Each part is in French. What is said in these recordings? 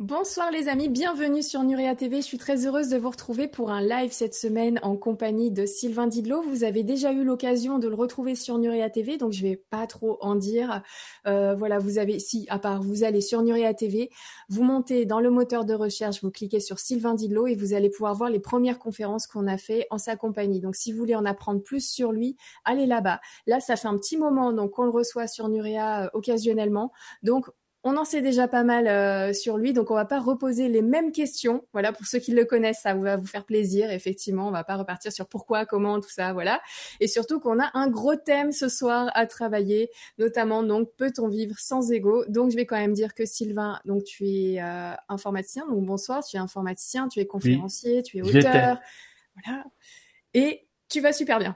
Bonsoir les amis, bienvenue sur Nurea TV. Je suis très heureuse de vous retrouver pour un live cette semaine en compagnie de Sylvain Didlot. Vous avez déjà eu l'occasion de le retrouver sur Nurea TV, donc je vais pas trop en dire. Euh, voilà, vous avez, si, à part, vous allez sur Nurea TV, vous montez dans le moteur de recherche, vous cliquez sur Sylvain Didlot et vous allez pouvoir voir les premières conférences qu'on a fait en sa compagnie. Donc si vous voulez en apprendre plus sur lui, allez là-bas. Là, ça fait un petit moment donc qu'on le reçoit sur Nurea euh, occasionnellement. Donc on en sait déjà pas mal euh, sur lui, donc on va pas reposer les mêmes questions. Voilà, pour ceux qui le connaissent, ça va vous faire plaisir. Effectivement, on va pas repartir sur pourquoi, comment, tout ça, voilà. Et surtout qu'on a un gros thème ce soir à travailler, notamment donc peut-on vivre sans ego. Donc je vais quand même dire que Sylvain, donc tu es euh, informaticien, donc bonsoir, tu es informaticien, tu es conférencier, tu es auteur, voilà, et tu vas super bien.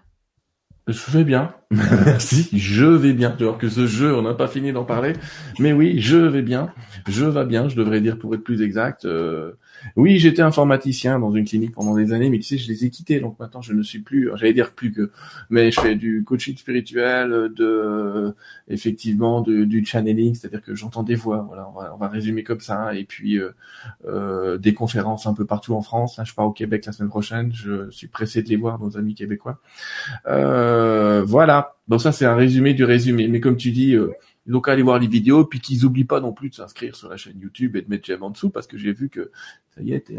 Je vais bien. Merci. Je vais bien. Alors que ce jeu, on n'a pas fini d'en parler. Mais oui, je vais bien. Je vais bien, je devrais dire pour être plus exact. Euh, oui, j'étais informaticien dans une clinique pendant des années, mais tu sais, je les ai quittés, donc maintenant je ne suis plus, j'allais dire plus que, mais je fais du coaching spirituel, de, effectivement, de, du channeling, c'est-à-dire que j'entends des voix, voilà, on va, on va, résumer comme ça, et puis euh, euh, des conférences un peu partout en France. Là, je pars au Québec la semaine prochaine, je suis pressé de les voir, nos amis québécois. Euh, voilà. Donc ça, c'est un résumé du résumé. Mais comme tu dis, euh, donc aller voir les vidéos, puis qu'ils oublient pas non plus de s'inscrire sur la chaîne YouTube et de mettre j'aime en dessous, parce que j'ai vu que ça y est,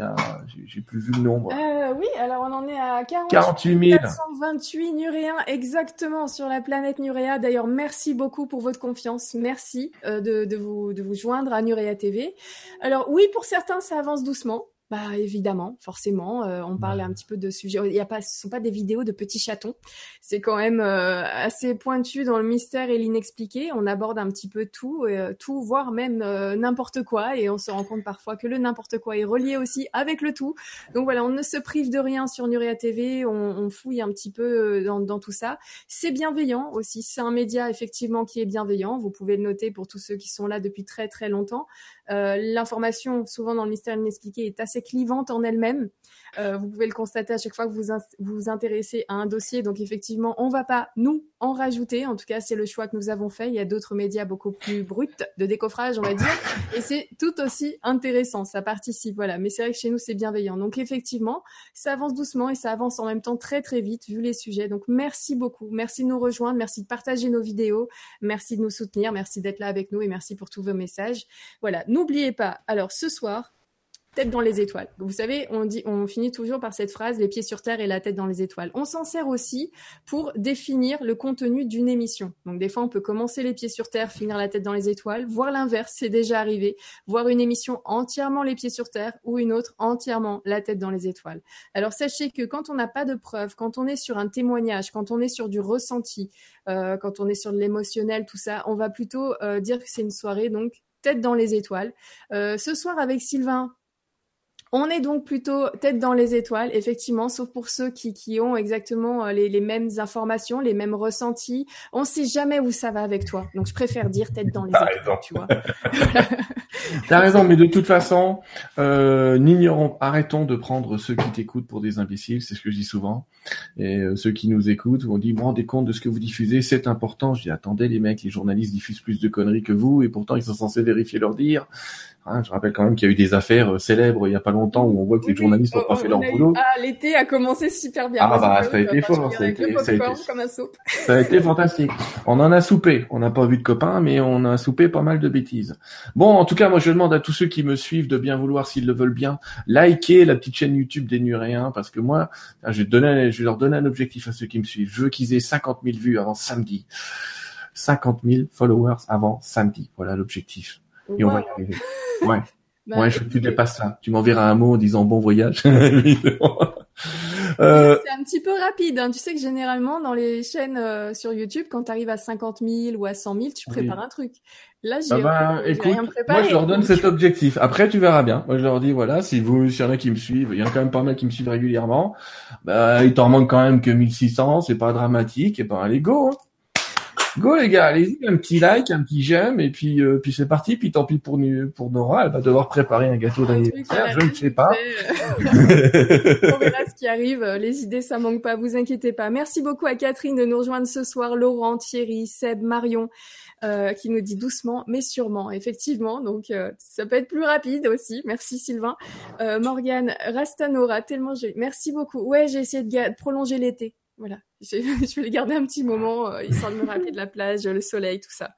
j'ai plus vu le nombre. Euh, oui, alors on en est à 48, 428 Nuréens exactement sur la planète Nuréa. D'ailleurs, merci beaucoup pour votre confiance. Merci euh, de, de, vous, de vous joindre à Nuréa TV. Alors oui, pour certains, ça avance doucement. Bah évidemment, forcément, euh, on parle un petit peu de sujets. Il y a pas, ce sont pas des vidéos de petits chatons. C'est quand même euh, assez pointu dans le mystère et l'inexpliqué. On aborde un petit peu tout, euh, tout, voire même n'importe quoi, et on se rend compte parfois que le n'importe quoi est relié aussi avec le tout. Donc voilà, on ne se prive de rien sur Nuria TV. On, on fouille un petit peu dans, dans tout ça. C'est bienveillant aussi. C'est un média effectivement qui est bienveillant. Vous pouvez le noter pour tous ceux qui sont là depuis très très longtemps. L'information, souvent dans le mystère inexpliqué, est assez clivante en elle-même. Euh, vous pouvez le constater à chaque fois que vous vous intéressez à un dossier. Donc effectivement, on va pas nous en rajouter. En tout cas, c'est le choix que nous avons fait. Il y a d'autres médias beaucoup plus bruts de décoffrage, on va dire, et c'est tout aussi intéressant. Ça participe, voilà. Mais c'est vrai que chez nous, c'est bienveillant. Donc effectivement, ça avance doucement et ça avance en même temps très très vite vu les sujets. Donc merci beaucoup, merci de nous rejoindre, merci de partager nos vidéos, merci de nous soutenir, merci d'être là avec nous et merci pour tous vos messages. Voilà, n'oubliez pas. Alors ce soir, tête dans les étoiles. Vous savez, on dit, on finit toujours par cette phrase, les pieds sur terre et la tête dans les étoiles. On s'en sert aussi pour définir le contenu d'une émission. Donc, des fois, on peut commencer les pieds sur terre, finir la tête dans les étoiles, voir l'inverse, c'est déjà arrivé, voir une émission entièrement les pieds sur terre ou une autre entièrement la tête dans les étoiles. Alors, sachez que quand on n'a pas de preuves, quand on est sur un témoignage, quand on est sur du ressenti, euh, quand on est sur de l'émotionnel, tout ça, on va plutôt euh, dire que c'est une soirée, donc tête dans les étoiles. Euh, ce soir avec Sylvain, on est donc plutôt tête dans les étoiles, effectivement, sauf pour ceux qui, qui ont exactement euh, les, les, mêmes informations, les mêmes ressentis. On sait jamais où ça va avec toi. Donc, je préfère dire tête dans les étoiles, tu vois. T'as raison, mais de toute façon, euh, n'ignorons, arrêtons de prendre ceux qui t'écoutent pour des imbéciles, c'est ce que je dis souvent. Et euh, ceux qui nous écoutent, on dit, vous rendez compte de ce que vous diffusez, c'est important. Je dis, attendez les mecs, les journalistes diffusent plus de conneries que vous, et pourtant ils sont censés vérifier leur dire. Hein, je rappelle quand même qu'il y a eu des affaires euh, célèbres il y a pas longtemps où on voit que les journalistes n'ont pas fait leur boulot. Ah, l'été a commencé super bien. Ah bah, ça a été fort, ça a été, ça a été, ça a été fantastique. On en a soupé. On n'a pas vu de copains, mais on a soupé pas mal de bêtises. Bon, en tout cas, moi, je demande à tous ceux qui me suivent de bien vouloir, s'ils le veulent bien, liker la petite chaîne YouTube des Nuréens, parce que moi, je vais, donner, je vais leur donner un objectif à ceux qui me suivent. Je veux qu'ils aient 50 000 vues avant samedi. 50 000 followers avant samedi. Voilà l'objectif. Et on va y arriver. Ouais. Bah, ouais, je veux que tu dépasses ça. Tu m'enverras un mot en disant bon voyage. euh... C'est un petit peu rapide. Hein. Tu sais que généralement, dans les chaînes euh, sur YouTube, quand tu arrives à 50 000 ou à 100 000, tu prépares un truc. Là, j'ai ah bah, rien préparé. Moi, je leur donne cet objectif. Après, tu verras bien. Moi, je leur dis, voilà, si vous, s'il y en a qui me suivent, il y en a quand même pas mal qui me suivent régulièrement, bah, il t'en manque quand même que 1600, c'est pas dramatique, et ben, allez, go! Hein. Go les gars, allez-y, un petit like, un petit j'aime, et puis euh, puis c'est parti. Puis tant pis pour pour Nora, elle va devoir préparer un gâteau d'anniversaire. Je ne sais pas. On verra ce qui arrive. Les idées, ça manque pas. Vous inquiétez pas. Merci beaucoup à Catherine de nous rejoindre ce soir, Laurent, Thierry, Seb, Marion. euh, qui nous dit doucement mais sûrement. Effectivement, donc euh, ça peut être plus rapide aussi. Merci Sylvain. Euh, Morgane, Rastanora, tellement j'ai. Merci beaucoup. Ouais, j'ai essayé de, prolonger l'été. Voilà, je vais le garder un petit moment, euh, histoire de me rappeler de la plage, le soleil, tout ça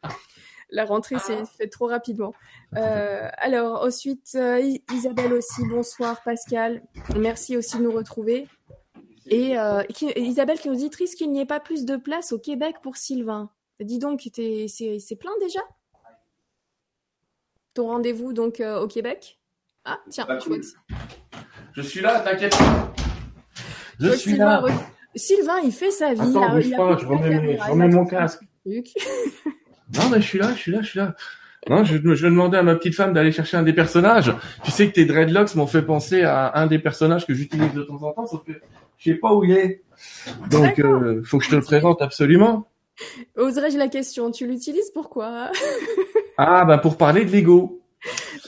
la rentrée s'est faite trop rapidement. Euh, alors ensuite, euh, Isabelle aussi, bonsoir Pascal, merci aussi de nous retrouver. Et euh, Isabelle qui nous dit triste qu'il n'y ait pas plus de place au Québec pour Sylvain. Dis donc, c'est plein déjà Ton rendez-vous donc au Québec Ah tiens, je, vois que... je suis là, t'inquiète Je, suis là. Sylvain, il fait sa vie. Attends, il pas, je remets, mon casque. Non, mais je suis là, je suis là, je suis là. Non, je, je demandais à ma petite femme d'aller chercher un des personnages. Tu sais que tes dreadlocks m'ont fait penser à un des personnages que j'utilise de temps en temps, sauf que je sais pas où il est. Donc, euh, faut que je te le présente absolument. Oserais-je la question? Tu l'utilises pourquoi Ah, bah pour parler de Lego.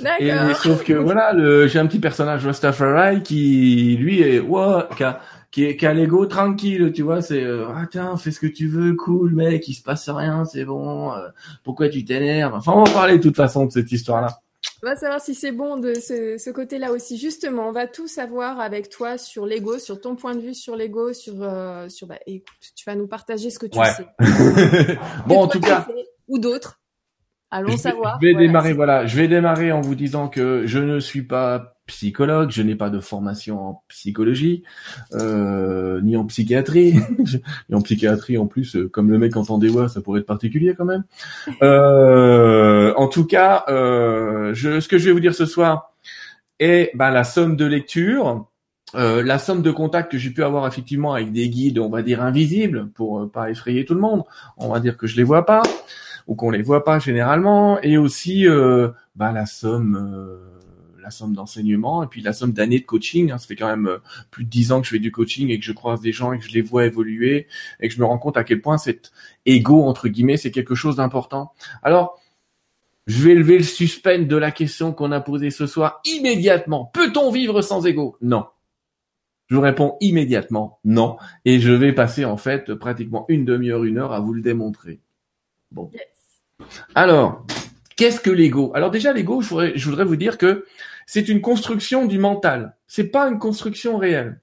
D'accord. Sauf que voilà, j'ai un petit personnage Rastafari qui, lui, est, wow, qui a, qui est, qui a l'ego tranquille, tu vois, c'est euh, ah tiens, fais ce que tu veux, cool mec, il se passe rien, c'est bon, euh, pourquoi tu t'énerves? Enfin, on va parler de toute façon de cette histoire-là. On va savoir si c'est bon de ce, ce côté-là aussi. Justement, on va tout savoir avec toi sur l'ego, sur ton point de vue sur l'ego, sur euh, sur bah écoute, tu vas nous partager ce que tu sais. bon, en tout cas, ou d'autres. Allons savoir. Je vais démarrer, voilà, je vais démarrer en vous disant que je ne suis pas psychologue, je n'ai pas de formation en psychologie, euh, ni en psychiatrie, et en psychiatrie en plus, euh, comme le mec entend des voix, ça pourrait être particulier quand même. Euh, en tout cas, euh, je, ce que je vais vous dire ce soir est ben, la somme de lecture, euh, la somme de contacts que j'ai pu avoir effectivement avec des guides, on va dire invisibles, pour euh, pas effrayer tout le monde. On va dire que je les vois pas ou qu'on les voit pas généralement, et aussi ben, la somme la somme d'enseignement et puis la somme d'années de coaching. Hein. ça fait quand même euh, plus de dix ans que je fais du coaching et que je croise des gens et que je les vois évoluer et que je me rends compte à quel point cet ego entre guillemets c'est quelque chose d'important. Alors je vais lever le suspense de la question qu'on a posée ce soir immédiatement. Peut-on vivre sans ego? Non. Je vous réponds immédiatement non. Et je vais passer en fait pratiquement une demi-heure, une heure à vous le démontrer. Bon. Alors, qu'est-ce que l'ego? Alors déjà, l'ego, je voudrais, vous dire que c'est une construction du mental. C'est pas une construction réelle.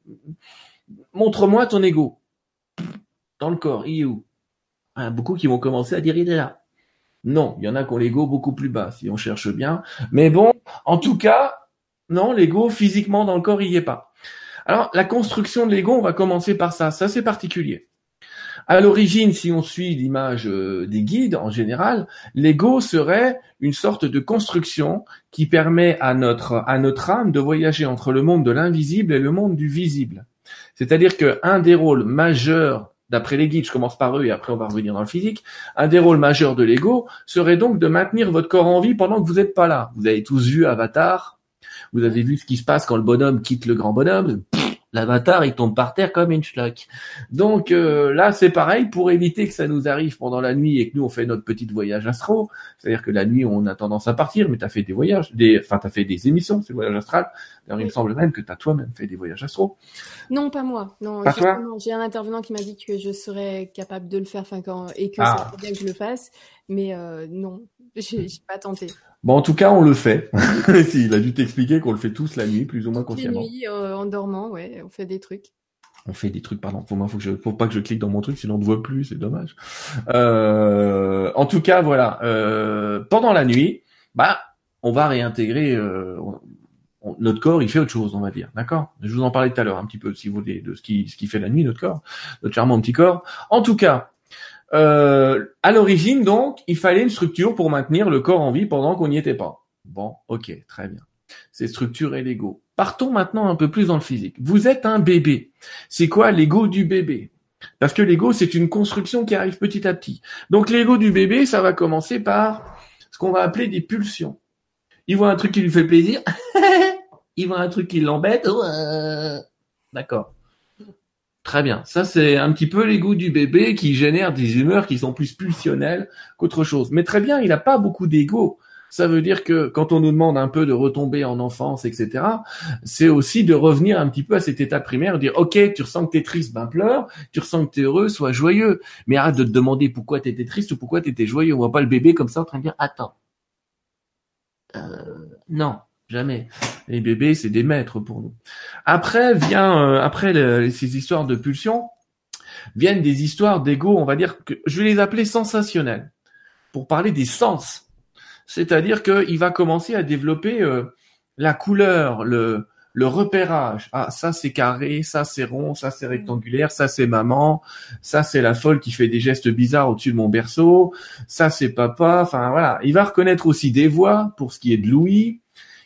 Montre-moi ton ego. Dans le corps, il est où? A Beaucoup qui vont commencer à dire il est là. Non, il y en a qui ont l'ego beaucoup plus bas, si on cherche bien. Mais bon, en tout cas, non, l'ego physiquement dans le corps, il y est pas. Alors, la construction de l'ego, on va commencer par ça. Ça, c'est particulier. À l'origine, si on suit l'image euh, des guides en général, l'ego serait une sorte de construction qui permet à notre, à notre âme de voyager entre le monde de l'invisible et le monde du visible. C'est-à-dire qu'un des rôles majeurs, d'après les guides, je commence par eux et après on va revenir dans le physique, un des rôles majeurs de l'ego serait donc de maintenir votre corps en vie pendant que vous n'êtes pas là. Vous avez tous vu Avatar, vous avez vu ce qui se passe quand le bonhomme quitte le grand bonhomme l'avatar il tombe par terre comme une schlock. Donc euh, là c'est pareil pour éviter que ça nous arrive pendant la nuit et que nous on fait notre petit voyage astro. C'est-à-dire que la nuit on a tendance à partir, mais tu as fait des voyages, des, enfin t'as fait des émissions, c'est voyage astral. D'ailleurs il me semble même que tu as toi-même fait des voyages astro. Non pas moi, non. J'ai un intervenant qui m'a dit que je serais capable de le faire, enfin quand et que ah. ça serait bien que je le fasse, mais euh, non, j'ai pas tenté. Bon, en tout cas, on le fait. Il a dû t'expliquer qu'on le fait tous la nuit, plus ou moins consciemment. La nuit, euh, en dormant, ouais, on fait des trucs. On fait des trucs, pardon. Faut, que je, faut pas que je clique dans mon truc, sinon on ne voit plus, c'est dommage. Euh, en tout cas, voilà. Euh, pendant la nuit, bah, on va réintégrer. Euh, notre corps, il fait autre chose, on va dire, d'accord? Je vous en parlais tout à l'heure un petit peu, si vous voulez, de ce qui, ce qui fait la nuit, notre corps, notre charmant petit corps. En tout cas, euh, à l'origine, donc, il fallait une structure pour maintenir le corps en vie pendant qu'on n'y était pas. Bon, ok, très bien. C'est structure et l'ego. Partons maintenant un peu plus dans le physique. Vous êtes un bébé. C'est quoi l'ego du bébé? Parce que l'ego, c'est une construction qui arrive petit à petit. Donc l'ego du bébé, ça va commencer par ce qu'on va appeler des pulsions. Il voit un truc qui lui fait plaisir. il voit un truc qui l'embête. D'accord. Très bien. Ça, c'est un petit peu l'ego du bébé qui génère des humeurs qui sont plus pulsionnelles qu'autre chose. Mais très bien, il n'a pas beaucoup d'ego. Ça veut dire que quand on nous demande un peu de retomber en enfance, etc., c'est aussi de revenir un petit peu à cet état primaire, dire ok, tu ressens que t'es triste, ben pleure, tu ressens que t'es heureux, sois joyeux, mais arrête de te demander pourquoi t'étais triste ou pourquoi t'étais joyeux. On voit pas le bébé comme ça en train de dire attends, euh, non, jamais. Les bébés, c'est des maîtres pour nous. Après vient euh, après ces histoires de pulsion viennent des histoires d'ego, on va dire que je vais les appeler sensationnelles, pour parler des sens c'est-à-dire qu'il va commencer à développer euh, la couleur, le, le repérage. Ah, ça c'est carré, ça c'est rond, ça c'est rectangulaire, ça c'est maman, ça c'est la folle qui fait des gestes bizarres au-dessus de mon berceau, ça c'est papa. Enfin voilà, il va reconnaître aussi des voix pour ce qui est de Louis,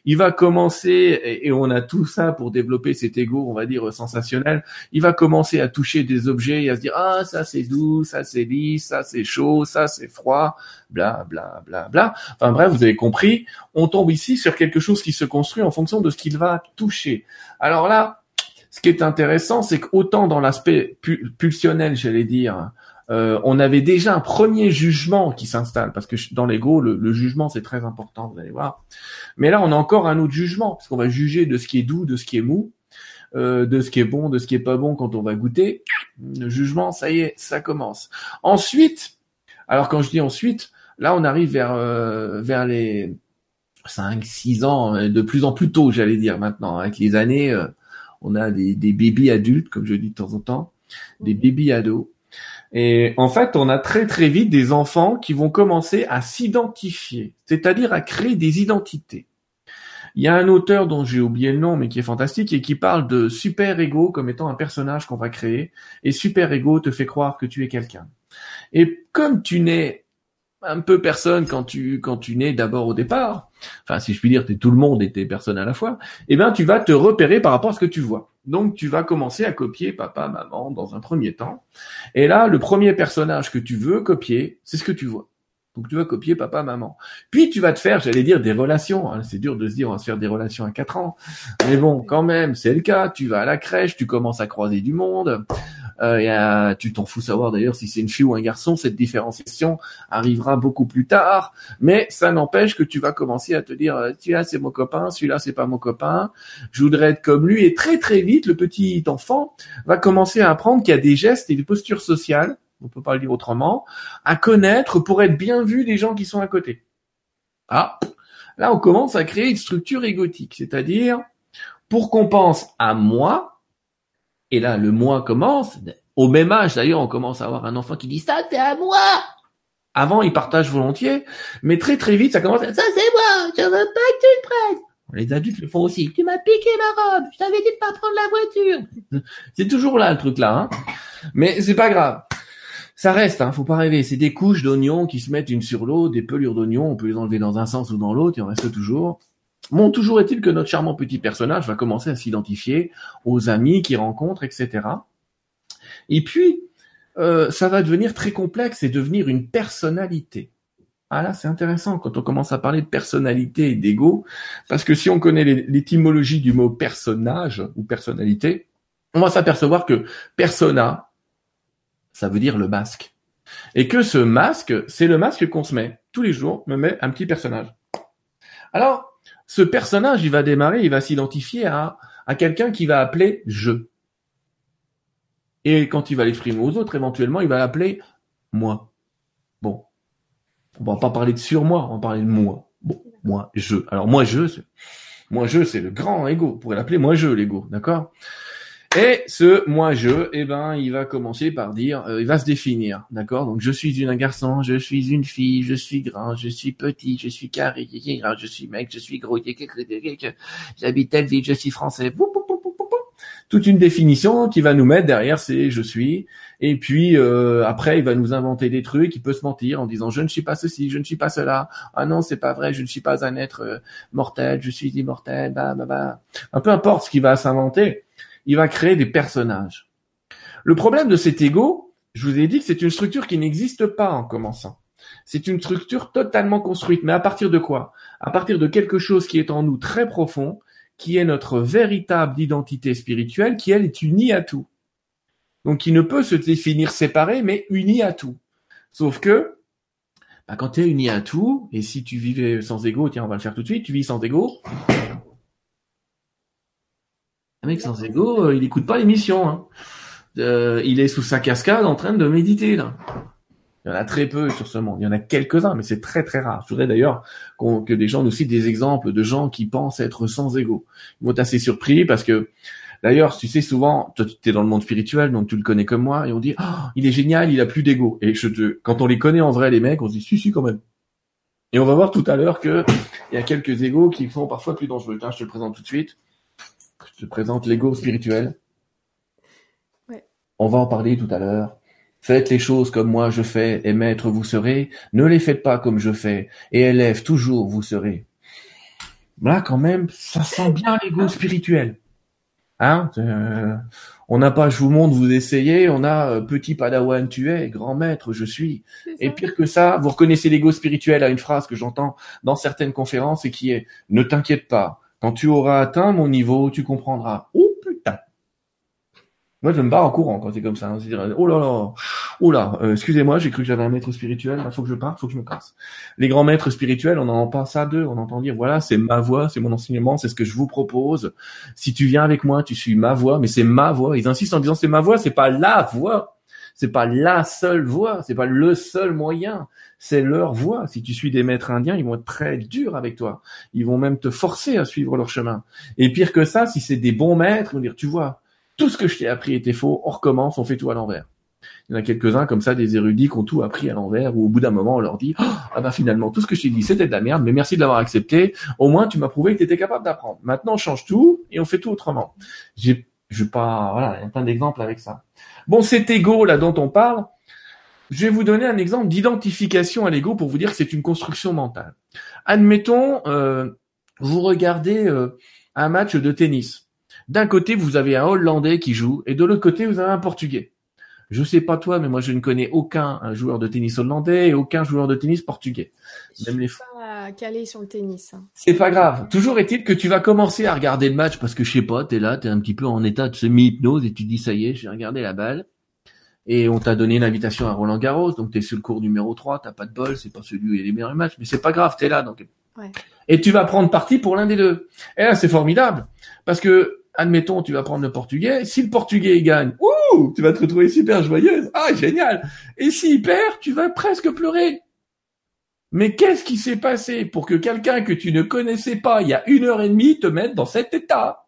il va commencer, et on a tout ça pour développer cet ego, on va dire, sensationnel, il va commencer à toucher des objets et à se dire, ah, ça c'est doux, ça c'est lisse, ça c'est chaud, ça c'est froid, bla, bla, bla, bla. Enfin bref, vous avez compris, on tombe ici sur quelque chose qui se construit en fonction de ce qu'il va toucher. Alors là, ce qui est intéressant, c'est qu'autant dans l'aspect pulsionnel, j'allais dire, euh, on avait déjà un premier jugement qui s'installe, parce que dans l'ego, le, jugement c'est très important, vous allez voir. Mais là, on a encore un autre jugement, parce qu'on va juger de ce qui est doux, de ce qui est mou, euh, de ce qui est bon, de ce qui est pas bon quand on va goûter. Le jugement, ça y est, ça commence. Ensuite, alors quand je dis ensuite, là on arrive vers euh, vers les 5, 6 ans, de plus en plus tôt, j'allais dire maintenant, avec les années, on a des, des bébés adultes, comme je dis de temps en temps, des bébés ados et en fait, on a très très vite des enfants qui vont commencer à s'identifier, c'est-à-dire à créer des identités. Il y a un auteur dont j'ai oublié le nom, mais qui est fantastique et qui parle de super ego comme étant un personnage qu'on va créer. Et super ego te fait croire que tu es quelqu'un. Et comme tu n'es un peu personne quand tu quand tu nais d'abord au départ, enfin si je puis dire, tu tout le monde et t'es personne à la fois, eh ben tu vas te repérer par rapport à ce que tu vois. Donc tu vas commencer à copier papa, maman dans un premier temps. Et là, le premier personnage que tu veux copier, c'est ce que tu vois. Donc tu vas copier papa, maman. Puis tu vas te faire, j'allais dire, des relations. Hein. C'est dur de se dire on va se faire des relations à 4 ans. Mais bon, quand même, c'est le cas. Tu vas à la crèche, tu commences à croiser du monde. Euh, tu t'en fous savoir d'ailleurs si c'est une fille ou un garçon, cette différenciation arrivera beaucoup plus tard, mais ça n'empêche que tu vas commencer à te dire euh, celui-là c'est mon copain, celui-là c'est pas mon copain, je voudrais être comme lui. Et très très vite le petit enfant va commencer à apprendre qu'il y a des gestes et des postures sociales, on peut pas le dire autrement, à connaître pour être bien vu des gens qui sont à côté. Ah, là on commence à créer une structure égotique, c'est-à-dire pour qu'on pense à moi, et là, le moi commence. Au même âge, d'ailleurs, on commence à avoir un enfant qui dit ça, c'est à moi. Avant, il partage volontiers, mais très très vite, ça commence à ça, c'est moi, je veux pas que tu le prennes. Les adultes le font aussi. Tu m'as piqué ma robe, je t'avais dit de pas prendre la voiture. C'est toujours là le truc là, hein. Mais c'est pas grave. Ça reste, hein, faut pas rêver. C'est des couches d'oignons qui se mettent une sur l'autre, des pelures d'oignons, on peut les enlever dans un sens ou dans l'autre, il en reste toujours. Bon, toujours est-il que notre charmant petit personnage va commencer à s'identifier aux amis qu'il rencontre, etc. Et puis, euh, ça va devenir très complexe et devenir une personnalité. Ah là, c'est intéressant quand on commence à parler de personnalité et d'ego, parce que si on connaît l'étymologie du mot personnage ou personnalité, on va s'apercevoir que persona, ça veut dire le masque. Et que ce masque, c'est le masque qu'on se met tous les jours, me met un petit personnage. Alors, ce personnage, il va démarrer, il va s'identifier à, à quelqu'un qui va appeler je. Et quand il va l'exprimer aux autres, éventuellement, il va l'appeler moi. Bon. On va pas parler de sur moi, on va parler de moi. Bon, moi, je. Alors moi, je, moi, je, c'est le grand ego. On pourrait l'appeler moi, je, l'ego. D'accord? Et ce moi-je, eh ben, il va commencer par dire, euh, il va se définir, d'accord Donc, je suis un garçon, je suis une fille, je suis grand, je suis petit, je suis carré, je suis mec, je suis gros, j'habite telle ville, je suis français. Toute une définition qui va nous mettre derrière c'est je suis. Et puis euh, après, il va nous inventer des trucs. Il peut se mentir en disant je ne suis pas ceci, je ne suis pas cela. Ah non, c'est pas vrai, je ne suis pas un être euh, mortel, je suis immortel. Bah bah bah. Un peu importe ce qu'il va s'inventer il va créer des personnages. Le problème de cet ego, je vous ai dit que c'est une structure qui n'existe pas en commençant. C'est une structure totalement construite. Mais à partir de quoi? À partir de quelque chose qui est en nous très profond, qui est notre véritable identité spirituelle, qui elle est unie à tout. Donc qui ne peut se définir séparé, mais unie à tout. Sauf que, Bah, quand tu es uni à tout, et si tu vivais sans ego, tiens, on va le faire tout de suite, tu vis sans ego. Un mec sans ego, euh, il écoute pas l'émission. Hein. Euh, il est sous sa cascade en train de méditer là. Il y en a très peu sur ce monde. Il y en a quelques-uns, mais c'est très très rare. Je voudrais d'ailleurs que des gens nous citent des exemples de gens qui pensent être sans ego. Ils vont être assez surpris parce que, d'ailleurs, tu sais souvent, toi tu es dans le monde spirituel, donc tu le connais comme moi, et on dit, oh, il est génial, il a plus d'ego. Et je te, quand on les connaît en vrai, les mecs, on se dit, si si quand même. Et on va voir tout à l'heure que il y a quelques égos qui sont parfois plus dangereux. Je te le présente tout de suite. Je te présente l'ego spirituel. Ouais. On va en parler tout à l'heure. Faites les choses comme moi je fais, et maître vous serez. Ne les faites pas comme je fais, et élève toujours vous serez. Là, quand même, ça sent bien l'ego spirituel. Hein euh, On n'a pas je vous montre, vous essayez, on a euh, petit padawan tu es, grand maître je suis. Et pire que ça, vous reconnaissez l'ego spirituel à une phrase que j'entends dans certaines conférences et qui est ne t'inquiète pas, quand tu auras atteint mon niveau, tu comprendras. Oh putain moi, je me barre en courant quand c'est comme ça. Hein. oh là là, oh là, euh, excusez-moi, j'ai cru que j'avais un maître spirituel. Il faut que je parte, faut que je me casse. Les grands maîtres spirituels, on n'en pas ça d'eux. On entend dire, voilà, c'est ma voix, c'est mon enseignement, c'est ce que je vous propose. Si tu viens avec moi, tu suis ma voix, mais c'est ma voix. Ils insistent en disant, c'est ma voix, c'est pas la voix. C'est pas la seule voix, c'est pas le seul moyen, c'est leur voix. Si tu suis des maîtres indiens, ils vont être très durs avec toi. Ils vont même te forcer à suivre leur chemin. Et pire que ça, si c'est des bons maîtres, ils vont dire, tu vois, tout ce que je t'ai appris était faux, on recommence, on fait tout à l'envers. Il y en a quelques-uns comme ça, des érudits qui ont tout appris à l'envers, où au bout d'un moment on leur dit ah bah finalement tout ce que je t'ai dit c'était de la merde, mais merci de l'avoir accepté. Au moins tu m'as prouvé que tu étais capable d'apprendre. Maintenant on change tout et on fait tout autrement. J'ai, je pas, voilà, il y a plein d'exemples avec ça. Bon, cet ego là dont on parle, je vais vous donner un exemple d'identification à l'ego pour vous dire que c'est une construction mentale. Admettons, euh, vous regardez euh, un match de tennis. D'un côté, vous avez un Hollandais qui joue, et de l'autre côté, vous avez un Portugais. Je sais pas toi, mais moi je ne connais aucun joueur de tennis hollandais et aucun joueur de tennis portugais. Pas calé sur le tennis. Hein. C'est pas grave. Toujours est-il que tu vas commencer à regarder le match parce que je sais pas, t'es là, t'es un petit peu en état de semi-hypnose et tu dis ça y est, j'ai regardé la balle. Et on t'a donné l'invitation à Roland Garros, donc t'es sur le cours numéro 3, t'as pas de bol, c'est pas celui où il y a les meilleurs matchs, mais c'est pas grave, t'es là, donc. Ouais. Et tu vas prendre parti pour l'un des deux. Et là, c'est formidable. Parce que admettons, tu vas prendre le portugais. Si le portugais gagne, ouh, tu vas te retrouver super joyeuse. Ah, génial. Et s'il perd, tu vas presque pleurer. Mais qu'est-ce qui s'est passé pour que quelqu'un que tu ne connaissais pas il y a une heure et demie te mette dans cet état?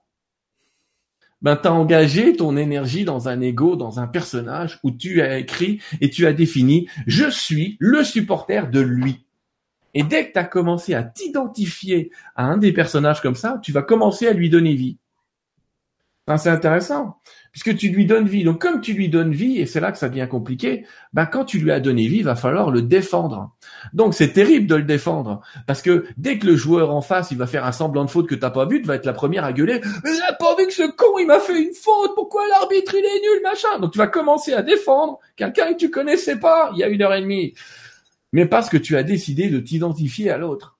Ben, t'as engagé ton énergie dans un ego, dans un personnage où tu as écrit et tu as défini, je suis le supporter de lui. Et dès que tu as commencé à t'identifier à un des personnages comme ça, tu vas commencer à lui donner vie c'est intéressant, puisque tu lui donnes vie. Donc comme tu lui donnes vie, et c'est là que ça devient compliqué, bah quand tu lui as donné vie, il va falloir le défendre. Donc c'est terrible de le défendre, parce que dès que le joueur en face, il va faire un semblant de faute que t'as pas vu, tu vas être la première à gueuler. J'ai pas vu que ce con, il m'a fait une faute. Pourquoi l'arbitre il est nul, machin. Donc tu vas commencer à défendre quelqu'un que tu connaissais pas il y a une heure et demie, mais parce que tu as décidé de t'identifier à l'autre.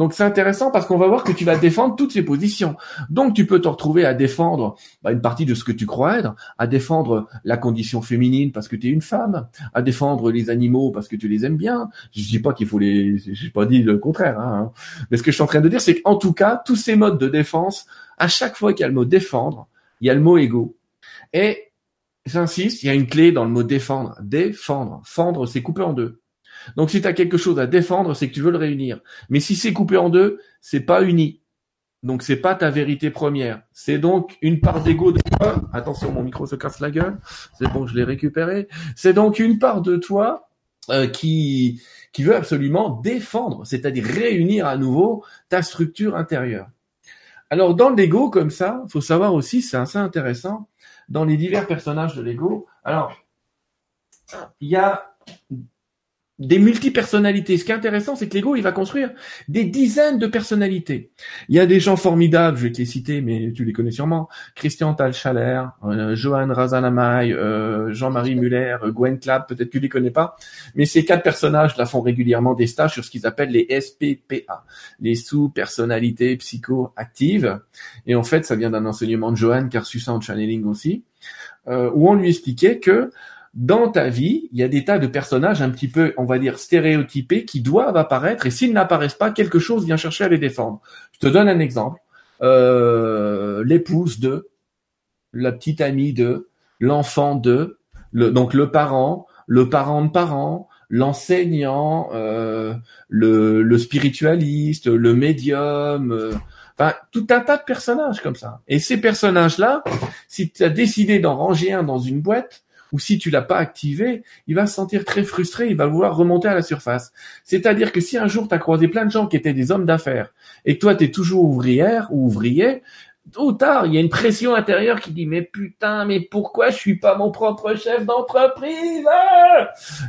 Donc c'est intéressant parce qu'on va voir que tu vas défendre toutes ces positions. Donc tu peux te retrouver à défendre bah, une partie de ce que tu crois être, à défendre la condition féminine parce que tu es une femme, à défendre les animaux parce que tu les aimes bien. Je dis pas qu'il faut les, j'ai pas dit le contraire. Hein. Mais ce que je suis en train de dire, c'est qu'en tout cas, tous ces modes de défense, à chaque fois qu'il y a le mot défendre, il y a le mot ego. Et j'insiste, il y a une clé dans le mot défendre. Défendre. Fendre, c'est coupé en deux. Donc si tu as quelque chose à défendre, c'est que tu veux le réunir. Mais si c'est coupé en deux, c'est pas uni. Donc c'est pas ta vérité première. C'est donc une part d'ego de toi. Attention, mon micro se casse la gueule. C'est bon, je l'ai récupéré. C'est donc une part de toi euh, qui qui veut absolument défendre, c'est-à-dire réunir à nouveau ta structure intérieure. Alors dans l'ego comme ça, faut savoir aussi, c'est assez intéressant, dans les divers personnages de l'ego. Alors il y a des multipersonnalités. Ce qui est intéressant, c'est que l'ego, il va construire des dizaines de personnalités. Il y a des gens formidables, je vais te les citer, mais tu les connais sûrement. Christian Talchaler, euh, Johan Razanamay, euh, Jean-Marie Muller, euh, Gwen Clapp, peut-être que tu les connais pas. Mais ces quatre personnages là font régulièrement des stages sur ce qu'ils appellent les SPPA, les sous-personnalités psychoactives. Et en fait, ça vient d'un enseignement de Johan qui a reçu ça en channeling aussi, où on lui expliquait que dans ta vie, il y a des tas de personnages un petit peu, on va dire, stéréotypés qui doivent apparaître et s'ils n'apparaissent pas, quelque chose vient chercher à les défendre. Je te donne un exemple. Euh, l'épouse de, la petite amie de, l'enfant de, le, donc le parent, le parent de parent, l'enseignant, euh, le, le, spiritualiste, le médium, euh, enfin tout un tas de personnages comme ça. Et ces personnages-là, si tu as décidé d'en ranger un dans une boîte, ou si tu l'as pas activé, il va se sentir très frustré, il va vouloir remonter à la surface. C'est-à-dire que si un jour tu as croisé plein de gens qui étaient des hommes d'affaires et que toi tu es toujours ouvrière ou ouvrier, tôt ou tard, il y a une pression intérieure qui dit mais putain, mais pourquoi je suis pas mon propre chef d'entreprise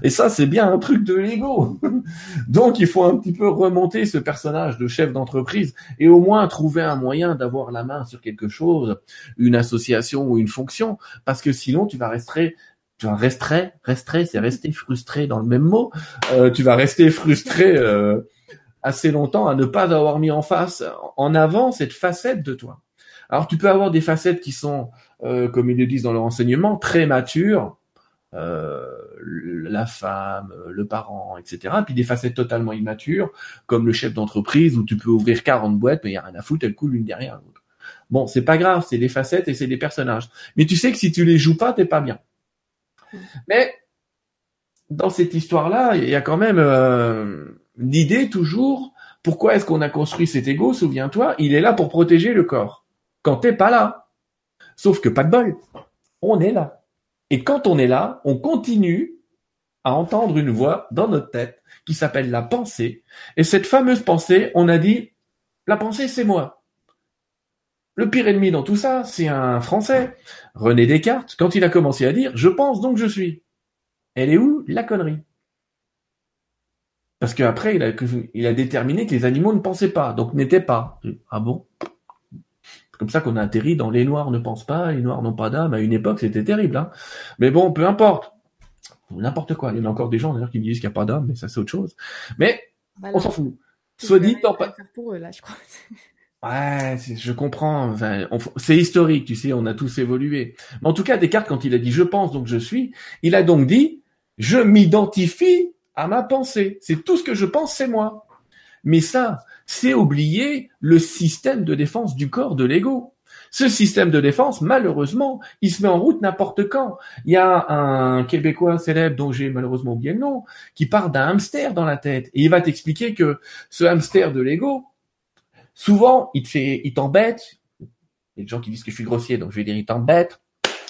Et ça, c'est bien un truc de l'ego. Donc, il faut un petit peu remonter ce personnage de chef d'entreprise et au moins trouver un moyen d'avoir la main sur quelque chose, une association ou une fonction, parce que sinon, tu vas rester tu vas rester, rester, c'est rester frustré dans le même mot. Euh, tu vas rester frustré euh, assez longtemps à ne pas avoir mis en face, en avant cette facette de toi. Alors tu peux avoir des facettes qui sont, euh, comme ils le disent dans leur enseignement, très matures, la femme, le parent, etc. Puis des facettes totalement immatures, comme le chef d'entreprise où tu peux ouvrir 40 boîtes, mais il n'y a rien à foutre, elles coulent l'une derrière l'autre. Bon, c'est pas grave, c'est des facettes et c'est des personnages. Mais tu sais que si tu les joues pas, t'es pas bien. Mais dans cette histoire-là, il y a quand même euh, l'idée toujours. Pourquoi est-ce qu'on a construit cet ego Souviens-toi, il est là pour protéger le corps quand t'es pas là. Sauf que pas de bol, on est là. Et quand on est là, on continue à entendre une voix dans notre tête qui s'appelle la pensée. Et cette fameuse pensée, on a dit, la pensée, c'est moi. Le pire ennemi dans tout ça, c'est un Français, René Descartes, quand il a commencé à dire, je pense donc je suis. Elle est où la connerie? Parce qu'après, il a, il a déterminé que les animaux ne pensaient pas, donc n'étaient pas. Ah bon? Comme ça qu'on a atterri dans les noirs ne pensent pas, les noirs n'ont pas d'âme. À une époque, c'était terrible. Hein. Mais bon, peu importe. N'importe quoi. Il y en a encore des gens d'ailleurs qui me disent qu'il n'y a pas d'âme, mais ça c'est autre chose. Mais bah on s'en fout. Soit dit, pas. Pour eux, là, je crois. Ouais, je comprends. c'est historique, tu sais, on a tous évolué. Mais en tout cas, Descartes, quand il a dit je pense donc je suis, il a donc dit je m'identifie à ma pensée. C'est tout ce que je pense, c'est moi. Mais ça, c'est oublier le système de défense du corps de l'ego. Ce système de défense, malheureusement, il se met en route n'importe quand. Il y a un Québécois célèbre dont j'ai malheureusement oublié le nom, qui part d'un hamster dans la tête et il va t'expliquer que ce hamster de l'ego, souvent, il te fait, il t'embête. Il y a des gens qui disent que je suis grossier, donc je vais dire il t'embête.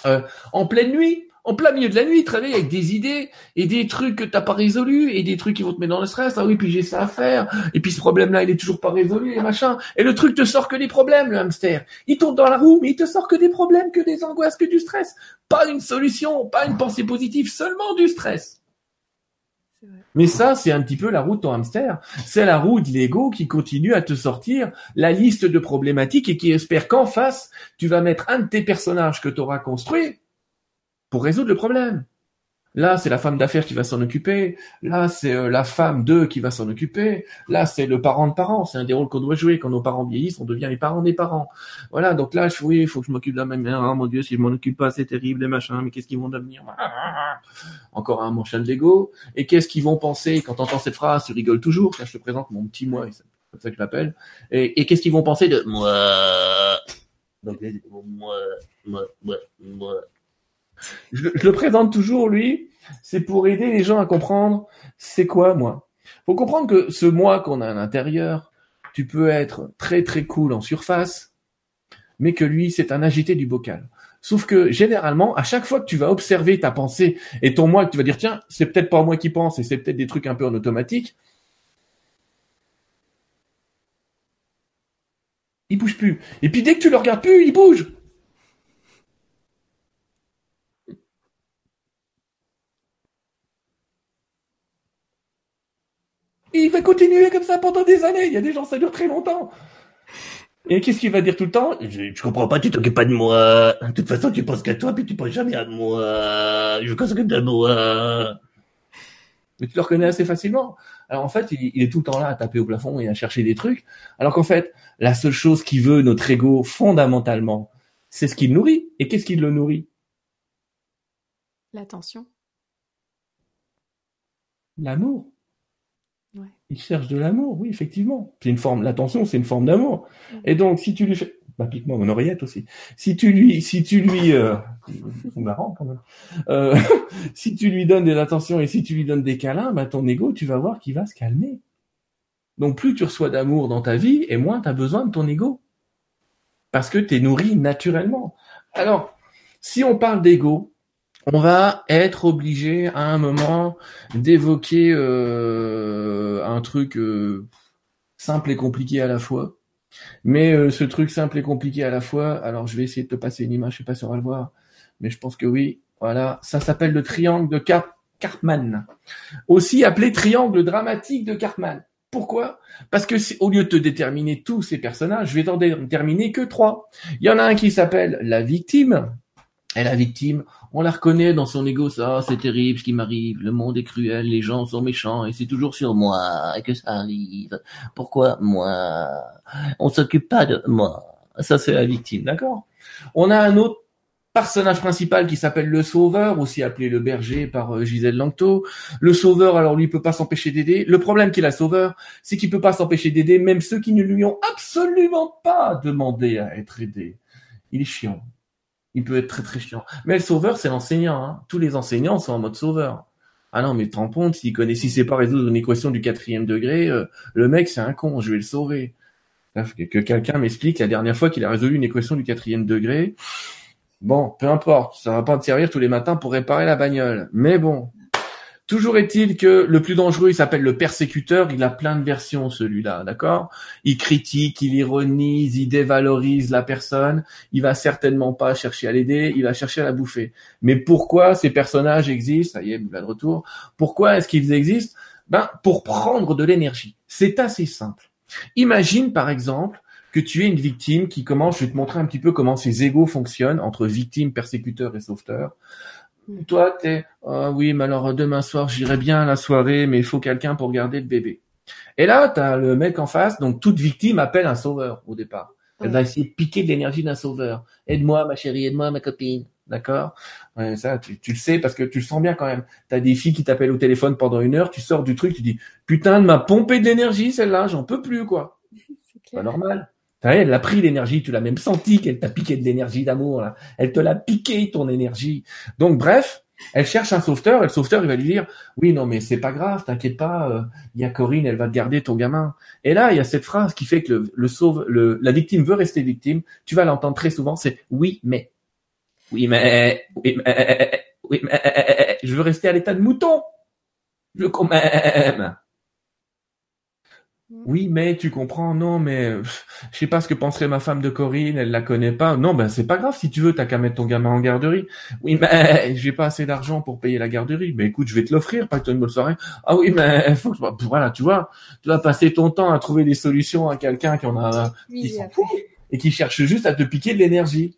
Euh, en pleine nuit, en plein milieu de la nuit, travailler avec des idées et des trucs que t'as pas résolus et des trucs qui vont te mettre dans le stress. Ah oui, puis j'ai ça à faire. Et puis ce problème-là, il est toujours pas résolu et machin. Et le truc te sort que des problèmes, le hamster. Il tourne dans la roue, mais il te sort que des problèmes, que des angoisses, que du stress. Pas une solution, pas une pensée positive, seulement du stress. Mais ça, c'est un petit peu la roue de ton hamster. C'est la roue de l'ego qui continue à te sortir la liste de problématiques et qui espère qu'en face, tu vas mettre un de tes personnages que tu auras construit pour résoudre le problème. Là, c'est la femme d'affaires qui va s'en occuper. Là, c'est euh, la femme d'eux qui va s'en occuper. Là, c'est le parent de parents. C'est un des rôles qu'on doit jouer. Quand nos parents vieillissent, on devient les parents des parents. Voilà. Donc là, je, oui, il faut que je m'occupe de la même mère. Oh mon Dieu, si je m'en occupe pas, c'est terrible, les machins. Mais qu'est-ce qu'ils vont devenir? Encore un manchal d'ego. Et qu'est-ce qu'ils vont penser quand t'entends cette phrase? Tu rigoles toujours. Là, je te présente mon petit moi. C'est comme ça que je l'appelle. Et, et qu'est-ce qu'ils vont penser de moi? Donc, moi, moi, moi, moi je, le présente toujours, lui, c'est pour aider les gens à comprendre c'est quoi moi. Faut comprendre que ce moi qu'on a à l'intérieur, tu peux être très très cool en surface, mais que lui, c'est un agité du bocal. Sauf que généralement, à chaque fois que tu vas observer ta pensée et ton moi, que tu vas dire tiens, c'est peut-être pas moi qui pense et c'est peut-être des trucs un peu en automatique, il bouge plus. Et puis dès que tu le regardes plus, il bouge. Il va continuer comme ça pendant des années. Il y a des gens, ça dure très longtemps. Et qu'est-ce qu'il va dire tout le temps? Je, comprends pas, tu t'occupes pas de moi. De toute façon, tu penses qu'à toi, puis tu penses jamais à moi. Je veux qu'on s'occupe de moi. Mais tu le reconnais assez facilement. Alors en fait, il, il, est tout le temps là à taper au plafond et à chercher des trucs. Alors qu'en fait, la seule chose qui veut notre ego fondamentalement, c'est ce qu'il nourrit. Et qu'est-ce qui le nourrit? L'attention. L'amour. Il cherche de l'amour, oui, effectivement. C'est forme, l'attention, c'est une forme d'amour. Et donc, si tu lui fais, bah, mon oreillette aussi. Si tu lui, si tu lui, euh... Euh, si tu lui donnes de l'attention et si tu lui donnes des câlins, bah, ton ego, tu vas voir qu'il va se calmer. Donc, plus tu reçois d'amour dans ta vie, et moins tu as besoin de ton ego. Parce que tu es nourri naturellement. Alors, si on parle d'ego, on va être obligé à un moment d'évoquer euh, un truc euh, simple et compliqué à la fois. Mais euh, ce truc simple et compliqué à la fois, alors je vais essayer de te passer une image, je sais pas si on va le voir, mais je pense que oui. Voilà, ça s'appelle le triangle de Car- Karpman, aussi appelé triangle dramatique de Karpman. Pourquoi? Parce que si- au lieu de te déterminer tous ces personnages, je vais t'en déterminer que trois. Il y en a un qui s'appelle la victime. Et la victime, on la reconnaît dans son ego, ça, c'est terrible ce qui m'arrive, le monde est cruel, les gens sont méchants, et c'est toujours sur moi que ça arrive. Pourquoi moi? On s'occupe pas de moi. Ça, c'est la victime, d'accord? On a un autre personnage principal qui s'appelle le sauveur, aussi appelé le berger par euh, Gisèle Langto. Le sauveur, alors lui, peut pas s'empêcher d'aider. Le problème qu'il a, sauveur, c'est qu'il peut pas s'empêcher d'aider même ceux qui ne lui ont absolument pas demandé à être aidés. Il est chiant. Il peut être très très chiant. Mais le sauveur, c'est l'enseignant. Hein. Tous les enseignants sont en mode sauveur. Ah non, mais te rends compte, s'il connaît, si c'est pas résoudre une équation du quatrième degré, euh, le mec c'est un con, je vais le sauver. Que quelqu'un m'explique la dernière fois qu'il a résolu une équation du quatrième degré. Bon, peu importe, ça va pas te servir tous les matins pour réparer la bagnole. Mais bon, Toujours est-il que le plus dangereux, il s'appelle le persécuteur. Il a plein de versions, celui-là, d'accord? Il critique, il ironise, il dévalorise la personne. Il va certainement pas chercher à l'aider, il va chercher à la bouffer. Mais pourquoi ces personnages existent? Ça y est, vous de retour. Pourquoi est-ce qu'ils existent? Ben, pour prendre de l'énergie. C'est assez simple. Imagine, par exemple, que tu es une victime qui commence, je vais te montrer un petit peu comment ces égaux fonctionnent entre victime, persécuteur et sauveteur. Toi, t'es, ah oui, mais alors demain soir, j'irai bien à la soirée, mais il faut quelqu'un pour garder le bébé. Et là, t'as le mec en face, donc toute victime appelle un sauveur au départ. Elle Ouais. va essayer de piquer de l'énergie d'un sauveur. Aide-moi, ma chérie, aide-moi, ma copine. D'accord? Ouais, Ça, tu, tu le sais parce que tu le sens bien quand même. T'as des filles qui t'appellent au téléphone pendant une heure, tu sors du truc, tu dis putain, elle m'a pompé de l'énergie celle-là, j'en peux plus quoi. C'est Pas normal. Elle a pris l'énergie, tu l'as même senti qu'elle t'a piqué de l'énergie d'amour. Elle te l'a piqué ton énergie. Donc bref, elle cherche un sauveteur et le sauveteur il va lui dire oui non mais c'est pas grave, t'inquiète pas, euh, il y a Corinne, elle va te garder ton gamin. Et là il y a cette phrase qui fait que le, sauve, le, la victime veut rester victime. Tu vas l'entendre très souvent, c'est oui mais, oui mais, oui mais, oui mais, je veux rester à l'état de mouton. Je quand même. Oui, mais tu comprends, non, mais pff, je sais pas ce que penserait ma femme de Corinne, elle la connaît pas. Non, ben c'est pas grave, si tu veux, t'as qu'à mettre ton gamin en garderie. Oui, mais j'ai pas assez d'argent pour payer la garderie. Mais écoute, je vais te l'offrir, pas que tu une bonne soirée. Ah oui, mais faut que je... voilà, tu vois, tu vas passer ton temps à trouver des solutions à quelqu'un qui en a Oui, qui s'en fout et qui cherche juste à te piquer de l'énergie.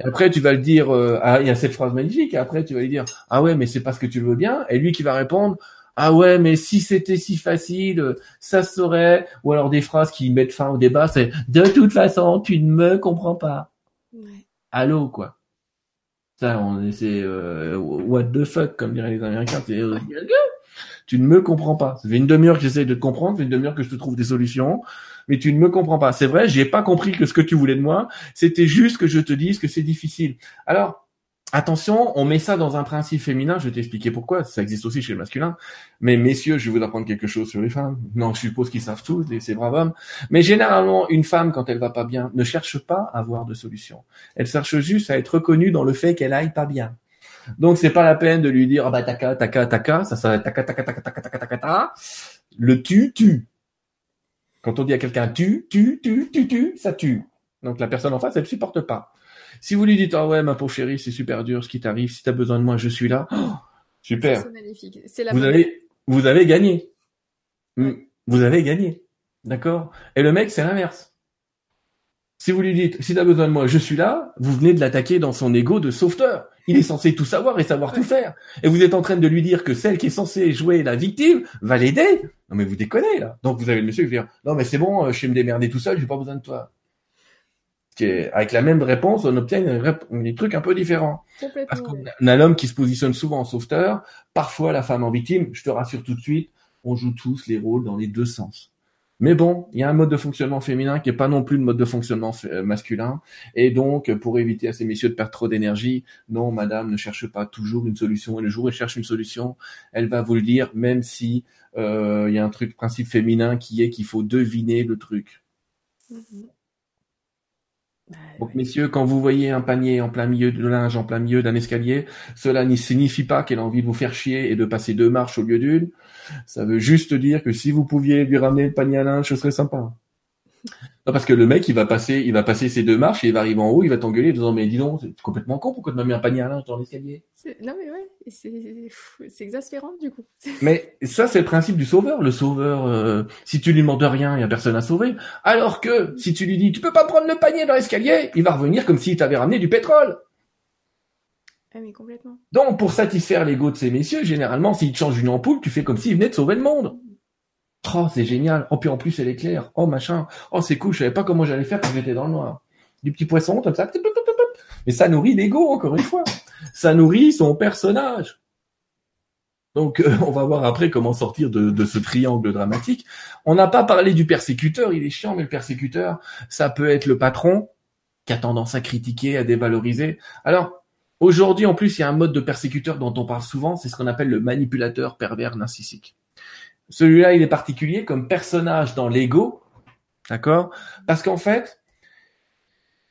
Et après, tu vas le dire, euh, ah, il y a cette phrase magnifique, et après, tu vas lui dire, ah ouais, mais c'est parce que tu le veux bien, et lui qui va répondre, ah ouais, mais si c'était si facile, ça se saurait, ou alors des phrases qui mettent fin au débat, c'est, de toute façon, tu ne me comprends pas. Ouais. Allô, quoi. Ça, on essaie, euh, what the fuck, comme diraient les Américains, c'est, euh, tu ne me comprends pas. Ça fait une demi-heure que j'essaie de te comprendre, ça fait une demi-heure que je te trouve des solutions, mais tu ne me comprends pas. C'est vrai, j'ai pas compris que ce que tu voulais de moi, c'était juste que je te dise que c'est difficile. Alors, attention, on met ça dans un principe féminin, je vais t'expliquer pourquoi, ça existe aussi chez le masculin. Mais messieurs, je vais vous apprendre quelque chose sur les femmes. Non, je suppose qu'ils savent tout, ces braves hommes. Mais généralement, une femme, quand elle va pas bien, ne cherche pas à avoir de solution. Elle cherche juste à être reconnue dans le fait qu'elle aille pas bien. Donc c'est pas la peine de lui dire ah bah taka taka taka ça ça taka taka taka taka taka taka taka. Le tu tu. Quand on dit à quelqu'un tu tu tu tu tu ça tue. Donc la personne en face elle supporte pas. Si vous lui dites ah ouais ma pauvre chérie c'est super dur ce qui t'arrive si t'as besoin de moi je suis là. Oh, super. C'est magnifique. C'est la Vous avez vous avez gagné. Mm, Vous avez gagné. D'accord? Et le mec c'est l'inverse. Si vous lui dites, si t'as besoin de moi, je suis là, vous venez de l'attaquer dans son ego de sauveteur. Il est censé tout savoir et savoir tout faire. Et vous êtes en train de lui dire que celle qui est censée jouer la victime va l'aider. Non mais vous déconnez là. Donc vous avez le monsieur qui va dire, non mais c'est bon, euh, je sais me démerder tout seul, j'ai pas besoin de toi. Avec la même réponse, on obtient des trucs un peu différents. Parce qu'on a, l'homme qui se positionne souvent en sauveteur, parfois la femme en victime. Je te rassure tout de suite, on joue tous les rôles dans les deux sens. Mais bon, il y a un mode de fonctionnement féminin qui est pas non plus le mode de fonctionnement euh, masculin. Et donc, pour éviter à ces messieurs de perdre trop d'énergie, non, madame ne cherche pas toujours une solution. Et le jour où elle cherche une solution, elle va vous le dire, même si euh, il y a un truc principe féminin qui est qu'il faut deviner le truc. Mm-hmm. Donc, messieurs, quand vous voyez un panier en plein milieu de linge, en plein milieu d'un escalier, cela ne signifie pas qu'elle a envie de vous faire chier et de passer deux marches au lieu d'une. Ça veut juste dire que si vous pouviez lui ramener le panier à linge, ce serait sympa. Non, parce que le mec, il va passer, il va passer ses deux marches, et il va arriver en haut, il va t'engueuler, disant, mais dis donc, c'est complètement con, pourquoi tu m'as mis un panier à linge dans l'escalier? Non, mais ouais, c'est exaspérant, du coup. mais ça, c'est le principe du sauveur. Le sauveur, euh, si tu lui demandes rien, il y a personne à sauver. Alors que, si tu lui dis, tu peux pas prendre le panier dans l'escalier, il va revenir comme s'il t'avait ramené du pétrole. Ah, mais complètement. Donc, pour satisfaire l'ego de ces messieurs, généralement, s'ils te changent une ampoule, tu fais comme s'ils venaient de sauver le monde. Oh, c'est génial. Oh, puis en plus, elle est claire. Oh, machin. Oh, c'est cool. Je savais pas comment j'allais faire quand j'étais dans le noir. Du petit poisson, comme ça. Mais ça nourrit l'ego, encore une fois. Ça nourrit son personnage. Donc, euh, on va voir après comment sortir de, de ce triangle dramatique. On n'a pas parlé du persécuteur. Il est chiant, mais le persécuteur, ça peut être le patron qui a tendance à critiquer, à dévaloriser. Alors, aujourd'hui, en plus, il y a un mode de persécuteur dont on parle souvent. C'est ce qu'on appelle le manipulateur pervers narcissique. Celui-là, il est particulier comme personnage dans l'ego, d'accord? Parce qu'en fait,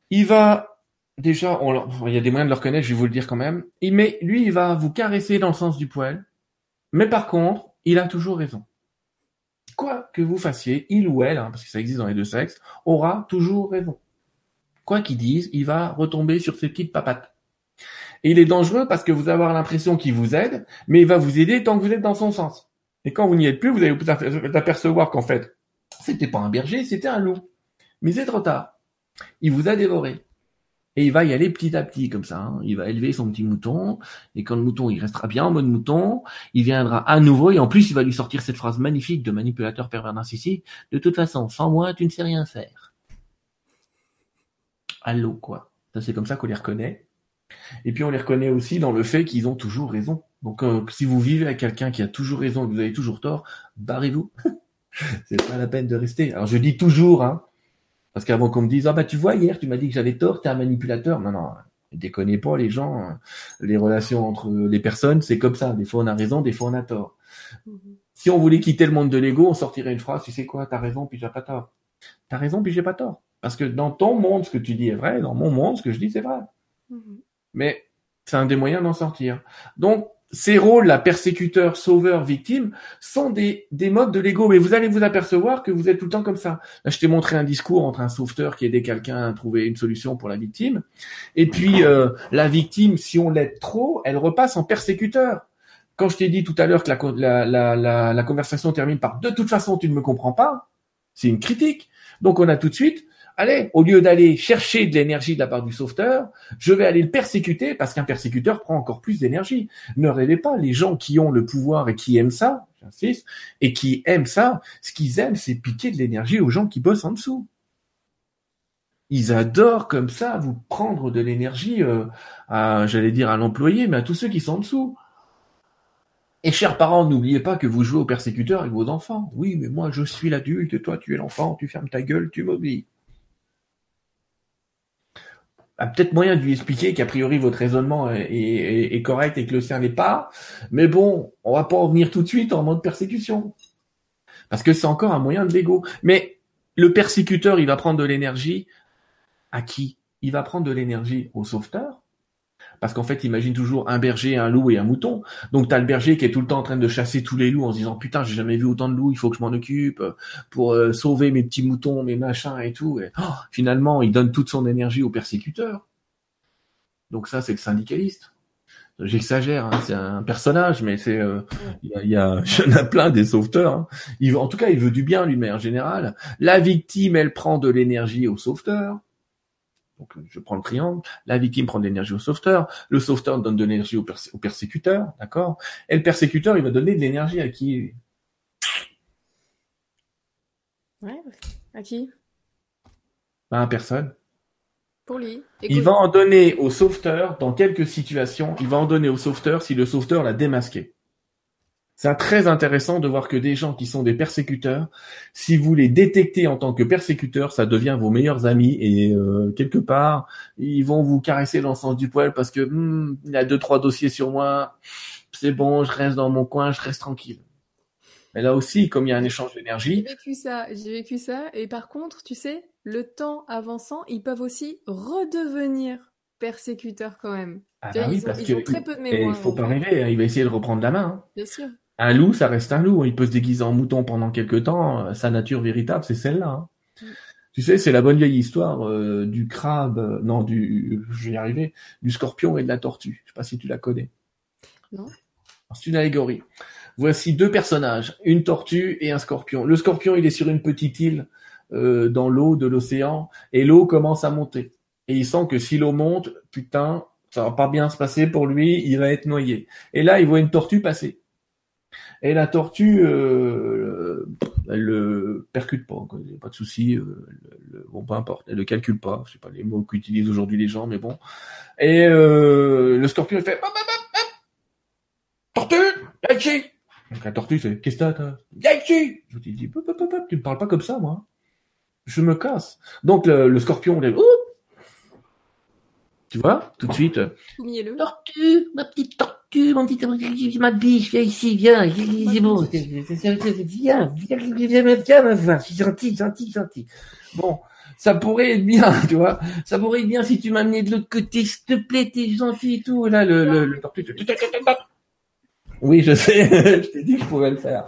il va déjà, il y a des moyens de le reconnaître, je vais vous le dire quand même. Il met, lui, il va vous caresser dans le sens du poil, mais par contre, il a toujours raison. Quoi que vous fassiez, il ou elle, hein, parce que ça existe dans les deux sexes, aura toujours raison. Quoi qu'il dise, il va retomber sur ses petites papates. Et il est dangereux parce que vous allez avoir l'impression qu'il vous aide, mais il va vous aider tant que vous êtes dans son sens. Et quand vous n'y êtes plus, vous allez vous apercevoir qu'en fait, c'était pas un berger, c'était un loup. Mais c'est trop tard. Il vous a dévoré. Et il va y aller petit à petit comme ça. Hein. Il va élever son petit mouton. Et quand le mouton, il restera bien en mode mouton, il viendra à nouveau. Et en plus, il va lui sortir cette phrase magnifique de manipulateur pervers narcissique. De toute façon, sans moi, tu ne sais rien faire. Allô, quoi. Ça, c'est comme ça qu'on les reconnaît. Et puis, on les reconnaît aussi dans le fait qu'ils ont toujours raison. Donc, euh, si vous vivez avec quelqu'un qui a toujours raison et que vous avez toujours tort, barrez-vous. c'est pas la peine de rester. Alors, je dis toujours, hein, parce qu'avant qu'on me dise, ah bah tu vois, hier, tu m'as dit que j'avais tort, t'es un manipulateur. Non, non, déconnez pas les gens. Hein. Les relations entre les personnes, c'est comme ça. Des fois, on a raison, des fois, on a tort. Mm-hmm. Si on voulait quitter le monde de l'ego, on sortirait une phrase, tu sais quoi, t'as raison, puis j'ai pas tort. T'as raison, puis j'ai pas tort. Parce que dans ton monde, ce que tu dis est vrai, dans mon monde, ce que je dis, c'est vrai. Mm-hmm. Mais c'est un des moyens d'en sortir. Donc, ces rôles, la persécuteur, sauveur, victime, sont des, des modes de l'ego. Mais vous allez vous apercevoir que vous êtes tout le temps comme ça. Là, je t'ai montré un discours entre un sauveteur qui aidait quelqu'un à trouver une solution pour la victime. Et puis, euh, la victime, si on l'aide trop, elle repasse en persécuteur. Quand je t'ai dit tout à l'heure que la, la, la, la conversation termine par « de toute façon, tu ne me comprends pas », c'est une critique. Donc, on a tout de suite allez, au lieu d'aller chercher de l'énergie de la part du sauveteur, je vais aller le persécuter parce qu'un persécuteur prend encore plus d'énergie. Ne rêvez pas, les gens qui ont le pouvoir et qui aiment ça, j'insiste, et qui aiment ça, ce qu'ils aiment, c'est piquer de l'énergie aux gens qui bossent en dessous. Ils adorent comme ça vous prendre de l'énergie, euh, à, j'allais dire à l'employé, mais à tous ceux qui sont en dessous. Et chers parents, n'oubliez pas que vous jouez au persécuteur avec vos enfants. Oui, mais moi je suis l'adulte, toi tu es l'enfant, tu fermes ta gueule, tu m'oublies a peut-être moyen de lui expliquer qu'a priori votre raisonnement est, correct et que le sien n'est pas. Mais bon, on va pas en venir tout de suite en mode persécution. Parce que c'est encore un moyen de l'ego. Mais le persécuteur, il va prendre de l'énergie à qui? Il va prendre de l'énergie au sauveteur parce qu'en fait, imagine toujours un berger, un loup et un mouton. Donc tu as le berger qui est tout le temps en train de chasser tous les loups en se disant putain, j'ai jamais vu autant de loups, il faut que je m'en occupe pour euh, sauver mes petits moutons, mes machins et tout. Oh, finalement, il donne toute son énergie au persécuteur. Donc ça, c'est le syndicaliste. J'exagère, hein, c'est un personnage, mais c'est euh, il y, a, y, en a plein des sauveteurs. Hein. En tout cas, il veut du bien lui, mais en général, la victime, elle prend de l'énergie au sauveteur. Donc je prends le triangle, la victime prend de l'énergie au sauveteur, le sauveteur donne de l'énergie au, persécuteur, d'accord? Et le persécuteur, il va donner de l'énergie à qui? Ouais, à qui? À personne. Pour lui. Il va en donner au sauveteur dans quelques situations. Il va en donner au sauveteur si le sauveteur l'a démasqué. C'est très intéressant de voir que des gens qui sont des persécuteurs, si vous les détectez en tant que persécuteurs, ça devient vos meilleurs amis et euh, quelque part, ils vont vous caresser dans le sens du poil parce que hmm, il a deux trois dossiers sur moi, c'est bon, je reste dans mon coin, je reste tranquille. Mais là aussi, comme il y a un échange d'énergie. J'ai vécu ça, j'ai vécu ça. Et par contre, tu sais, le temps avançant, ils peuvent aussi redevenir persécuteurs quand même. Ah bah oui, parce que très peu de mémoire. Il faut pas rêver, hein, il va essayer de reprendre la main. Hein. Bien sûr. Un loup, ça reste un loup. Il peut se déguiser en mouton pendant quelques temps. Sa nature véritable, c'est celle-là. Hein. Mm. Tu sais, c'est la bonne vieille histoire euh, du crabe, euh, non, du, je vais y arriver, du scorpion et de la tortue. Je sais pas si tu la connais. Non. C'est une allégorie. Voici deux personnages, une tortue et un scorpion. Le scorpion, il est sur une petite île euh, dans l'eau de l'océan et l'eau commence à monter. Et il sent que si l'eau monte, putain, ça va pas bien se passer pour lui, il va être noyé. Et là, il voit une tortue passer. Et la tortue, euh, elle le percute pas, quoi. pas de souci. Euh, bon, peu importe, elle le calcule pas. Je sais pas les mots qu'utilisent aujourd'hui les gens, mais bon. Et euh, le scorpion il fait tortue, donc la tortue fait Qu'est-ce que t'as ici Je dis Tu me parles pas comme ça, moi. Je me casse. Donc le, le scorpion, il tu vois, tout de suite. Tortue, ma petite tortue, mon petit, ma biche, viens ici, viens, c'est bon, viens, viens, viens, viens, ma voix, je suis gentil, gentil, gentil. Bon, ça pourrait être bien, tu vois, ça pourrait être bien si tu m'amenais de l'autre côté, s'il te plaît, t'es gentil et tout, là, le, le, le tortue, oui, je sais, je t'ai dit que je pouvais le faire.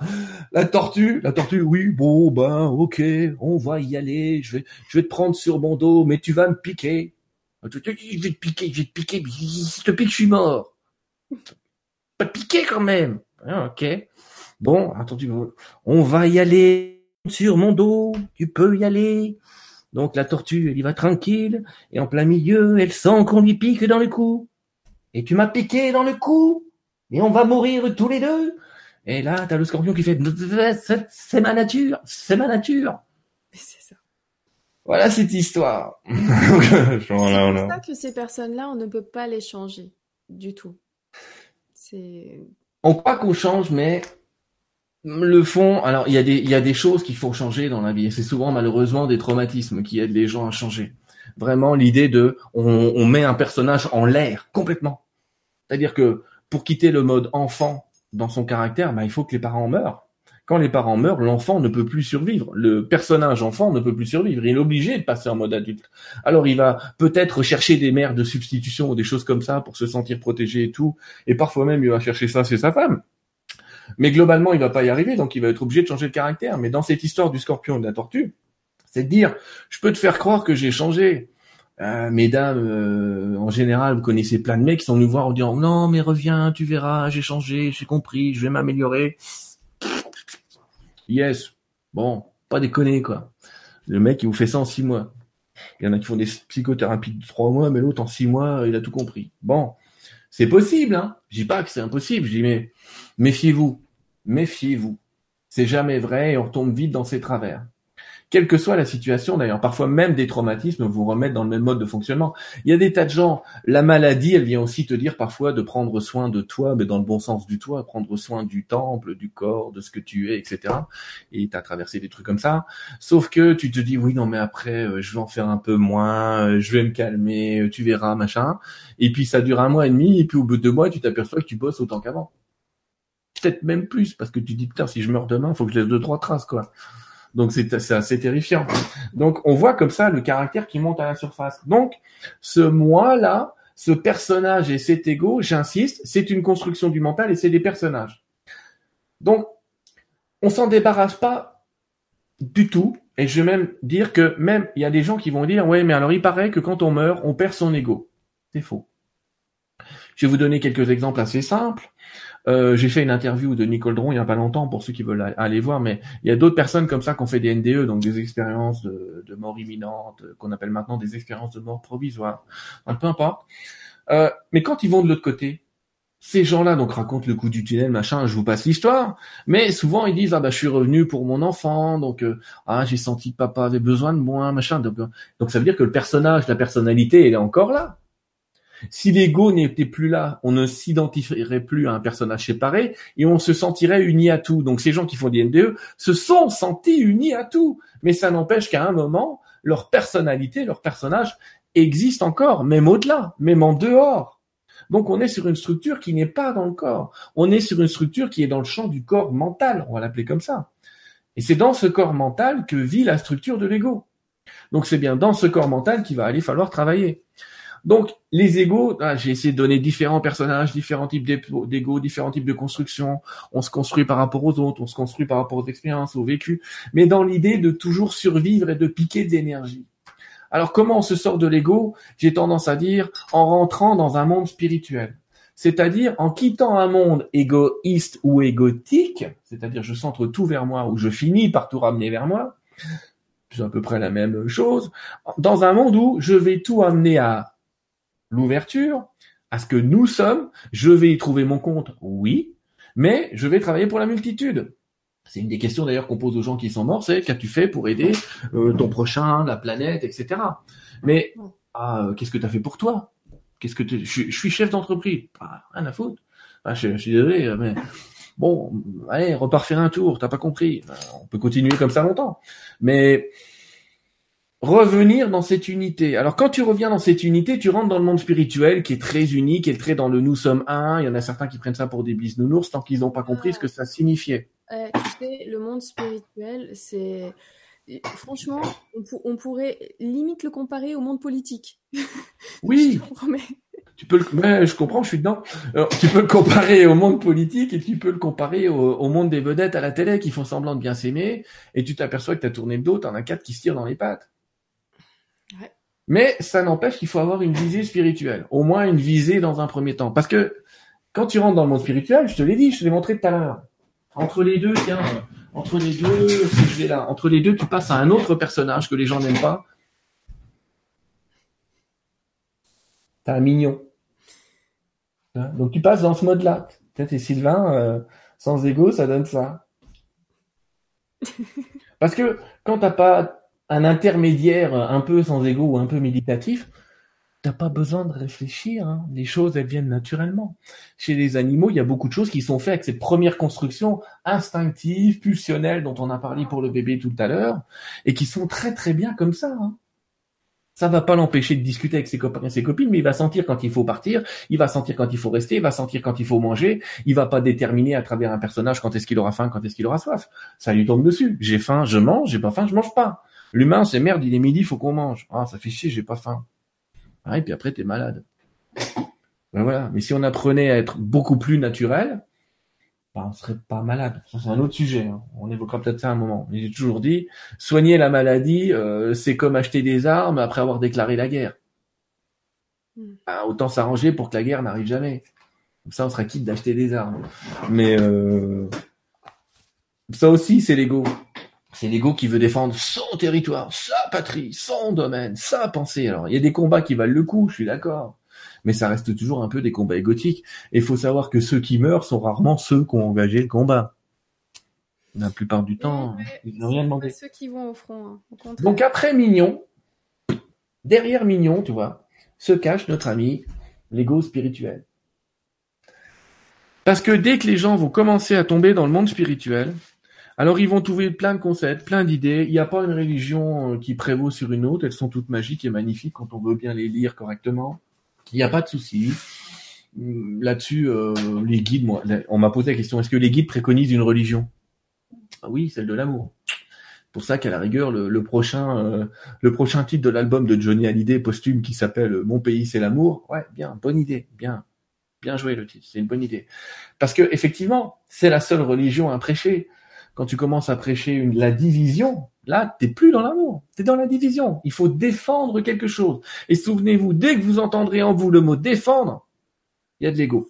La tortue, la tortue, oui, bon, ben, ok, on va y aller, je vais, je vais te prendre sur mon dos, mais tu vas me piquer. Je vais te piquer, je vais te piquer, si je te pique, je suis mort. Pas te piquer quand même. Ah, ok. Bon, attends, on va y aller sur mon dos, tu peux y aller. Donc la tortue, elle y va tranquille, et en plein milieu, elle sent qu'on lui pique dans le cou. Et tu m'as piqué dans le cou et on va mourir tous les deux. Et là, t'as le scorpion qui fait, c'est ma nature, c'est ma nature. C'est ça. Voilà cette histoire. c'est pour ça que ces personnes-là, on ne peut pas les changer du tout. C'est. On croit qu'on change, mais le fond, alors il y a des il y a des choses qu'il faut changer dans la vie. Et c'est souvent malheureusement des traumatismes qui aident les gens à changer. Vraiment l'idée de on, on met un personnage en l'air complètement. C'est-à-dire que pour quitter le mode enfant dans son caractère, bah, il faut que les parents meurent. Quand les parents meurent, l'enfant ne peut plus survivre. Le personnage enfant ne peut plus survivre. Il est obligé de passer en mode adulte. Alors il va peut-être chercher des mères de substitution ou des choses comme ça pour se sentir protégé et tout. Et parfois même il va chercher ça chez sa femme. Mais globalement, il va pas y arriver, donc il va être obligé de changer de caractère. Mais dans cette histoire du scorpion et de la tortue, c'est de dire, je peux te faire croire que j'ai changé. Euh, mesdames, euh, en général, vous connaissez plein de mecs qui sont venus voir en disant non mais reviens, tu verras, j'ai changé, j'ai compris, je vais m'améliorer. Yes, bon, pas déconner quoi. Le mec il vous fait ça en six mois. Il y en a qui font des psychothérapies de trois mois, mais l'autre en six mois il a tout compris. Bon, c'est possible, hein. Je dis pas que c'est impossible, je dis mais méfiez-vous, méfiez-vous. C'est jamais vrai et on retombe vite dans ses travers quelle que soit la situation d'ailleurs. Parfois même des traumatismes vous remettent dans le même mode de fonctionnement. Il y a des tas de gens, la maladie, elle vient aussi te dire parfois de prendre soin de toi, mais dans le bon sens du toi, prendre soin du temple, du corps, de ce que tu es, etc. Et tu as traversé des trucs comme ça. Sauf que tu te dis, oui, non, mais après, euh, je vais en faire un peu moins, euh, je vais me calmer, euh, tu verras, machin. Et puis ça dure un mois et demi, et puis au bout de deux mois, tu t'aperçois que tu bosses autant qu'avant. Peut-être même plus, parce que tu dis, putain, si je meurs demain, faut que je laisse deux, trois traces, quoi. Donc c'est assez terrifiant. Donc on voit comme ça le caractère qui monte à la surface. Donc ce moi-là, ce personnage et cet ego, j'insiste, c'est une construction du mental et c'est des personnages. Donc on s'en débarrasse pas du tout. Et je vais même dire que même il y a des gens qui vont dire ouais mais alors il paraît que quand on meurt on perd son ego. C'est faux. Je vais vous donner quelques exemples assez simples. Euh, j'ai fait une interview de Nicole Dron il y a pas longtemps pour ceux qui veulent aller voir, mais il y a d'autres personnes comme ça qui ont fait des NDE, donc des expériences de, de mort imminente, qu'on appelle maintenant des expériences de mort provisoire. Un peu importe. Euh, mais quand ils vont de l'autre côté, Ces gens-là donc racontent le coup du tunnel, machin, je vous passe l'histoire, mais souvent ils disent ah bah je suis revenu pour mon enfant, donc euh, ah j'ai senti que papa avait besoin de moi, machin. Euh, donc ça veut dire que le personnage, la personnalité, elle est encore là. Si l'ego n'était plus là, on ne s'identifierait plus à un personnage séparé et on se sentirait uni à tout. Donc ces gens qui font des NDE se sont sentis unis à tout, mais ça n'empêche qu'à un moment, leur personnalité, leur personnage existe encore, même au-delà, même en dehors. Donc on est sur une structure qui n'est pas dans le corps. On est sur une structure qui est dans le champ du corps mental, on va l'appeler comme ça. Et c'est dans ce corps mental que vit la structure de l'ego. Donc c'est bien dans ce corps mental qu'il va aller falloir travailler. Donc les égos, ah, j'ai essayé de donner différents personnages, différents types d'égos, différents types de construction. On se construit par rapport aux autres, on se construit par rapport aux expériences, aux vécus, mais dans l'idée de toujours survivre et de piquer d'énergie. Alors comment on se sort de l'ego? J'ai tendance à dire en rentrant dans un monde spirituel. C'est-à-dire en quittant un monde égoïste ou égotique, c'est-à-dire je centre tout vers moi ou je finis par tout ramener vers moi, c'est à peu près la même chose, dans un monde où je vais tout amener à l'ouverture, à ce que nous sommes, je vais y trouver mon compte, oui, mais je vais travailler pour la multitude. C'est une des questions d'ailleurs qu'on pose aux gens qui sont morts, c'est qu'as-tu fait pour aider euh, ton prochain, la planète, etc. Mais ah, euh, qu'est-ce que tu as fait pour toi? Qu'est-ce que je, je, suis chef d'entreprise, ah, rien à foutre. Ah, je, suis désolé, mais bon, allez, repars faire un tour. T'as pas compris On peut continuer comme ça longtemps, mais revenir dans cette unité. Alors quand tu reviens dans cette unité, tu rentres dans le monde spirituel qui est très unique, qui est très dans le nous sommes un. Il y en a certains qui prennent ça pour des bisounours tant qu'ils n'ont pas compris ce que ça signifiait tu sais, le monde spirituel, c'est. Franchement, on, pourrait limite le comparer au monde politique. Oui. tu peux le, je comprends, je suis dedans. tu peux le comparer au monde politique et tu peux le comparer au, monde des vedettes à la télé qui font semblant de bien s'aimer et tu t'aperçois que tu as tourné le dos, t'en as quatre qui se tirent dans les pattes. Mais ça n'empêche qu'il faut avoir une visée spirituelle, au moins une visée dans un premier temps. Parce que quand tu rentres dans le monde spirituel, je te l'ai dit, je te l'ai montré tout à l'heure, entre les deux, tiens, entre les deux, si je vais là, entre les deux, tu passes à un autre personnage que les gens n'aiment pas. T'as un mignon. Hein, donc tu passes dans ce mode-là. Peut-être et Sylvain, euh, sans ego, ça donne ça. Parce que quand t'as pas un intermédiaire un peu sans ego ou un peu méditatif, T'as pas besoin de réfléchir, hein. les choses elles viennent naturellement. Chez les animaux, il y a beaucoup de choses qui sont faites avec cette première construction instinctive, pulsionnelle dont on a parlé pour le bébé tout à l'heure, et qui sont très très bien comme ça. Hein. Ça va pas l'empêcher de discuter avec ses copains et ses copines, mais il va sentir quand il faut partir, il va sentir quand il faut rester, il va sentir quand il faut manger, il va pas déterminer à travers un personnage quand est-ce qu'il aura faim, quand est-ce qu'il aura soif. Ça lui tombe dessus. J'ai faim, je mange, j'ai pas faim, je mange pas. L'humain, c'est merde, il est midi, faut qu'on mange. Ah, ça fait chier, j'ai pas faim. Ah, et puis après, t'es malade. Ben voilà. Mais si on apprenait à être beaucoup plus naturel, ben on serait pas malade. Ça, c'est un autre sujet. Hein. On évoquera peut-être ça un moment. Mais j'ai toujours dit, soigner la maladie, euh, c'est comme acheter des armes après avoir déclaré la guerre. Hmm. Ben, autant s'arranger pour que la guerre n'arrive jamais. Comme ça, on sera quitte d'acheter des armes. Mais euh, ça aussi, c'est l'ego. C'est l'ego qui veut défendre son territoire, sa patrie, son domaine, sa pensée. Alors, il y a des combats qui valent le coup, je suis d'accord. Mais ça reste toujours un peu des combats égotiques. Et il faut savoir que ceux qui meurent sont rarement ceux qui ont engagé le combat. La plupart du temps, ils n'ont rien demandé. Ceux qui vont au front. Hein, Donc après Mignon, derrière Mignon, tu vois, se cache notre ami, l'ego spirituel. Parce que dès que les gens vont commencer à tomber dans le monde spirituel, alors ils vont trouver plein de concepts, plein d'idées. Il n'y a pas une religion euh, qui prévaut sur une autre. Elles sont toutes magiques et magnifiques quand on veut bien les lire correctement. Il n'y a pas de souci. Hum, là-dessus, euh, les guides, moi, on m'a posé la question est-ce que les guides préconisent une religion? Ah Oui, celle de l'amour. Pour ça qu'à la rigueur, le, prochain, euh, le prochain titre de l'album de Johnny Hallyday posthume qui s'appelle Mon pays c'est l'amour, ouais, bien, bonne idée, bien, bien joué le titre, c'est une bonne idée. Parce que effectivement, c'est la seule religion à prêcher quand tu commences à prêcher une, la division, là, t'es plus dans l'amour, t'es dans la division. Il faut défendre quelque chose. Et souvenez-vous, dès que vous entendrez en vous le mot défendre, il y a de l'ego.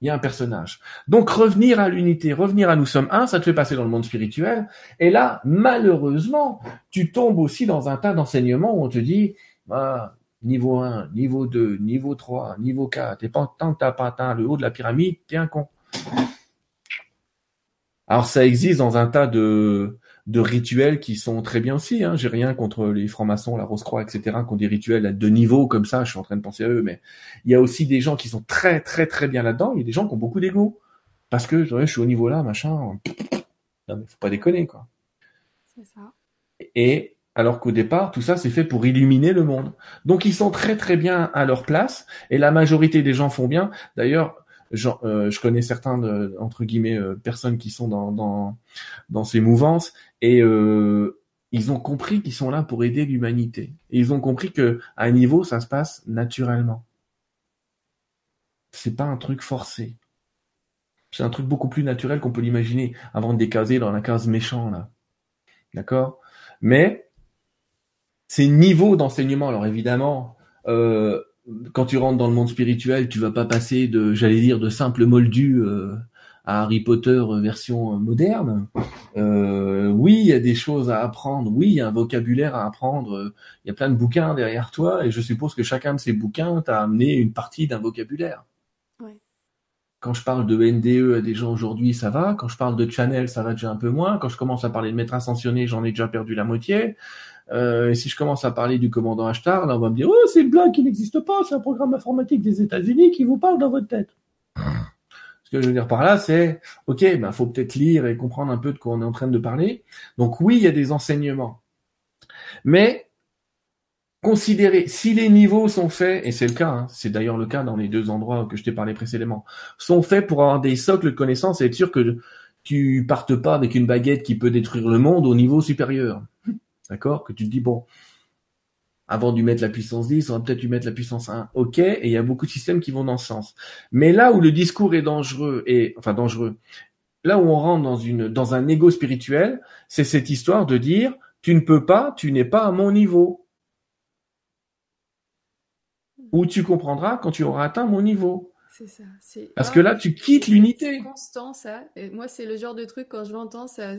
Il y a un personnage. Donc revenir à l'unité, revenir à nous sommes un, ça te fait passer dans le monde spirituel. Et là, malheureusement, tu tombes aussi dans un tas d'enseignements où on te dit, bah, Niveau 1, niveau 2, niveau 3, niveau 4. Et tant que t'as pas atteint le haut de la pyramide, t'es un con. Alors ça existe dans un tas de, de rituels qui sont très bien aussi. Hein. J'ai rien contre les francs-maçons, la Rose-Croix, etc., qui ont des rituels à deux niveaux comme ça. Je suis en train de penser à eux, mais il y a aussi des gens qui sont très très très bien là-dedans. Il y a des gens qui ont beaucoup d'ego parce que je suis au niveau là, machin. Non mais faut pas déconner quoi. C'est ça. Et alors qu'au départ, tout ça c'est fait pour illuminer le monde. Donc ils sont très très bien à leur place et la majorité des gens font bien. D'ailleurs, euh, je connais certains de, entre guillemets euh, personnes qui sont dans dans, dans ces mouvances et euh, ils ont compris qu'ils sont là pour aider l'humanité. Ils ont compris que à un niveau ça se passe naturellement. C'est pas un truc forcé. C'est un truc beaucoup plus naturel qu'on peut l'imaginer avant de décaser dans la case méchant là. D'accord? Mais ces niveaux d'enseignement, alors évidemment, euh, quand tu rentres dans le monde spirituel, tu vas pas passer de, j'allais dire, de simple moldu euh, à Harry Potter version moderne. Euh, oui, il y a des choses à apprendre. Oui, il y a un vocabulaire à apprendre. Il y a plein de bouquins derrière toi, et je suppose que chacun de ces bouquins t'a amené une partie d'un vocabulaire. Quand je parle de NDE à des gens aujourd'hui, ça va. Quand je parle de Channel, ça va déjà un peu moins. Quand je commence à parler de maître ascensionné, j'en ai déjà perdu la moitié. Euh, et si je commence à parler du commandant Ashtar, là, on va me dire, oh, c'est le blague qui n'existe pas, c'est un programme informatique des États-Unis qui vous parle dans votre tête. Ce que je veux dire par là, c'est, ok, ben, faut peut-être lire et comprendre un peu de quoi on est en train de parler. Donc oui, il y a des enseignements. Mais, considérer, si les niveaux sont faits, et c'est le cas, hein, c'est d'ailleurs le cas dans les deux endroits que je t'ai parlé précédemment, sont faits pour avoir des socles de connaissances et être sûr que tu partes pas avec une baguette qui peut détruire le monde au niveau supérieur. D'accord? Que tu te dis, bon, avant de mettre la puissance 10, on va peut-être lui mettre la puissance 1. Ok, et il y a beaucoup de systèmes qui vont dans ce sens. Mais là où le discours est dangereux, et enfin dangereux, là où on rentre dans une dans un ego spirituel, c'est cette histoire de dire tu ne peux pas, tu n'es pas à mon niveau. Ou tu comprendras quand tu auras atteint mon niveau. C'est ça. Parce que là, tu quittes l'unité. C'est constant, ça. Et moi, c'est le genre de truc, quand je l'entends, ça,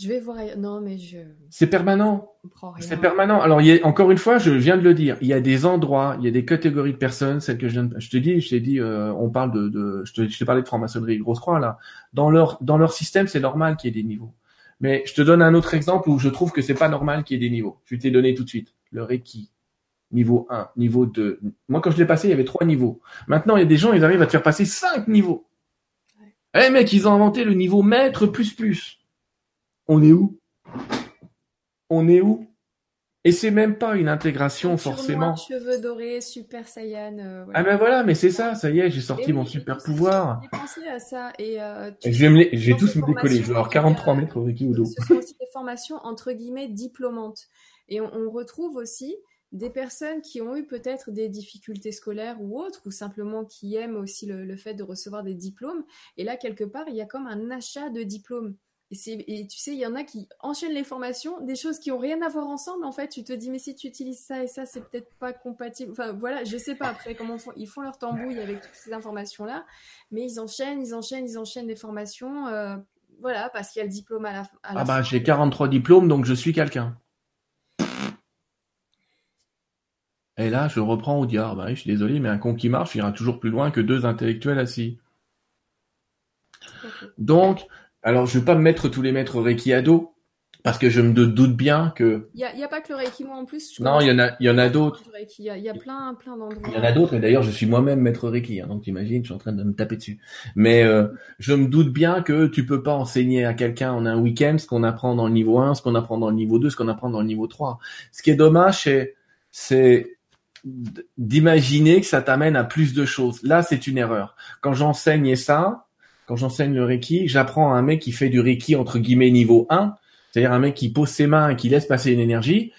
je vais voir. Non, mais je. C'est permanent. C'est permanent. Alors, il y a, encore une fois, je viens de le dire. Il y a des endroits, il y a des catégories de personnes, celles que je viens de, je te dis, je t'ai dit, euh, on parle de, de je te, je parlé de franc-maçonnerie, grosse croix là. Dans leur, dans leur système, c'est normal qu'il y ait des niveaux. Mais je te donne un autre exemple où je trouve que c'est pas normal qu'il y ait des niveaux. Je t'ai donné tout de suite. Le Reiki. Niveau 1, niveau 2. Moi, quand je l'ai passé, il y avait trois niveaux. Maintenant, il y a des gens, ils arrivent à te faire passer cinq niveaux. Eh ouais. mec, ils ont inventé le niveau maître plus plus on est où? On est où? Et c'est même pas une intégration forcément. cheveux dorés, super saiyan. Euh, ah ben voilà, mais c'est ça, ça y est, j'ai sorti mon super pouvoir. J'ai pensé à ça et euh, je vais me, tous me décoller. Je vais avoir 43 mètres au Reiki Udo. Ce sont aussi des formations entre guillemets diplômantes et on, retrouve aussi des personnes qui ont eu peut-être des difficultés scolaires ou autres, ou simplement qui aiment aussi le, le fait de recevoir des diplômes. Et là, quelque part, il y a comme un achat de diplômes. Et, tu sais, il y en a qui enchaînent les formations, des choses qui ont rien à voir ensemble. En fait, tu te dis, mais si tu utilises ça et ça, c'est peut-être pas compatible. Enfin, voilà, je sais pas après comment ils font leur tambouille avec toutes ces informations-là, mais ils enchaînent, ils enchaînent, ils enchaînent les formations. Euh, voilà, parce qu'il y a le diplôme à la, fin. ah bah, j'ai 43 diplômes, donc je suis quelqu'un. Et là, je reprends au diable. Bah, je suis désolé, mais un con qui marche ira toujours plus loin que deux intellectuels assis. Donc, alors, je vais pas me mettre tous les maîtres Reiki à dos, parce que je me doute bien que. Il y a, pas que le Reiki, moi en plus. non, il y en a, il y en a d'autres. Il y a, plein, plein d'endroits. Il y en a d'autres, et d'ailleurs, je suis moi-même maître Reiki, hein, donc t'imagines, je suis en train de me taper dessus. Mais euh, je me doute bien que tu peux pas enseigner à quelqu'un en un week-end ce qu'on apprend dans le niveau 1, ce qu'on apprend dans le niveau 2, ce qu'on apprend dans le niveau 3. Ce qui est dommage, c'est, c'est d'imaginer que ça t'amène à plus de choses. Là, c'est une erreur. Quand j'enseigne ça, quand j'enseigne le Reiki, j'apprends à un mec qui fait du Reiki entre guillemets niveau 1, c'est-à-dire un mec qui pose ses mains et qui laisse passer une énergie,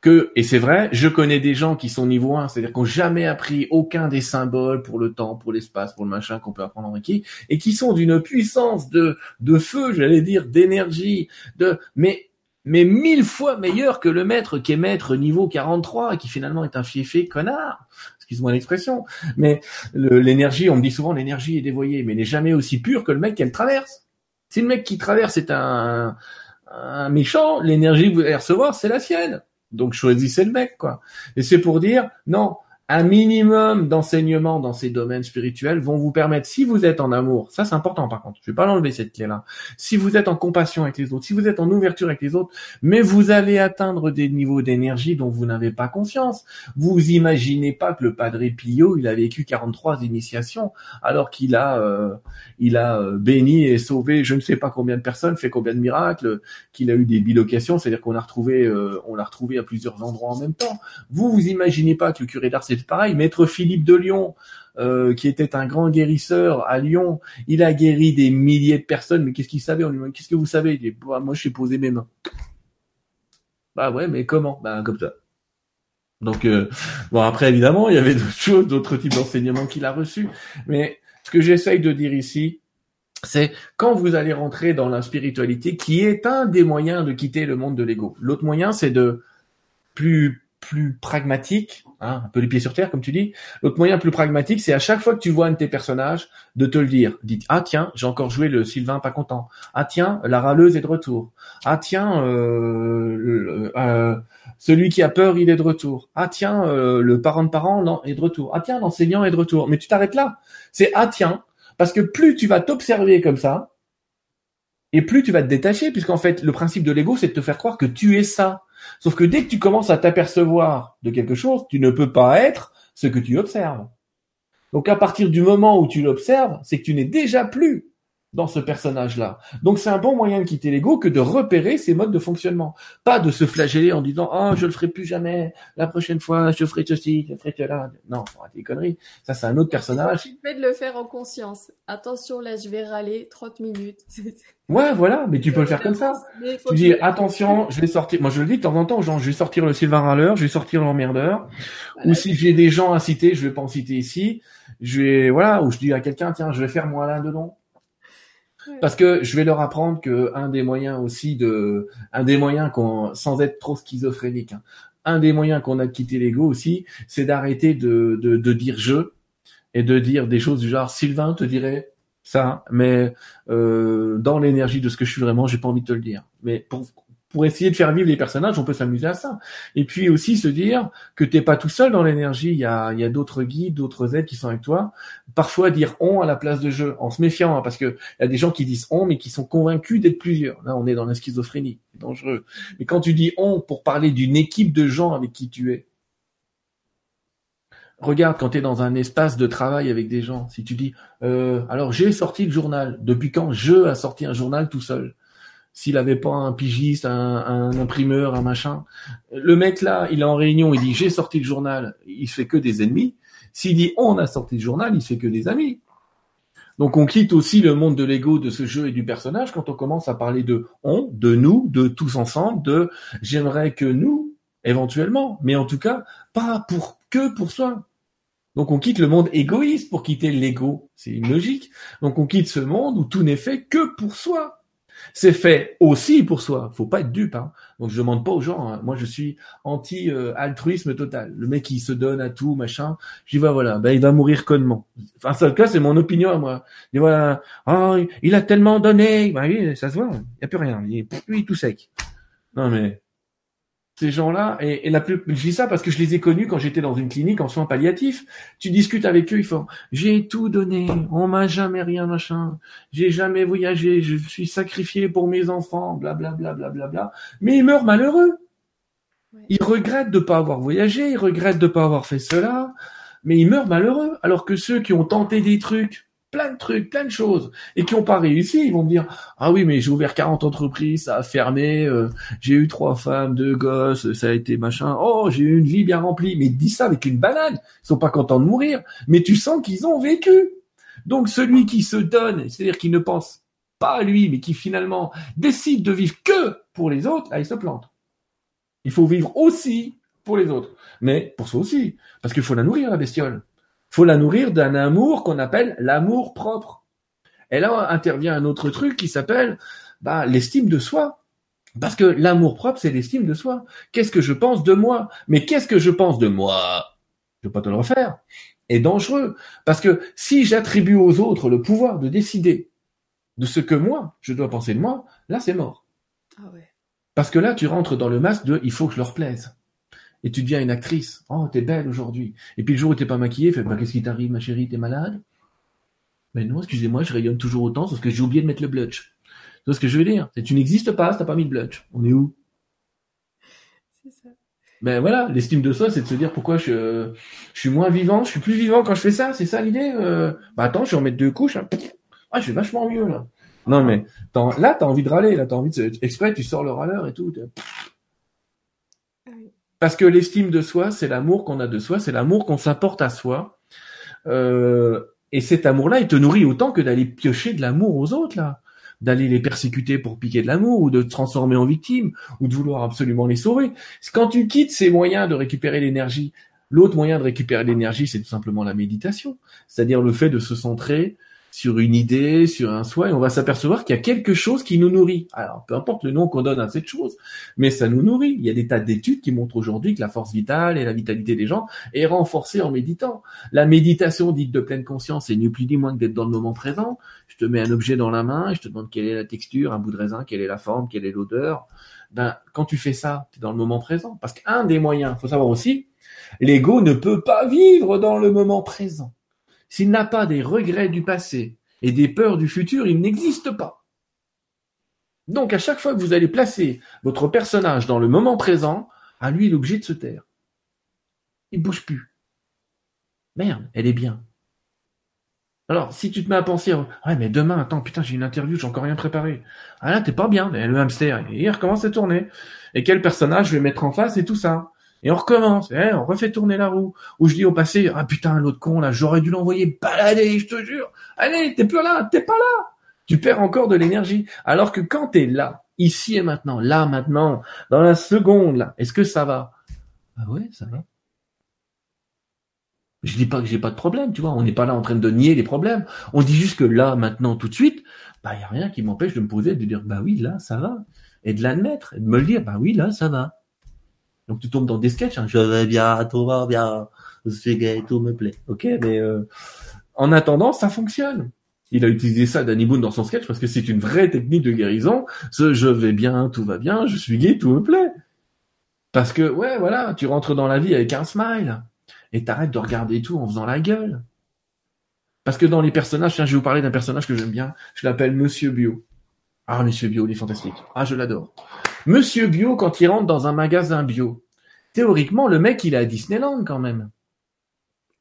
que, et c'est vrai, je connais des gens qui sont niveau 1, c'est-à-dire qui n'ont jamais appris aucun des symboles pour le temps, pour l'espace, pour le machin qu'on peut apprendre en Reiki, et qui sont d'une puissance de, de feu, j'allais dire, d'énergie, de, mais, mais mille fois meilleur que le maître qui est maître niveau 43 et qui finalement est un fiefé connard excuse-moi l'expression, mais l'énergie, on me dit souvent l'énergie est dévoyée, mais n'est jamais aussi pure que le mec qu'elle traverse. Si le mec qui traverse est un, un méchant, l'énergie que vous allez recevoir, c'est la sienne. Donc choisissez le mec, quoi. Et c'est pour dire, non, un minimum d'enseignement dans ces domaines spirituels vont vous permettre, si vous êtes en amour, ça c'est important par contre, je vais pas l'enlever cette clé-là, si vous êtes en compassion avec les autres, si vous êtes en ouverture avec les autres, mais vous allez atteindre des niveaux d'énergie dont vous n'avez pas conscience. Vous imaginez pas que le Padre Pio, il a vécu 43 initiations, alors qu'il a, euh, il a euh, béni et sauvé je ne sais pas combien de personnes, fait combien de miracles, qu'il a eu des bilocations, c'est-à-dire qu'on a retrouvé, euh, on l'a retrouvé à plusieurs endroits en même temps. Vous, vous imaginez pas que le curé d'Ars pareil. Maître Philippe de Lyon, euh, qui était un grand guérisseur à Lyon, il a guéri des milliers de personnes. Mais qu'est-ce qu'il savait On lui demande Qu'est-ce que vous savez? Il dit bah, Moi, je suis posé mes mains. Bah ouais, mais comment? Bah comme ça. Donc euh, bon, après évidemment, il y avait d'autres choses, d'autres types d'enseignements qu'il a reçus. Mais ce que j'essaye de dire ici, c'est quand vous allez rentrer dans la spiritualité, qui est un des moyens de quitter le monde de l'ego. L'autre moyen, c'est de plus plus pragmatique, hein, un peu les pieds sur terre comme tu dis. L'autre moyen plus pragmatique, c'est à chaque fois que tu vois un de tes personnages, de te le dire. Dites ah tiens, j'ai encore joué le Sylvain pas content. Ah tiens, la râleuse est de retour. Ah tiens, euh, euh, celui qui a peur, il est de retour. Ah tiens, euh, le parent de parent est de retour. Ah tiens, l'enseignant est de retour. Mais tu t'arrêtes là. C'est ah tiens, parce que plus tu vas t'observer comme ça, et plus tu vas te détacher, puisqu'en fait, le principe de l'ego, c'est de te faire croire que tu es ça. Sauf que dès que tu commences à t'apercevoir de quelque chose, tu ne peux pas être ce que tu observes. Donc à partir du moment où tu l'observes, c'est que tu n'es déjà plus dans ce personnage-là. Donc c'est un bon moyen de quitter l'ego que de repérer ses modes de fonctionnement. Pas de se flageller en disant oh je le ferai plus jamais, la prochaine fois je ferai ceci, je ferai cela. Non, des conneries. Ça c'est un autre personnage. Tu fais de le faire en conscience. Attention là je vais râler 30 minutes. Ouais, voilà, mais tu peux le faire comme ça. Tu dis attention, je vais sortir. Moi je le dis de temps en temps, genre je vais sortir le Sylvain râleur, je vais sortir l'emmerdeur. Ou si j'ai des gens à citer, je vais pas en citer ici. Je vais voilà, ou je dis à quelqu'un tiens, je vais faire moi l'un dedans. Parce que je vais leur apprendre que un des moyens aussi de, un des moyens qu'on, sans être trop schizophrénique, hein, un des moyens qu'on a de quitter l'ego aussi, c'est d'arrêter de, de, de, dire je et de dire des choses du genre Sylvain te dirait ça, mais euh, dans l'énergie de ce que je suis vraiment, j'ai pas envie de te le dire. Mais pour pour essayer de faire vivre les personnages, on peut s'amuser à ça. Et puis aussi se dire que t'es pas tout seul dans l'énergie. Il y a, y a d'autres guides, d'autres aides qui sont avec toi. Parfois dire on à la place de je, en se méfiant, hein, parce que y a des gens qui disent on, mais qui sont convaincus d'être plusieurs. Là, on est dans la schizophrénie, c'est dangereux. Mais quand tu dis on pour parler d'une équipe de gens avec qui tu es, Regarde quand tu es dans un espace de travail avec des gens, si tu dis euh, alors j'ai sorti le journal, depuis quand je a sorti un journal tout seul? S'il avait pas un pigiste, un, imprimeur, un machin. Le mec là, il est en réunion, il dit j'ai sorti le journal, il fait que des ennemis. S'il dit on a sorti le journal, il fait que des amis. Donc on quitte aussi le monde de l'ego de ce jeu et du personnage quand on commence à parler de on, de nous, de tous ensemble, de j'aimerais que nous, éventuellement, mais en tout cas pas pour que pour soi. Donc on quitte le monde égoïste pour quitter l'ego, c'est une logique. Donc on quitte ce monde où tout n'est fait que pour soi. C'est fait aussi pour soi. Faut pas être dupe. Hein. Donc je demande pas aux gens. Hein. Moi je suis anti altruisme total. Le mec qui se donne à tout machin. Je dis bah, voilà, ben il va mourir connement. Enfin ça le cas c'est mon opinion à moi. Voilà, oh, il a tellement donné. Bah oui, ça se voit. Il y a plus rien. Il est tout sec. Non mais ces gens-là, et, la plus, je dis ça parce que je les ai connus quand j'étais dans une clinique en soins palliatifs. Tu discutes avec eux, ils font, j'ai tout donné, on m'a jamais rien machin, j'ai jamais voyagé, je suis sacrifié pour mes enfants, bla bla bla bla bla bla. Mais ils meurent malheureux. Ils regrettent de pas avoir voyagé, ils regrettent de pas avoir fait cela, mais ils meurent malheureux. Alors que ceux qui ont tenté des trucs, plein de trucs, plein de choses, et qui n'ont pas réussi, ils vont me dire ah oui mais j'ai ouvert 40 entreprises, ça a fermé, euh, j'ai eu trois femmes, deux gosses, ça a été machin, oh j'ai eu une vie bien remplie, mais dis ça avec une banane, ils sont pas contents de mourir, mais tu sens qu'ils ont vécu. Donc celui qui se donne, c'est-à-dire qui ne pense pas à lui, mais qui finalement décide de vivre que pour les autres, là il se plante. Il faut vivre aussi pour les autres, mais pour soi aussi, parce qu'il faut la nourrir la bestiole faut la nourrir d'un amour qu'on appelle l'amour propre. Et là intervient un autre truc qui s'appelle bah, l'estime de soi. Parce que l'amour propre, c'est l'estime de soi. Qu'est-ce que je pense de moi? Mais qu'est-ce que je pense de moi? Je vais pas te le refaire. Est dangereux. Parce que si j'attribue aux autres le pouvoir de décider de ce que moi, je dois penser de moi, là, c'est mort. Ah Parce que là, tu rentres dans le masque de il faut que je leur plaise. Et tu deviens une actrice. Oh, t'es belle aujourd'hui. Et puis le jour où t'es pas maquillée, fais, bah, qu'est-ce qui t'arrive, ma chérie, t'es malade? Ben non, excusez-moi, je rayonne toujours autant, sauf que j'ai oublié de mettre le blush. Tu vois ce que je veux dire? C'est tu n'existes pas si t'as pas mis de blush. On est où? C'est ça. Ben voilà, l'estime de soi, c'est de se dire pourquoi je, je suis moins vivant, je suis plus vivant quand je fais ça, c'est ça l'idée. Euh... Bah attends, je vais en mettre deux couches. hein. Ah, je vais vachement mieux là. Non mais là, t'as envie de râler, là, t'as envie de se- exprès, tu sors le râleur et tout. Parce que l'estime de soi, c'est l'amour qu'on a de soi, c'est l'amour qu'on s'apporte à soi. Euh, et cet amour-là, il te nourrit autant que d'aller piocher de l'amour aux autres là, d'aller les persécuter pour piquer de l'amour ou de te transformer en victime ou de vouloir absolument les sauver. Quand tu quittes ces moyens de récupérer l'énergie, l'autre moyen de récupérer l'énergie, c'est tout simplement la méditation, c'est-à-dire le fait de se centrer sur une idée, sur un soi, et on va s'apercevoir qu'il y a quelque chose qui nous nourrit. Alors, peu importe le nom qu'on donne à cette chose, mais ça nous nourrit. Il y a des tas d'études qui montrent aujourd'hui que la force vitale et la vitalité des gens est renforcée en méditant. La méditation dite de pleine conscience, c'est ni plus ni moins que d'être dans le moment présent. Je te mets un objet dans la main, je te demande quelle est la texture, un bout de raisin, quelle est la forme, quelle est l'odeur. Ben, quand tu fais ça, tu es dans le moment présent. Parce qu'un des moyens, faut savoir aussi, l'ego ne peut pas vivre dans le moment présent. S'il n'a pas des regrets du passé et des peurs du futur, il n'existe pas. Donc à chaque fois que vous allez placer votre personnage dans le moment présent, à lui il est de se taire. Il bouge plus. Merde, elle est bien. Alors, si tu te mets à penser, ouais, mais demain, attends, putain, j'ai une interview, j'ai encore rien préparé. Ah là, t'es pas bien, mais le hamster, il recommence à tourner. Et quel personnage je vais mettre en face et tout ça? Et on recommence, eh, on refait tourner la roue. Ou je dis au passé, ah putain, l'autre con, là, j'aurais dû l'envoyer balader, je te jure. Allez, t'es plus là, t'es pas là. Tu perds encore de l'énergie. Alors que quand t'es là, ici et maintenant, là, maintenant, dans la seconde, là, est-ce que ça va? Ah ouais, ça va. Je dis pas que j'ai pas de problème, tu vois. On n'est pas là en train de nier les problèmes. On dit juste que là, maintenant, tout de suite, bah, y a rien qui m'empêche de me poser de dire, bah oui, là, ça va. Et de l'admettre. Et de me le dire, bah oui, là, ça va. Donc tu tombes dans des sketchs, hein. je vais bien, tout va bien, je suis gay, tout me plaît. Ok, mais euh, en attendant, ça fonctionne. Il a utilisé ça, Danny Boone, dans son sketch, parce que c'est une vraie technique de guérison. Ce je vais bien, tout va bien, je suis gay, tout me plaît. Parce que, ouais, voilà, tu rentres dans la vie avec un smile. Et t'arrêtes de regarder tout en faisant la gueule. Parce que dans les personnages, tiens, je vais vous parler d'un personnage que j'aime bien. Je l'appelle Monsieur Bio. Ah, Monsieur Bio, il est fantastique. Ah, je l'adore. Monsieur Bio, quand il rentre dans un magasin bio, théoriquement, le mec, il est à Disneyland quand même.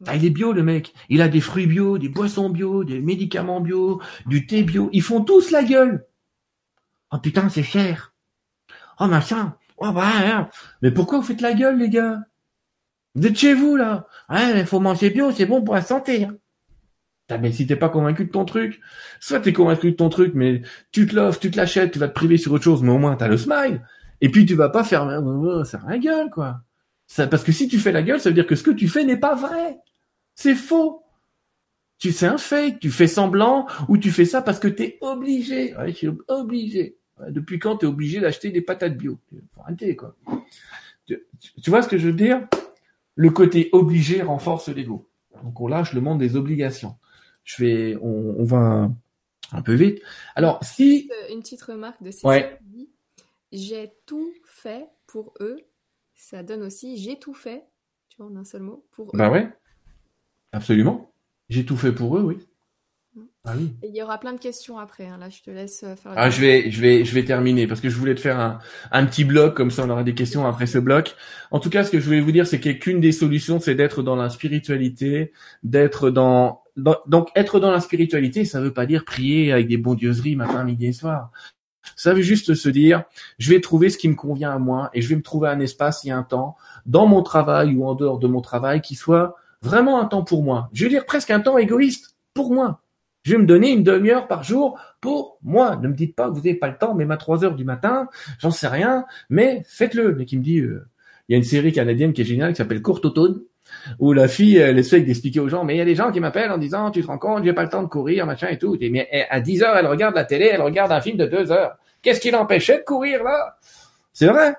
Ah, il est bio, le mec. Il a des fruits bio, des boissons bio, des médicaments bio, du thé bio. Ils font tous la gueule. Oh putain, c'est cher. Oh machin. Oh bah, hein. Mais pourquoi vous faites la gueule, les gars? Vous êtes chez vous, là. Ouais, il faut manger bio, c'est bon pour la santé. hein. Ah, mais si t'es pas convaincu de ton truc, soit t'es convaincu de ton truc, mais tu te l'offres, tu te l'achètes, tu vas te priver sur autre chose, mais au moins t'as le smile. Et puis tu vas pas faire, ça la gueule, quoi. Ça, parce que si tu fais la gueule, ça veut dire que ce que tu fais n'est pas vrai. C'est faux. Tu c'est un fake, tu fais semblant, ou tu fais ça parce que t'es obligé. Ouais, obligé. Depuis quand t'es obligé d'acheter des patates bio? Faut quoi. Tu, tu vois ce que je veux dire? Le côté obligé renforce l'ego. Donc on lâche le monde des obligations. Je vais, on, on va un, un peu vite. Alors si, Euh, Une petite remarque de Cécile Ouais. J'ai tout fait pour eux. Ça donne aussi j'ai tout fait, tu vois, en un seul mot, pour eux. bah ouais, absolument. J'ai tout fait pour eux, oui. Ah oui. Et il y aura plein de questions après. hein. Là, je te laisse euh, faire. Ah, je vais, je vais, je vais terminer parce que je voulais te faire un, un petit bloc comme ça, on aura des questions après ce bloc. En tout cas, ce que je voulais vous dire, c'est qu'une des solutions, c'est d'être dans la spiritualité, d'être dans- donc être dans la spiritualité, ça veut pas dire prier avec des bondieuseries matin, midi et soir. Ça veut juste se dire, je vais trouver ce qui me convient à moi et je vais me trouver un espace et un temps dans mon travail ou en dehors de mon travail qui soit vraiment un temps pour moi. Je veux dire presque un temps égoïste pour moi. Je vais me donner une demi-heure par jour pour moi. Ne me dites pas que vous n'avez pas le temps, même à 3 heures du matin, j'en sais rien, mais faites-le. Mais qui me dit, euh, il y a une série canadienne qui est géniale qui s'appelle Courte Automne, où la fille, elle essaie d'expliquer aux gens, mais il y a des gens qui m'appellent en disant, tu te rends compte, j'ai pas le temps de courir, machin et tout. Et mais eh, à 10 heures, elle regarde la télé, elle regarde un film de 2 heures. Qu'est-ce qui l'empêchait de courir là? C'est vrai.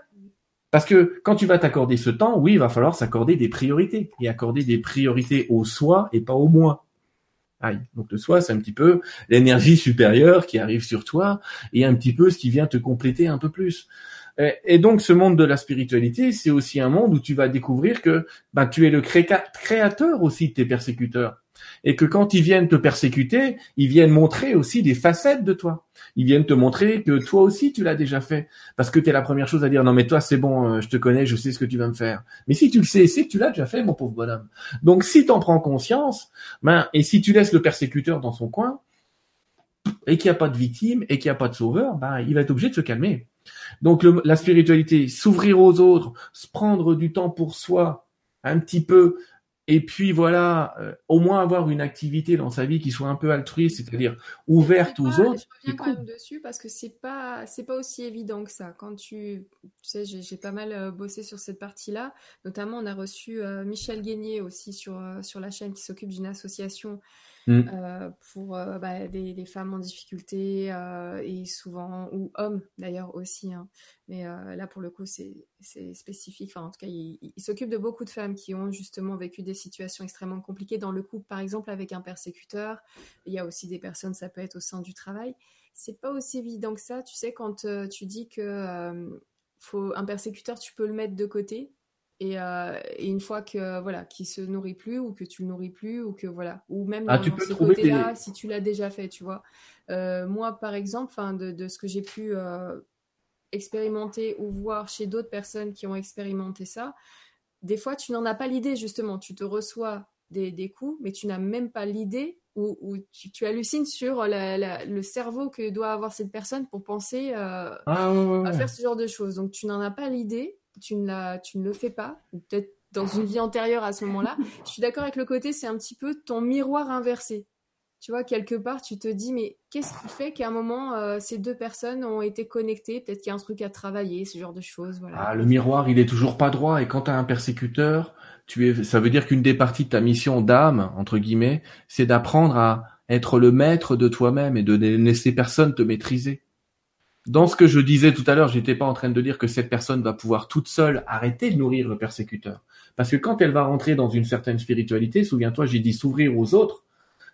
Parce que quand tu vas t'accorder ce temps, oui, il va falloir s'accorder des priorités et accorder des priorités au soi et pas au moi. Aïe. Donc le soi, c'est un petit peu l'énergie supérieure qui arrive sur toi et un petit peu ce qui vient te compléter un peu plus. Et, et donc, ce monde de la spiritualité, c'est aussi un monde où tu vas découvrir que ben, tu es le cré- créateur aussi de tes persécuteurs. Et que quand ils viennent te persécuter, ils viennent montrer aussi des facettes de toi. Ils viennent te montrer que toi aussi, tu l'as déjà fait. Parce que tu es la première chose à dire, non mais toi, c'est bon, euh, je te connais, je sais ce que tu vas me faire. Mais si tu le sais, c'est que tu l'as déjà fait, mon pauvre bonhomme. Donc, si tu en prends conscience, ben, et si tu laisses le persécuteur dans son coin, et qu'il n'y a pas de victime, et qu'il n'y a pas de sauveur, ben, il va être obligé de se calmer. Donc le- la spiritualité, s'ouvrir aux autres, se prendre du temps pour soi, un petit peu, et puis voilà, euh, au moins avoir une activité dans sa vie qui soit un peu altruiste, c'est-à-dire ouverte aux autres. Je reviens quand cool. même dessus parce que c'est pas c'est pas aussi évident que ça. Quand tu tu sais j'ai pas mal euh, bossé sur cette partie-là. Notamment on a reçu euh, Michel Guénier aussi sur sur la chaîne qui s'occupe d'une association Mm. euh, pour euh, bah, des, femmes en difficulté euh, et souvent ou hommes d'ailleurs aussi. hein. Mais là pour le coup c'est spécifique. Enfin en tout cas il, il- s'occupe de beaucoup de femmes qui ont justement vécu des situations extrêmement compliquées dans le couple par exemple avec un persécuteur. Il y a aussi des personnes, ça peut être au sein du travail. C'est pas aussi évident que ça. Tu sais, quand tu dis que faut un persécuteur, tu peux le mettre de côté. Et, euh, et une fois que voilà, qu'il se nourrit plus ou que tu le nourris plus ou que voilà, ou même Ah, dans, tu peux si tu l'as déjà fait, tu vois. Euh, moi, par exemple, enfin, de, de ce que j'ai pu euh, expérimenter ou voir chez d'autres personnes qui ont expérimenté ça, des fois, tu n'en as pas l'idée, justement. Tu te reçois des, des coups, mais tu n'as même pas l'idée ou, ou tu, tu hallucines sur la- la- le cerveau que doit avoir cette personne pour penser Ah ouais, ouais, à faire ce genre de choses. Donc, tu n'en as pas l'idée, tu, ne la- tu ne le fais pas, peut-être dans une vie antérieure à ce moment-là. Je suis d'accord avec le côté, c'est un petit peu ton miroir inversé. Tu vois, quelque part, tu te dis, mais qu'est-ce qui fait qu'à un moment, euh, ces deux personnes ont été connectées? Peut-être qu'il y a un truc à travailler, ce genre de choses. Voilà. Ah, le miroir, il est toujours pas droit. Et quand tu as un persécuteur, tu es, ça veut dire qu'une des parties de ta mission d'âme, entre guillemets, c'est d'apprendre à être le maître de toi-même et de ne laisser personne te maîtriser. Dans ce que je disais tout à l'heure, j'étais pas en train de dire que cette personne va pouvoir toute seule arrêter de nourrir le persécuteur. Parce que quand elle va rentrer dans une certaine spiritualité, souviens-toi, j'ai dit s'ouvrir aux autres,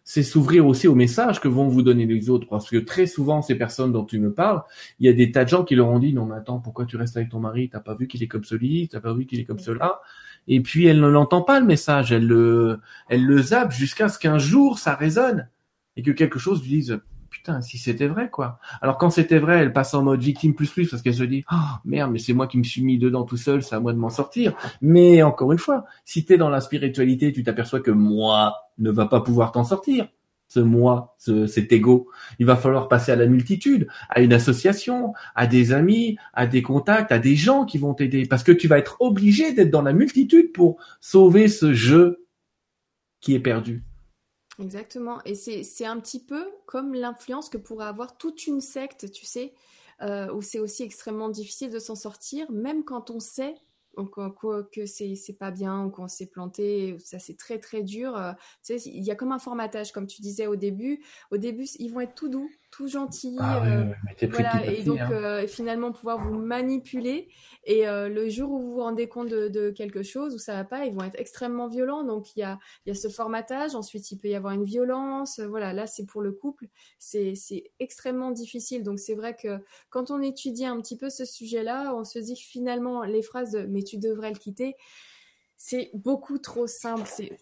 c'est s'ouvrir aussi aux messages que vont vous donner les autres. Parce que très souvent, ces personnes dont tu me parles, il y a des tas de gens qui leur ont dit non mais attends pourquoi tu restes avec ton mari? T'as pas vu qu'il est comme celui t'as pas vu qu'il est comme cela? Et puis elle ne l'entend pas le message. Elle le elle le zappe jusqu'à ce qu'un jour ça résonne. Et que quelque chose lui dise putain si c'était vrai quoi alors quand c'était vrai elle passe en mode victime plus plus parce qu'elle se dit oh merde mais c'est moi qui me suis mis dedans tout seul c'est à moi de m'en sortir mais encore une fois si t'es dans la spiritualité tu t'aperçois que moi ne va pas pouvoir t'en sortir ce moi, ce, cet ego. Il va falloir passer à la multitude, à une association, à des amis, à des contacts, à des gens qui vont t'aider. Parce que tu vas être obligé d'être dans la multitude pour sauver ce jeu qui est perdu. Exactement. Et c'est, un petit peu comme l'influence que pourrait avoir toute une secte, tu sais, euh, où c'est aussi extrêmement difficile de s'en sortir, même quand on sait que c'est, pas bien ou qu'on s'est planté, ça c'est très très dur. euh, il y a comme un formatage, comme tu disais au début. Au début, ils vont être tout doux, tout gentils. euh, mettez Voilà, et donc euh, finalement pouvoir vous manipuler. Et euh, le jour où vous vous rendez compte de, de quelque chose, où ça va pas, ils vont être extrêmement violents. Donc il y a, il y a ce formatage, ensuite il peut y avoir une violence. Euh, Voilà, là c'est pour le couple, c'est c'est extrêmement difficile. Donc c'est vrai que quand on étudie un petit peu ce sujet-là, on se dit que finalement les phrases de mais tu devrais le quitter, c'est beaucoup trop simple. C'est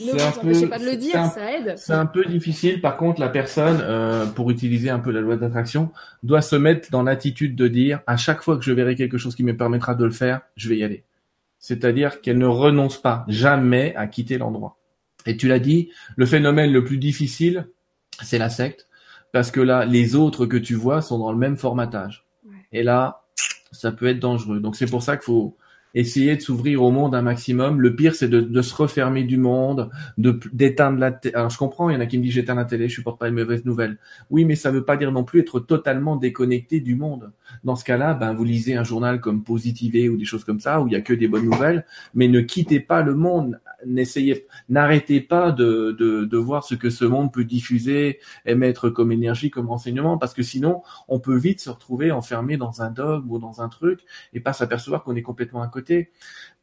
ne C'est un vous empêchez peu- pas de le c'est dire, un- ça aide. C'est un peu difficile. Par contre, la personne, euh, pour utiliser un peu la loi d'attraction, doit se mettre dans l'attitude de dire à chaque fois que je verrai quelque chose qui me permettra de le faire, je vais y aller. C'est-à-dire qu'elle ne renonce pas jamais à quitter l'endroit. Et tu l'as dit, le phénomène le plus difficile, c'est la secte, parce que là, les autres que tu vois sont dans le même formatage. Ouais. Et là, ça peut être dangereux. Donc c'est pour ça qu'il faut essayer de s'ouvrir au monde un maximum. Le pire, c'est de, de se refermer du monde, de d'éteindre la télé. Alors je comprends, il y en a qui me disent j'éteins la télé, je supporte pas les mauvaises nouvelles. Oui, mais ça veut pas dire non plus être totalement déconnecté du monde. Dans ce cas-là, ben vous lisez un journal comme Positivé ou des choses comme ça où il y a que des bonnes nouvelles, mais ne quittez pas le monde. N'essayez, n'arrêtez pas de, de, de voir ce que ce monde peut diffuser, émettre comme énergie, comme renseignement, parce que sinon on peut vite se retrouver enfermé dans un dogme ou dans un truc et pas s'apercevoir qu'on est complètement à côté.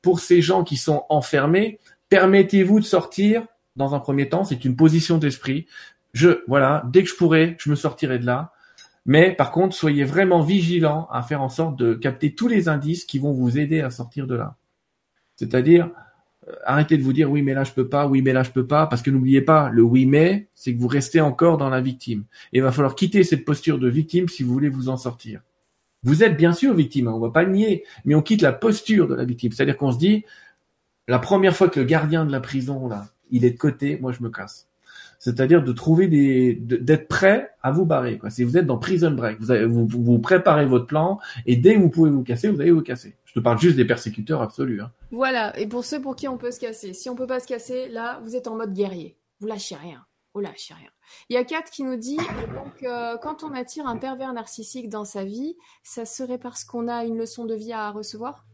Pour ces gens qui sont enfermés, permettez-vous de sortir dans un premier temps, c'est une position d'esprit. Je, voilà, dès que je pourrai, je me sortirai de là. Mais par contre, soyez vraiment vigilants à faire en sorte de capter tous les indices qui vont vous aider à sortir de là. C'est-à-dire, euh, arrêtez de vous dire oui mais là je peux pas, oui mais là je peux pas, parce que n'oubliez pas, le oui mais, c'est que vous restez encore dans la victime. Il va falloir quitter cette posture de victime si vous voulez vous en sortir. Vous êtes bien sûr victime, hein, on va pas le nier, mais on quitte la posture de la victime. C'est-à-dire qu'on se dit, la première fois que le gardien de la prison là, il est de côté, moi je me casse c'est-à-dire de trouver des, d'être prêt à vous barrer. Quoi. Si vous êtes dans prison break, vous, vous, préparez votre plan et dès que vous pouvez vous casser, vous allez vous casser. Je te parle juste des persécuteurs absolus. Hein. Voilà. Et pour ceux pour qui on peut se casser, si on peut pas se casser, là, vous êtes en mode guerrier. Vous lâchez rien. Vous lâchez rien. Il y a Kat qui nous dit donc euh, quand on attire un pervers narcissique dans sa vie, ça serait parce qu'on a une leçon de vie à recevoir?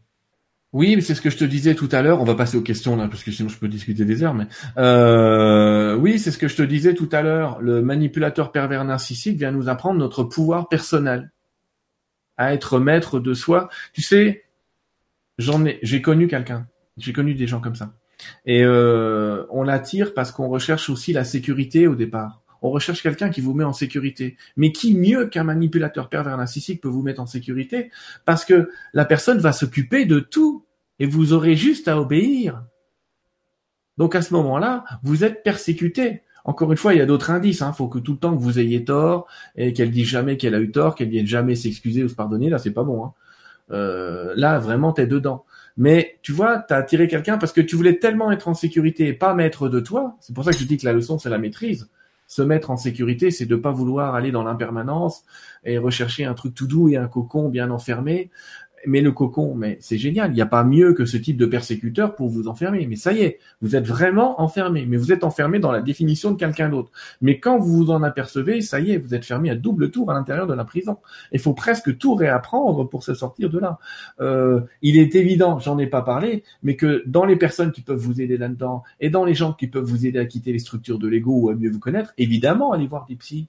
Oui, mais c'est ce que je te disais tout à l'heure. On va passer aux questions là, parce que sinon je peux discuter des heures. Mais euh, oui, c'est ce que je te disais tout à l'heure. Le manipulateur pervers narcissique vient nous apprendre notre pouvoir personnel, à être maître de soi. Tu sais, j'en ai, j'ai connu quelqu'un, j'ai connu des gens comme ça, et euh, on l'attire parce qu'on recherche aussi la sécurité au départ. On recherche quelqu'un qui vous met en sécurité. Mais qui mieux qu'un manipulateur pervers narcissique peut vous mettre en sécurité Parce que la personne va s'occuper de tout et vous aurez juste à obéir. Donc à ce moment-là, vous êtes persécuté. Encore une fois, il y a d'autres indices. Il hein. faut que tout le temps que vous ayez tort et qu'elle dise jamais qu'elle a eu tort, qu'elle vienne jamais s'excuser ou se pardonner. Là, c'est pas bon. Hein. Euh, là, vraiment, t'es dedans. Mais tu vois, t'as attiré quelqu'un parce que tu voulais tellement être en sécurité et pas maître de toi. C'est pour ça que je dis que la leçon, c'est la maîtrise se mettre en sécurité, c'est de pas vouloir aller dans l'impermanence et rechercher un truc tout doux et un cocon bien enfermé mais le cocon, mais c'est génial. Il n'y a pas mieux que ce type de persécuteur pour vous enfermer. Mais ça y est, vous êtes vraiment enfermé. Mais vous êtes enfermé dans la définition de quelqu'un d'autre. Mais quand vous vous en apercevez, ça y est, vous êtes fermé à double tour à l'intérieur de la prison. Il faut presque tout réapprendre pour se sortir de là. Euh, il est évident, j'en ai pas parlé, mais que dans les personnes qui peuvent vous aider là-dedans et dans les gens qui peuvent vous aider à quitter les structures de l'ego ou à mieux vous connaître, évidemment, allez voir des psys.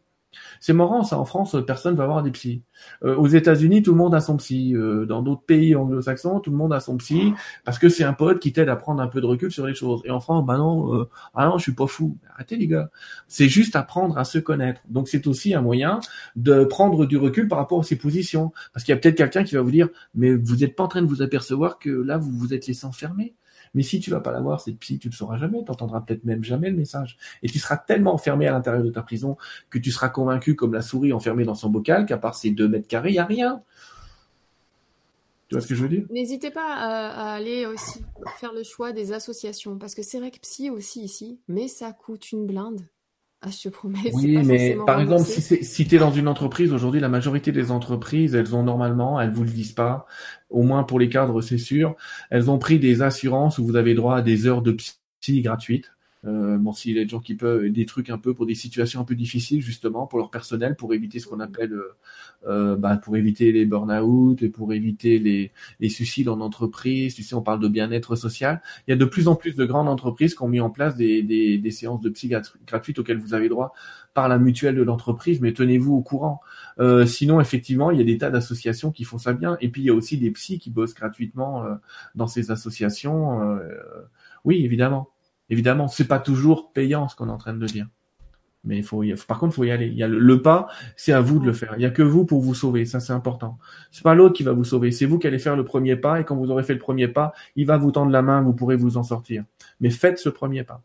C'est marrant, ça. En France, personne va voir des psys. Euh, aux États-Unis, tout le monde a son psy. Euh, dans d'autres pays anglo-saxons, tout le monde a son psy parce que c'est un pote qui t'aide à prendre un peu de recul sur les choses. Et en France, bah non, euh, ah non, je suis pas fou. Arrêtez les gars. C'est juste apprendre à se connaître. Donc c'est aussi un moyen de prendre du recul par rapport à ses positions. Parce qu'il y a peut-être quelqu'un qui va vous dire, mais vous n'êtes pas en train de vous apercevoir que là, vous vous êtes laissé enfermer. Mais si tu vas pas l'avoir, cette psy, tu le sauras jamais, tu entendras peut-être même jamais le message. Et tu seras tellement enfermé à l'intérieur de ta prison que tu seras convaincu comme la souris enfermée dans son bocal qu'à part ces deux mètres carrés, il n'y a rien. Tu vois ce que je veux dire? N'hésitez pas à, aller aussi faire le choix des associations, parce que c'est vrai que psy aussi ici, mais ça coûte une blinde. Ah, je te promets. Oui, mais par exemple, si, si tu es dans une entreprise, aujourd'hui, la majorité des entreprises, elles ont normalement, elles vous le disent pas, au moins pour les cadres, c'est sûr, elles ont pris des assurances où vous avez droit à des heures de psy gratuites. Euh, bon, s'il y a des gens qui peuvent des trucs un peu pour des situations un peu difficiles justement pour leur personnel, pour éviter ce qu'on appelle, euh, euh bah, pour éviter les burn-out et pour éviter les, les suicides en entreprise. Tu sais, on parle de bien-être social. Il y a de plus en plus de grandes entreprises qui ont mis en place des, des, des séances de psy gratuites auxquelles vous avez droit par la mutuelle de l'entreprise, mais tenez-vous au courant. Euh, sinon, effectivement, il y a des tas d'associations qui font ça bien. Et puis, il y a aussi des psys qui bossent gratuitement euh, dans ces associations. oui, évidemment. Évidemment, c'est pas toujours payant ce qu'on est en train de dire. Mais il faut, par contre, faut y aller. Il y a le, pas, c'est à vous de le faire. Il y a que vous pour vous sauver. Ça, c'est important. C'est pas l'autre qui va vous sauver. C'est vous qui allez faire le premier pas. Et quand vous aurez fait le premier pas, il va vous tendre la main. Vous pourrez vous en sortir. Mais faites ce premier pas.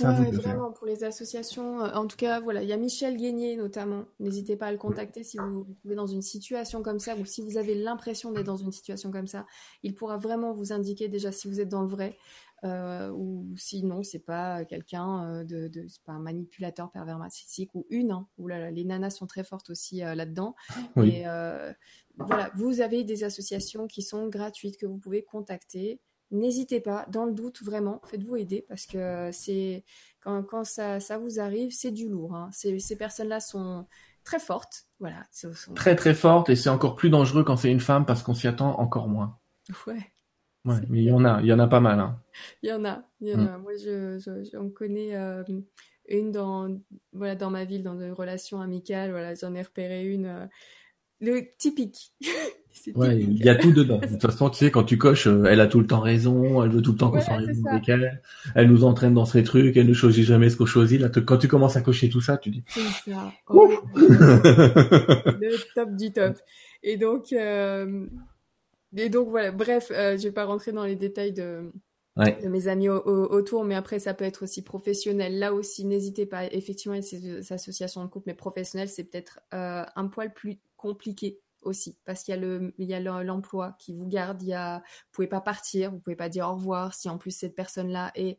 Ouais, vraiment, pour les associations. Euh, en tout cas, voilà, il y a Michel Guénier notamment. N'hésitez pas à le contacter si vous vous trouvez dans une situation comme ça ou si vous avez l'impression d'être dans une situation comme ça. Il pourra vraiment vous indiquer déjà si vous êtes dans le vrai. Euh, ou sinon c'est pas quelqu'un euh, de, de c'est pas un manipulateur pervers narcissique ou une. Hein, là, les nanas sont très fortes aussi euh, là-dedans. Et voilà, vous avez des associations qui sont gratuites que vous pouvez contacter. N'hésitez pas, dans le doute vraiment, faites-vous aider parce que c'est quand, quand ça, ça, vous arrive, c'est du lourd. Hein. Ces, personnes-là sont très fortes, voilà. Sont... Très très fortes et c'est encore plus dangereux quand c'est une femme parce qu'on s'y attend encore moins. Ouais. Ouais, mais il y en a, il y en a pas mal. Hein. Il y en a, il y en mm. a. Moi, je, j'en connais euh, une dans, voilà, dans ma ville, dans une relation amicale. Voilà, j'en ai repéré une. Euh, le typique, Ouais, il y a tout dedans. De toute façon, tu sais, quand tu coches, euh, elle a tout le temps raison, elle veut tout le temps qu'on soit c'est raison avec elle, elle nous entraîne dans ses trucs, elle ne choisit jamais ce qu'on choisit. Là, te- quand tu commences à cocher tout ça, tu dis, C'est ça. Oh, le top du top. Et donc, euh, et donc voilà. Bref, euh, je vais pas rentrer dans les détails de, ouais, de mes amis au- au- autour, mais après ça peut être aussi professionnel. Là aussi, n'hésitez pas. Effectivement, ces, ces associations de couple, mais professionnel, c'est peut-être euh, un poil plus compliqué aussi, parce qu'il y a le, l'emploi qui vous garde. Il y a, vous pouvez pas partir, vous pouvez pas dire au revoir si en plus cette personne-là est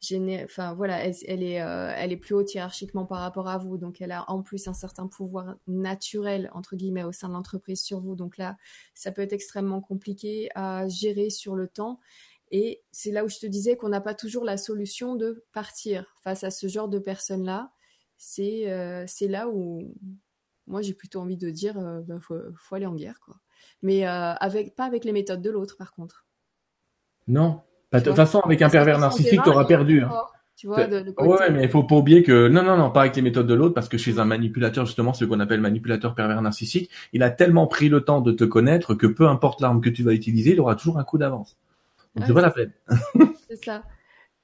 géné- enfin voilà, elle, est, euh, elle est plus haute hiérarchiquement par rapport à vous, donc elle a en plus un certain pouvoir naturel entre guillemets au sein de l'entreprise sur vous. Donc là, ça peut être extrêmement compliqué à gérer sur le temps. Et c'est là où je te disais qu'on n'a pas toujours la solution de partir face à ce genre de personnes-là. C'est euh, là où moi j'ai plutôt envie de dire euh, bah, faut, faut aller en guerre quoi. Mais euh, avec pas avec les méthodes de l'autre par contre. non. Bah, De toute façon, avec un pervers narcissique, t'auras perdu. hein. Tu vois, de, de. Ouais, mais il faut pas oublier que non, non, non, pas avec les méthodes de l'autre, parce que chez un manipulateur, justement, ce qu'on appelle manipulateur pervers narcissique, il a tellement pris le temps de te connaître que peu importe l'arme que tu vas utiliser, il aura toujours un coup d'avance. Donc Ouais, c'est pas la peine. C'est ça.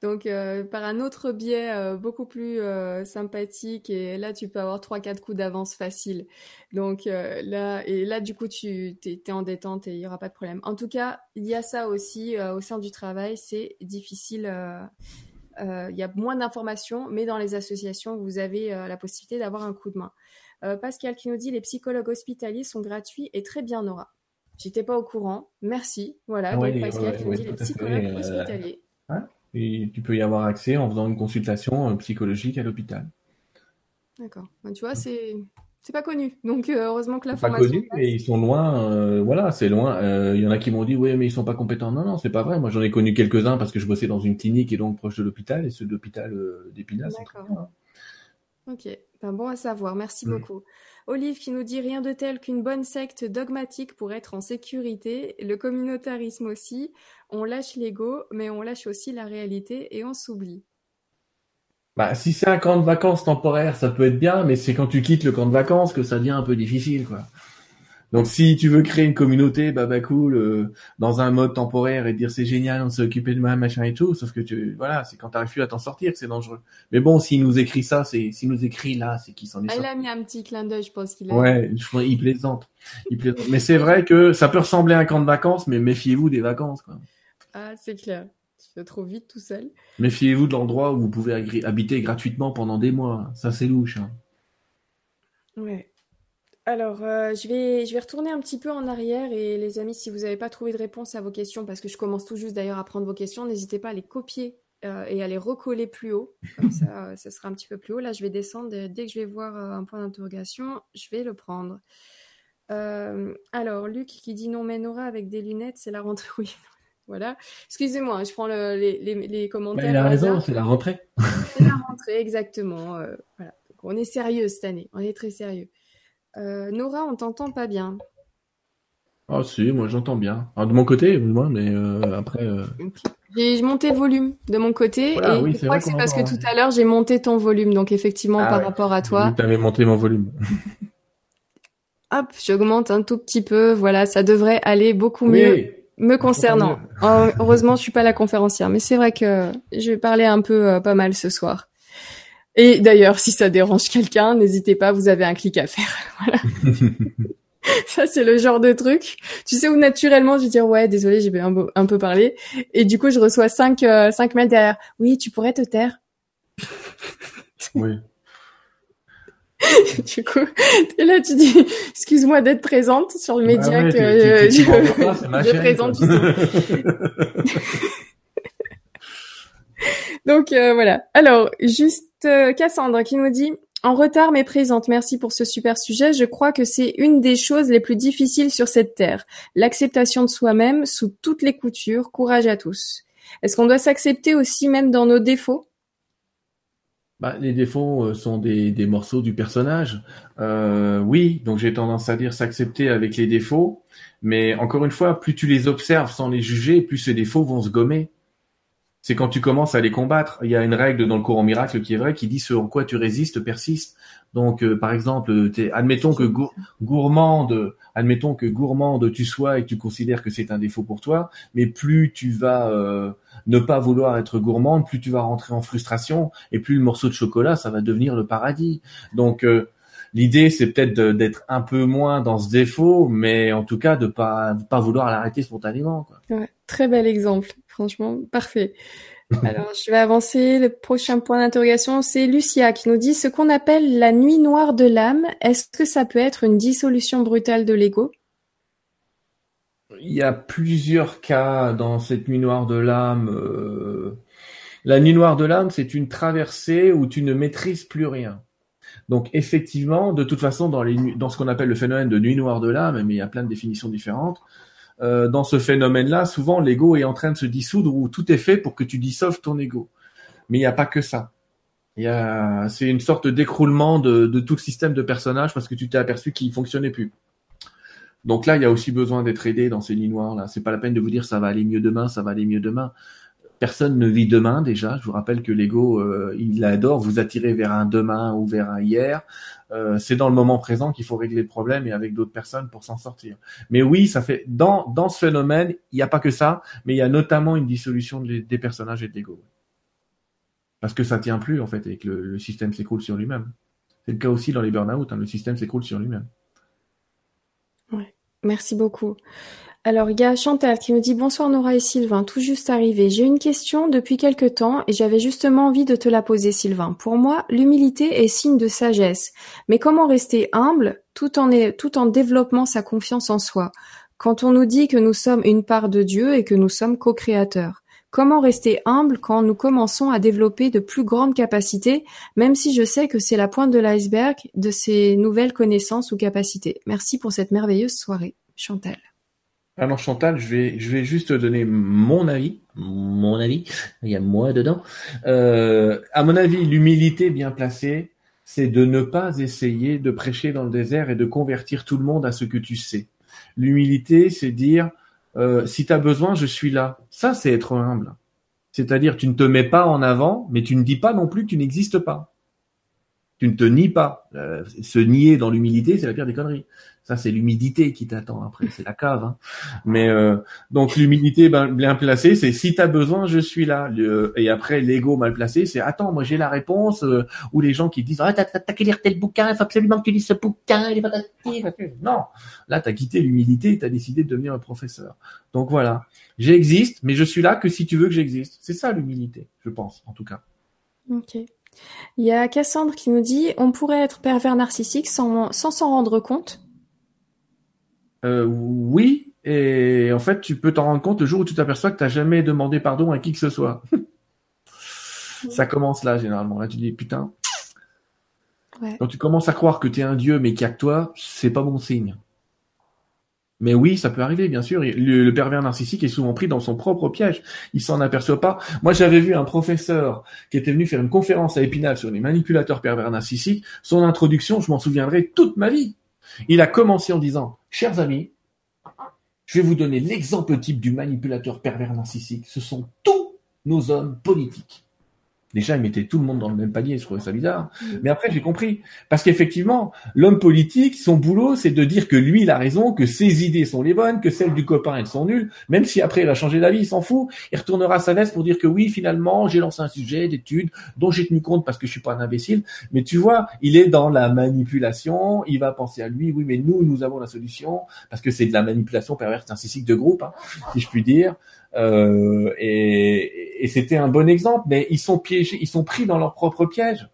Donc, euh, par un autre biais euh, beaucoup plus euh, sympathique, et là, tu peux avoir trois, quatre coups d'avance facile. Donc, là, et là, du coup, tu t'es, t'es en détente et il y aura pas de problème. En tout cas, il y a ça aussi au sein du travail, c'est difficile. il y a moins d'informations, mais dans les associations, vous avez la possibilité d'avoir un coup de main. Pascal qui nous dit les psychologues hospitaliers sont gratuits et très bien, Nora. J'étais pas au courant. Merci. Voilà. Ouais, donc Pascal ouais, qui nous ouais, dit les psychologues hospitaliers. Et tu peux y avoir accès en faisant une consultation euh, psychologique à l'hôpital. D'accord. Ben, tu vois, c'est c'est pas connu. Donc euh, heureusement que C'est pas l'information connu et ils sont loin. euh, voilà, c'est loin. Euh, Il y en a qui m'ont dit oui, mais ils sont pas compétents. Non, non, c'est pas vrai. Moi, j'en ai connu quelques-uns parce que je bossais dans une clinique et donc proche de l'hôpital et ceux de l'hôpital euh, d'Épinal, D'accord. hein. Ok. Ben, bon à savoir. Merci Mm. beaucoup. Olive qui nous dit rien de tel qu'une bonne secte dogmatique pour être en sécurité. Le communautarisme aussi. On lâche l'ego, mais on lâche aussi la réalité et on s'oublie. Bah, si c'est un camp de vacances temporaire, ça peut être bien, mais c'est quand tu quittes le camp de vacances que ça devient un peu difficile, quoi. Donc, si tu veux créer une communauté, bah, bah, cool, euh, dans un mode temporaire et dire c'est génial, on s'est occupé de moi, machin et tout, sauf que tu, voilà, c'est quand t'arrives plus à t'en sortir que c'est dangereux. Mais bon, s'il nous écrit ça, c'est, s'il nous écrit là, c'est qu'il s'en est il sorti. a mis un petit clin d'œil, je pense qu'il a. Ouais, je il plaisante. Il plaisante. Mais c'est vrai que ça peut ressembler à un camp de vacances, mais méfiez-vous des vacances, quoi. Ah, c'est clair. Tu fais trop vite tout seul. Méfiez-vous de l'endroit où vous pouvez habiter gratuitement pendant des mois. Ça, c'est louche, hein. Ouais. Alors, euh, je vais, je vais retourner un petit peu en arrière et les amis, si vous n'avez pas trouvé de réponse à vos questions, parce que je commence tout juste d'ailleurs à prendre vos questions, n'hésitez pas à les copier euh, et à les recoller plus haut. Comme ça, euh, ça sera un petit peu plus haut. Là, je vais descendre. Dès dès que je vais voir un point d'interrogation, je vais le prendre. Euh, alors, Luc qui dit non, mais Nora avec des lunettes, c'est la rentrée. Oui, voilà. Excusez-moi, hein, je prends le- les, les, les Bah, commentaires. il a raison, c'est la rentrée. C'est la rentrée, exactement. euh, voilà. Donc, on est sérieux cette année. On est très sérieux. Euh, Nora, on t'entend pas bien. Ah si, moi j'entends bien. Ah, de mon côté, moi, mais euh, après. J'ai monté le volume de mon côté Voilà, et oui, je crois vrai que c'est parce que tout à l'heure j'ai monté ton volume. Donc effectivement, Ah par ouais. rapport à toi, vu que t'avais monté mon volume. hop, j'augmente un tout petit peu. Voilà, ça devrait aller beaucoup mieux. Me concernant. Oh, heureusement, je suis pas la conférencière, mais c'est vrai que je vais parler un peu euh, pas mal ce soir. Et d'ailleurs, si ça dérange quelqu'un, n'hésitez pas, vous avez un clic à faire. Voilà. Ça, c'est le genre de truc. Tu sais où naturellement, je vais dire, ouais, désolé, j'ai un, peu- un peu parlé. Et du coup, je reçois cinq, euh, cinq mails derrière. Oui, tu pourrais te taire. oui. du coup, et là, tu dis, excuse-moi d'être présente sur le média Ah ouais, que tu- tu- tu- je, pas, c'est ma je chaîne, présente. Donc euh, voilà. Alors, juste euh, Cassandre qui nous dit en retard mais présente. Merci pour ce super sujet. Je crois que c'est une des choses les plus difficiles sur cette terre. L'acceptation de soi-même sous toutes les coutures. Courage à tous. Est-ce qu'on doit s'accepter aussi même dans nos défauts? Bah, les défauts euh, sont des, des morceaux du personnage. Euh, oui, donc j'ai tendance à dire s'accepter avec les défauts, mais encore une fois, plus tu les observes sans les juger, plus ces défauts vont se gommer. C'est quand tu commences à les combattre. Il y a une règle dans le courant miracle qui est vraie, qui dit ce en quoi tu résistes persiste. Donc, euh, par exemple, t'es, admettons que gour- gourmande, admettons que gourmande tu sois et que tu considères que c'est un défaut pour toi, mais plus tu vas euh, ne pas vouloir être gourmande, plus tu vas rentrer en frustration, et plus le morceau de chocolat, ça va devenir le paradis. Donc, euh, l'idée, c'est peut-être d'être un peu moins dans ce défaut, mais en tout cas de pas pas vouloir l'arrêter spontanément. Quoi. Ouais, très bel exemple, franchement, parfait. Alors, je vais avancer. Le prochain point d'interrogation, c'est Lucia qui nous dit ce qu'on appelle la nuit noire de l'âme. Est-ce que ça peut être une dissolution brutale de l'ego? Il y a plusieurs cas dans cette nuit noire de l'âme. euh, La nuit noire de l'âme, c'est une traversée où tu ne maîtrises plus rien. Donc effectivement, de toute façon, dans, les, nu- dans ce qu'on appelle le phénomène de nuit noire de l'âme, mais il y a plein de définitions différentes, euh, dans ce phénomène-là, souvent l'ego est en train de se dissoudre ou tout est fait pour que tu dissolves ton ego. Mais il n'y a pas que ça. C'est une sorte d'écroulement de, de tout le système de personnages parce que tu t'es aperçu qu'il fonctionnait plus. Donc là, il y a aussi besoin d'être aidé dans ces nuits noires là. C'est pas la peine de vous dire ça va aller mieux demain, ça va aller mieux demain. Personne ne vit demain déjà. Je vous rappelle que l'ego, euh, il adore vous attirer vers un demain ou vers un hier. Euh, c'est dans le moment présent qu'il faut régler le problème et avec d'autres personnes pour s'en sortir. Mais oui, ça fait dans dans ce phénomène, il n'y a pas que ça, mais il y a notamment une dissolution des, personnages et de l'ego. Parce que ça tient plus en fait et que le, système s'écroule sur lui-même. C'est le cas aussi dans les burn-out. hein, le système s'écroule sur lui-même. Merci beaucoup. Alors, il y a Chantal qui nous dit bonsoir Nora et Sylvain, tout juste arrivé. J'ai une question depuis quelque temps et j'avais justement envie de te la poser, Sylvain. Pour moi, l'humilité est signe de sagesse. Mais comment rester humble tout en, tout en développant sa confiance en soi? Quand on nous dit que nous sommes une part de Dieu et que nous sommes co-créateurs. Comment rester humble quand nous commençons à développer de plus grandes capacités, même si je sais que c'est la pointe de l'iceberg de ces nouvelles connaissances ou capacités? Merci pour cette merveilleuse soirée, Chantal. Alors Chantal, je vais, je vais juste te donner mon avis. Mon avis, il y a moi dedans. Euh, à mon avis, l'humilité bien placée, c'est de ne pas essayer de prêcher dans le désert et de convertir tout le monde à ce que tu sais. L'humilité, c'est dire, euh, si tu as besoin, je suis là. Ça, c'est être humble. C'est-à-dire, tu ne te mets pas en avant, mais tu ne dis pas non plus que tu n'existes pas. Tu ne te nies pas. Euh, se nier dans l'humilité, c'est la pire des conneries. Ça, c'est l'humidité qui t'attend après. C'est la cave. hein. Mais euh, donc l'humilité ben, bien placée, c'est si tu as besoin, je suis là. Et après, l'ego mal placé, c'est attends, moi j'ai la réponse. euh, ou les gens qui disent ah t'as t'as- t'as qu'à lire tel bouquin, il faut absolument que tu lises ce bouquin. Il est non. Là, tu as quitté l'humilité et tu as décidé de devenir un professeur. Donc voilà, j'existe, mais je suis là que si tu veux que j'existe. C'est ça l'humilité, je pense, en tout cas. Ok. Il y a Cassandre qui nous dit on pourrait être pervers narcissique sans s'en rendre compte. Euh, oui, et en fait, tu peux t'en rendre compte le jour où tu t'aperçois que tu jamais demandé pardon à qui que ce soit. Ça commence là, généralement. Là, tu dis, putain. Ouais. Quand tu commences à croire que tu es un dieu, mais qu'il n'y a que toi, c'est pas bon signe. Mais oui, ça peut arriver, bien sûr. Le, le pervers narcissique est souvent pris dans son propre piège. Il s'en aperçoit pas. Moi, j'avais vu un professeur qui était venu faire une conférence à Épinal sur les manipulateurs pervers narcissiques. Son introduction, je m'en souviendrai toute ma vie. Il a commencé en disant, chers amis, je vais vous donner l'exemple type du manipulateur pervers narcissique. Ce sont tous nos hommes politiques. Déjà, il mettait tout le monde dans le même panier, je trouvais ça bizarre. Mais après, j'ai compris. Parce qu'effectivement, l'homme politique, son boulot, c'est de dire que lui, il a raison, que ses idées sont les bonnes, que celles du copain, elles sont nulles. Même si après, il a changé d'avis, il s'en fout. Il retournera sa veste pour dire que oui, finalement, j'ai lancé un sujet d'étude dont j'ai tenu compte parce que je suis pas un imbécile. Mais tu vois, il est dans la manipulation. Il va penser à lui. Oui, mais nous, nous avons la solution parce que c'est de la manipulation perverse narcissique de groupe, hein, si je puis dire. Euh, et, et c'était un bon exemple, mais ils sont piégés, ils sont pris dans leur propre piège.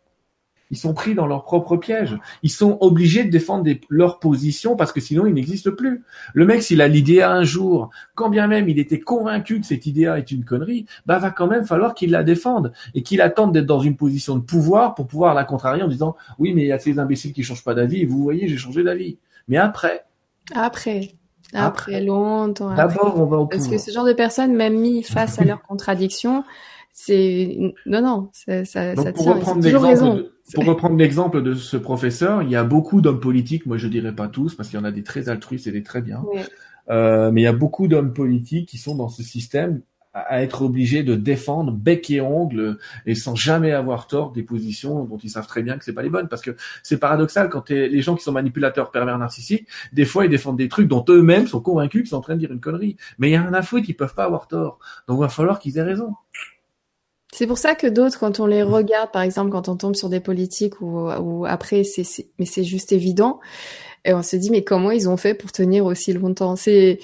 Ils sont pris dans leur propre piège. Ils sont obligés de défendre leur position parce que sinon ils n'existent plus. Le mec, s'il a l'idéa un jour, quand bien même il était convaincu que cette idéa est une connerie, bah va quand même falloir qu'il la défende et qu'il attende d'être dans une position de pouvoir pour pouvoir la contrarier en disant oui mais il y a ces imbéciles qui changent pas d'avis et vous voyez j'ai changé d'avis. Mais après, Après, après, Après. longtemps d'abord on va au Parce pouvoir. que ce genre de personnes, même mis face à leurs contradictions, c'est non non, ça ça, Donc ça pour tient. reprendre de, pour reprendre l'exemple de ce professeur, il y a beaucoup d'hommes politiques, moi je dirais pas tous parce qu'il y en a des très altruistes et des très bien, euh, mais il y a beaucoup d'hommes politiques qui sont dans ce système à être obligé de défendre bec et ongle et sans jamais avoir tort des positions dont ils savent très bien que c'est pas les bonnes. Parce que c'est paradoxal quand les gens qui sont manipulateurs pervers narcissiques des fois ils défendent des trucs dont eux-mêmes sont convaincus qu'ils sont en train de dire une connerie. Mais il y a un à foutre ils peuvent pas avoir tort. Donc il va falloir qu'ils aient raison. C'est pour ça que d'autres, quand on les regarde, par exemple, quand on tombe sur des politiques ou, ou après, c'est, mais c'est juste évident, et on se dit mais comment ils ont fait pour tenir aussi longtemps? C'est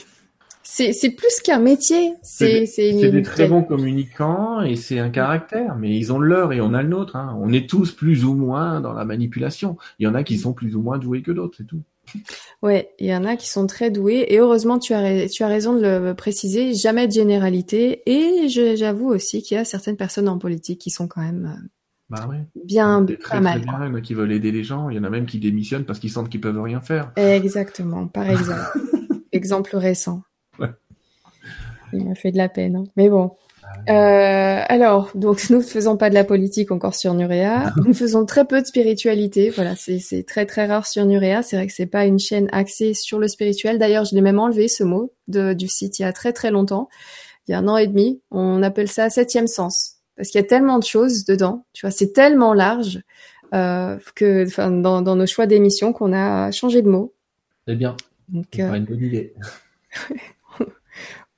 c'est plus qu'un métier. C'est c'est des très bons communicants et c'est un caractère. Mais ils ont le leur et on a le nôtre. Hein. On est tous plus ou moins dans la manipulation. Il y en a qui sont plus ou moins doués que d'autres, c'est tout. Ouais, il y en a qui sont très doués et heureusement tu as tu as raison de le préciser, jamais de généralité et j'avoue aussi qu'il y a certaines personnes en politique qui sont quand même euh, bah. Bien, très, pas mal. Très bien. Il y en a qui veulent aider les gens. Il y en a même qui démissionnent parce qu'ils sentent qu'ils peuvent rien faire. Exactement, par exemple. exemple récent. Il m'a fait de la peine. Hein. Mais bon. Ah euh, alors, donc nous ne faisons pas de la politique encore sur Nurea. nous faisons très peu de spiritualité. Voilà, c'est très très rare sur Nurea. C'est vrai que c'est pas une chaîne axée sur le spirituel. D'ailleurs, je l'ai même enlevé ce mot de, du site il y a très très longtemps. Il y a un an et demi. On appelle ça septième sens parce qu'il y a tellement de choses dedans, tu vois, c'est tellement large euh, que, enfin, dans, dans, nos choix d'émission qu'on a changé de mot. C'est bien. Donc, euh, une bonne idée.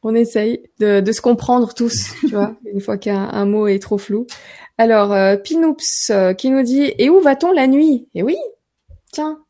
on essaye de, de, se comprendre tous, tu vois, une fois qu'un mot est trop flou. Alors, euh, Pinoops euh, qui nous dit Et où va-t-on la nuit? Et oui, tiens,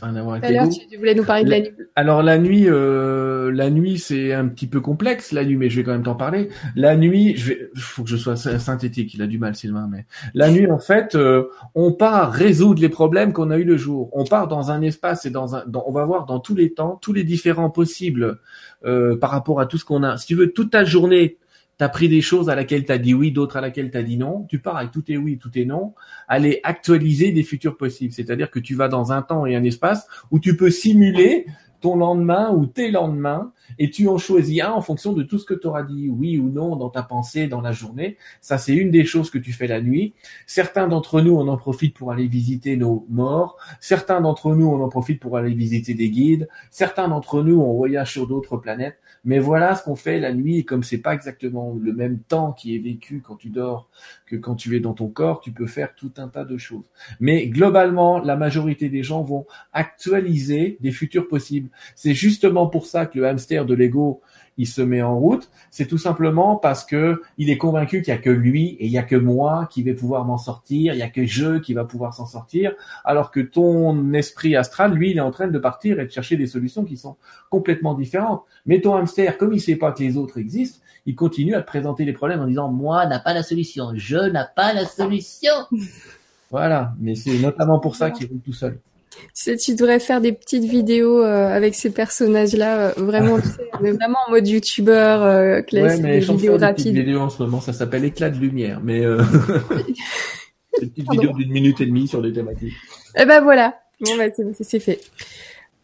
alors, tu voulais nous parler de la nuit. Alors la nuit, euh, la nuit c'est un petit peu complexe la nuit, mais je vais quand même t'en parler. La nuit, je vais, faut que je sois synthétique. Il a du mal Sylvain, mais la nuit en fait, euh, on part résoudre les problèmes qu'on a eu le jour. On part dans un espace et dans un, on va voir dans tous les temps tous les différents possibles euh, par rapport à tout ce qu'on a. Si tu veux, toute ta journée, T'as pris des choses à laquelle tu as dit oui, d'autres à laquelle tu as dit non. Tu pars avec tout est oui, tout est non. Aller actualiser des futurs possibles. C'est-à-dire que tu vas dans un temps et un espace où tu peux simuler ton lendemain ou tes lendemains et tu en choisis un en fonction de tout ce que tu auras dit oui ou non dans ta pensée dans la journée. Ça, c'est une des choses que tu fais la nuit. Certains d'entre nous, on en profite pour aller visiter nos morts. Certains d'entre nous, on en profite pour aller visiter des guides. Certains d'entre nous, on voyage sur d'autres planètes. Mais voilà ce qu'on fait la nuit, et comme c'est pas exactement le même temps qui est vécu quand tu dors que quand tu es dans ton corps, tu peux faire tout un tas de choses. Mais globalement, la majorité des gens vont actualiser des futurs possibles. C'est justement pour ça que le hamster de Lego il se met en route, c'est tout simplement parce que il est convaincu qu'il y a que lui et il y a que moi qui vais pouvoir m'en sortir, il y a que je qui va pouvoir s'en sortir, alors que ton esprit astral, lui, il est en train de partir et de chercher des solutions qui sont complètement différentes. Mais ton hamster, comme il sait pas que les autres existent, il continue à te présenter les problèmes en disant moi n'a pas la solution, je n'a pas la solution. Voilà, mais c'est notamment pour ça qu'il roule tout seul. Tu sais, tu devrais faire des petites vidéos euh, avec ces personnages-là, euh, vraiment, tu sais, vraiment en mode youtubeur euh, classique, ouais, mais des vidéos rapides. Des vidéos en ce moment, ça s'appelle éclat de lumière, mais euh... des petites vidéos d'une minute et demie sur des thématiques. Eh ben voilà, bon bah c'est fait.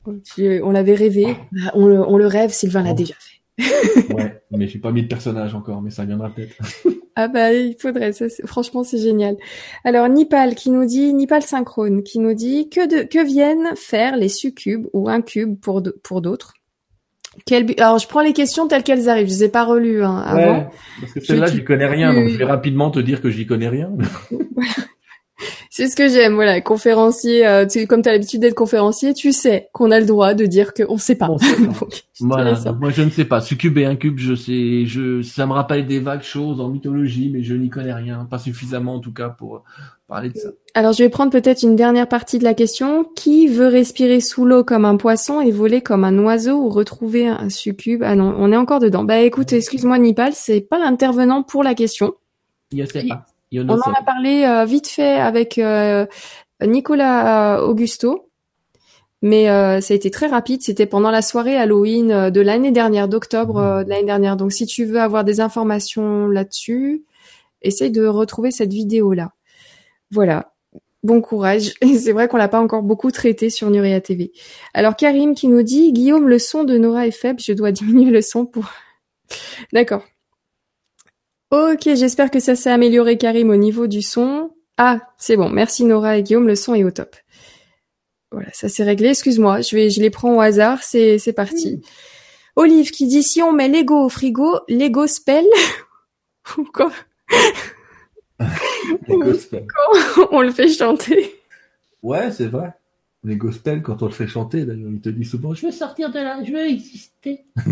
On l'avait rêvé, bah, on le, on le rêve, Sylvain l'a déjà fait. ouais, mais j'ai pas mis de personnage encore, mais ça viendra peut-être. Ah bah il faudrait, ça, franchement c'est génial. Alors Nipal qui nous dit, Nipal synchrone qui nous dit que de que viennent faire les succubes ou incubes pour pour d'autres? Quel Alors je prends les questions telles qu'elles arrivent. Je les ai pas relues hein, avant. Ouais, parce que celle-là j'y connais rien, donc je vais rapidement te dire que j'y connais rien. C'est ce que j'aime, voilà, conférencier. Euh, tu, comme tu as l'habitude d'être conférencier, tu sais qu'on a le droit de dire qu'on sait pas. sait pas. voilà, moi je ne sais pas. Succube et incube, je sais, je, ça me rappelle des vagues choses en mythologie, mais je n'y connais rien, pas suffisamment en tout cas pour parler de ça. Alors je vais prendre peut-être une dernière partie de la question. Qui veut respirer sous l'eau comme un poisson et voler comme un oiseau ou retrouver un succube Ah non, on est encore dedans. Bah écoute, excuse-moi Nipal, c'est pas l'intervenant pour la question. Sais pas. On en a parlé euh, vite fait avec euh, Nicolas euh, Augusto, mais ça a été très rapide. C'était pendant la soirée Halloween de l'année dernière, d'octobre de l'année dernière. Donc si tu veux avoir des informations là-dessus, essaye de retrouver cette vidéo-là. Voilà. Bon courage. Et c'est vrai qu'on l'a pas encore beaucoup traité sur Nuria TV. Alors Karim qui nous dit Guillaume, le son de Nora est faible, je dois diminuer le son pour. D'accord. Ok, j'espère que ça s'est amélioré Karim au niveau du son. Ah, c'est bon. Merci Nora et Guillaume, le son est au top. Voilà, ça s'est réglé. Excuse-moi, je vais, je les prends au hasard. C'est, c'est parti. Olive qui dit si on met Lego au frigo, Lego spell ou quoi Les gospels. On le fait chanter. Ouais, c'est vrai. Les gospels, quand on le fait chanter, d'ailleurs, il te dit souvent, Je veux sortir de là, je veux exister.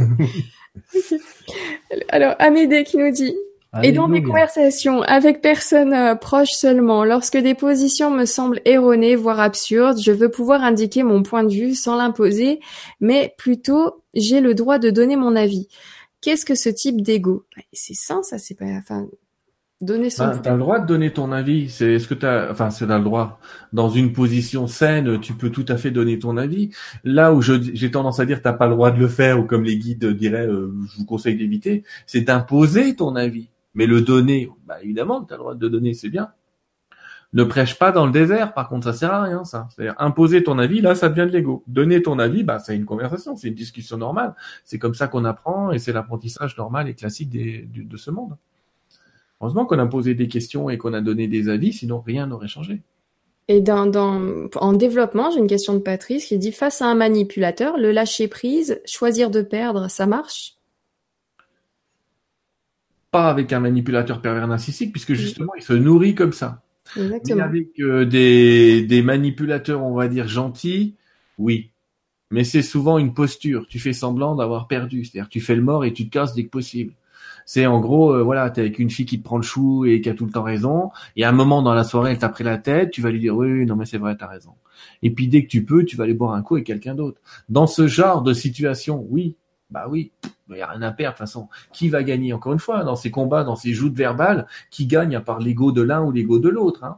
Alors Amédée qui nous dit Et dans Alléluia. conversations avec personnes euh, proches seulement, lorsque des positions me semblent erronées, voire absurdes, je veux pouvoir indiquer mon point de vue sans l'imposer, mais plutôt j'ai le droit de donner mon avis. Qu'est-ce que ce type d'ego? Bah, C'est sain, ça, c'est pas... Enfin, donner son... Enfin, t'as le droit de donner ton avis. C'est ce que t'as, enfin, c'est le droit. Dans une position saine, tu peux tout à fait donner ton avis. Là où j'ai tendance à dire t'as pas le droit de le faire ou comme les guides diraient, euh, je vous conseille d'éviter, c'est d'imposer ton avis. Mais le donner, bah, évidemment, t'as le droit de donner, c'est bien. Ne prêche pas dans le désert, par contre, ça sert à rien, ça. C'est-à-dire, imposer ton avis, là, ça devient de l'ego. Donner ton avis, bah, c'est une conversation, c'est une discussion normale. C'est comme ça qu'on apprend et c'est l'apprentissage normal et classique de ce monde. Heureusement qu'on a posé des questions et qu'on a donné des avis, sinon rien n'aurait changé. Et dans, dans, en développement, j'ai une question de Patrice qui dit face à un manipulateur, le lâcher prise, choisir de perdre, ça marche? Pas avec un manipulateur pervers narcissique, puisque justement, il se nourrit comme ça. Mais Exactement. avec euh, des, des manipulateurs, on va dire, gentils, oui. Mais c'est souvent une posture. Tu fais semblant d'avoir perdu. C'est-à-dire tu fais le mort et tu te casses dès que possible. C'est en gros, euh, voilà, t'es avec une fille qui te prend le chou et qui a tout le temps raison. Et à un moment dans la soirée, elle t'a pris la tête. Tu vas lui dire, oui, oui, non mais c'est vrai, t'as raison. Et puis dès que tu peux, tu vas aller boire un coup avec quelqu'un d'autre. Dans ce genre de situation, oui, bah oui, il y a rien à perdre de toute façon. Qui va gagner Encore une fois, dans ces combats, dans ces joutes verbales, qui gagne à part l'ego de l'un ou l'ego de l'autre hein.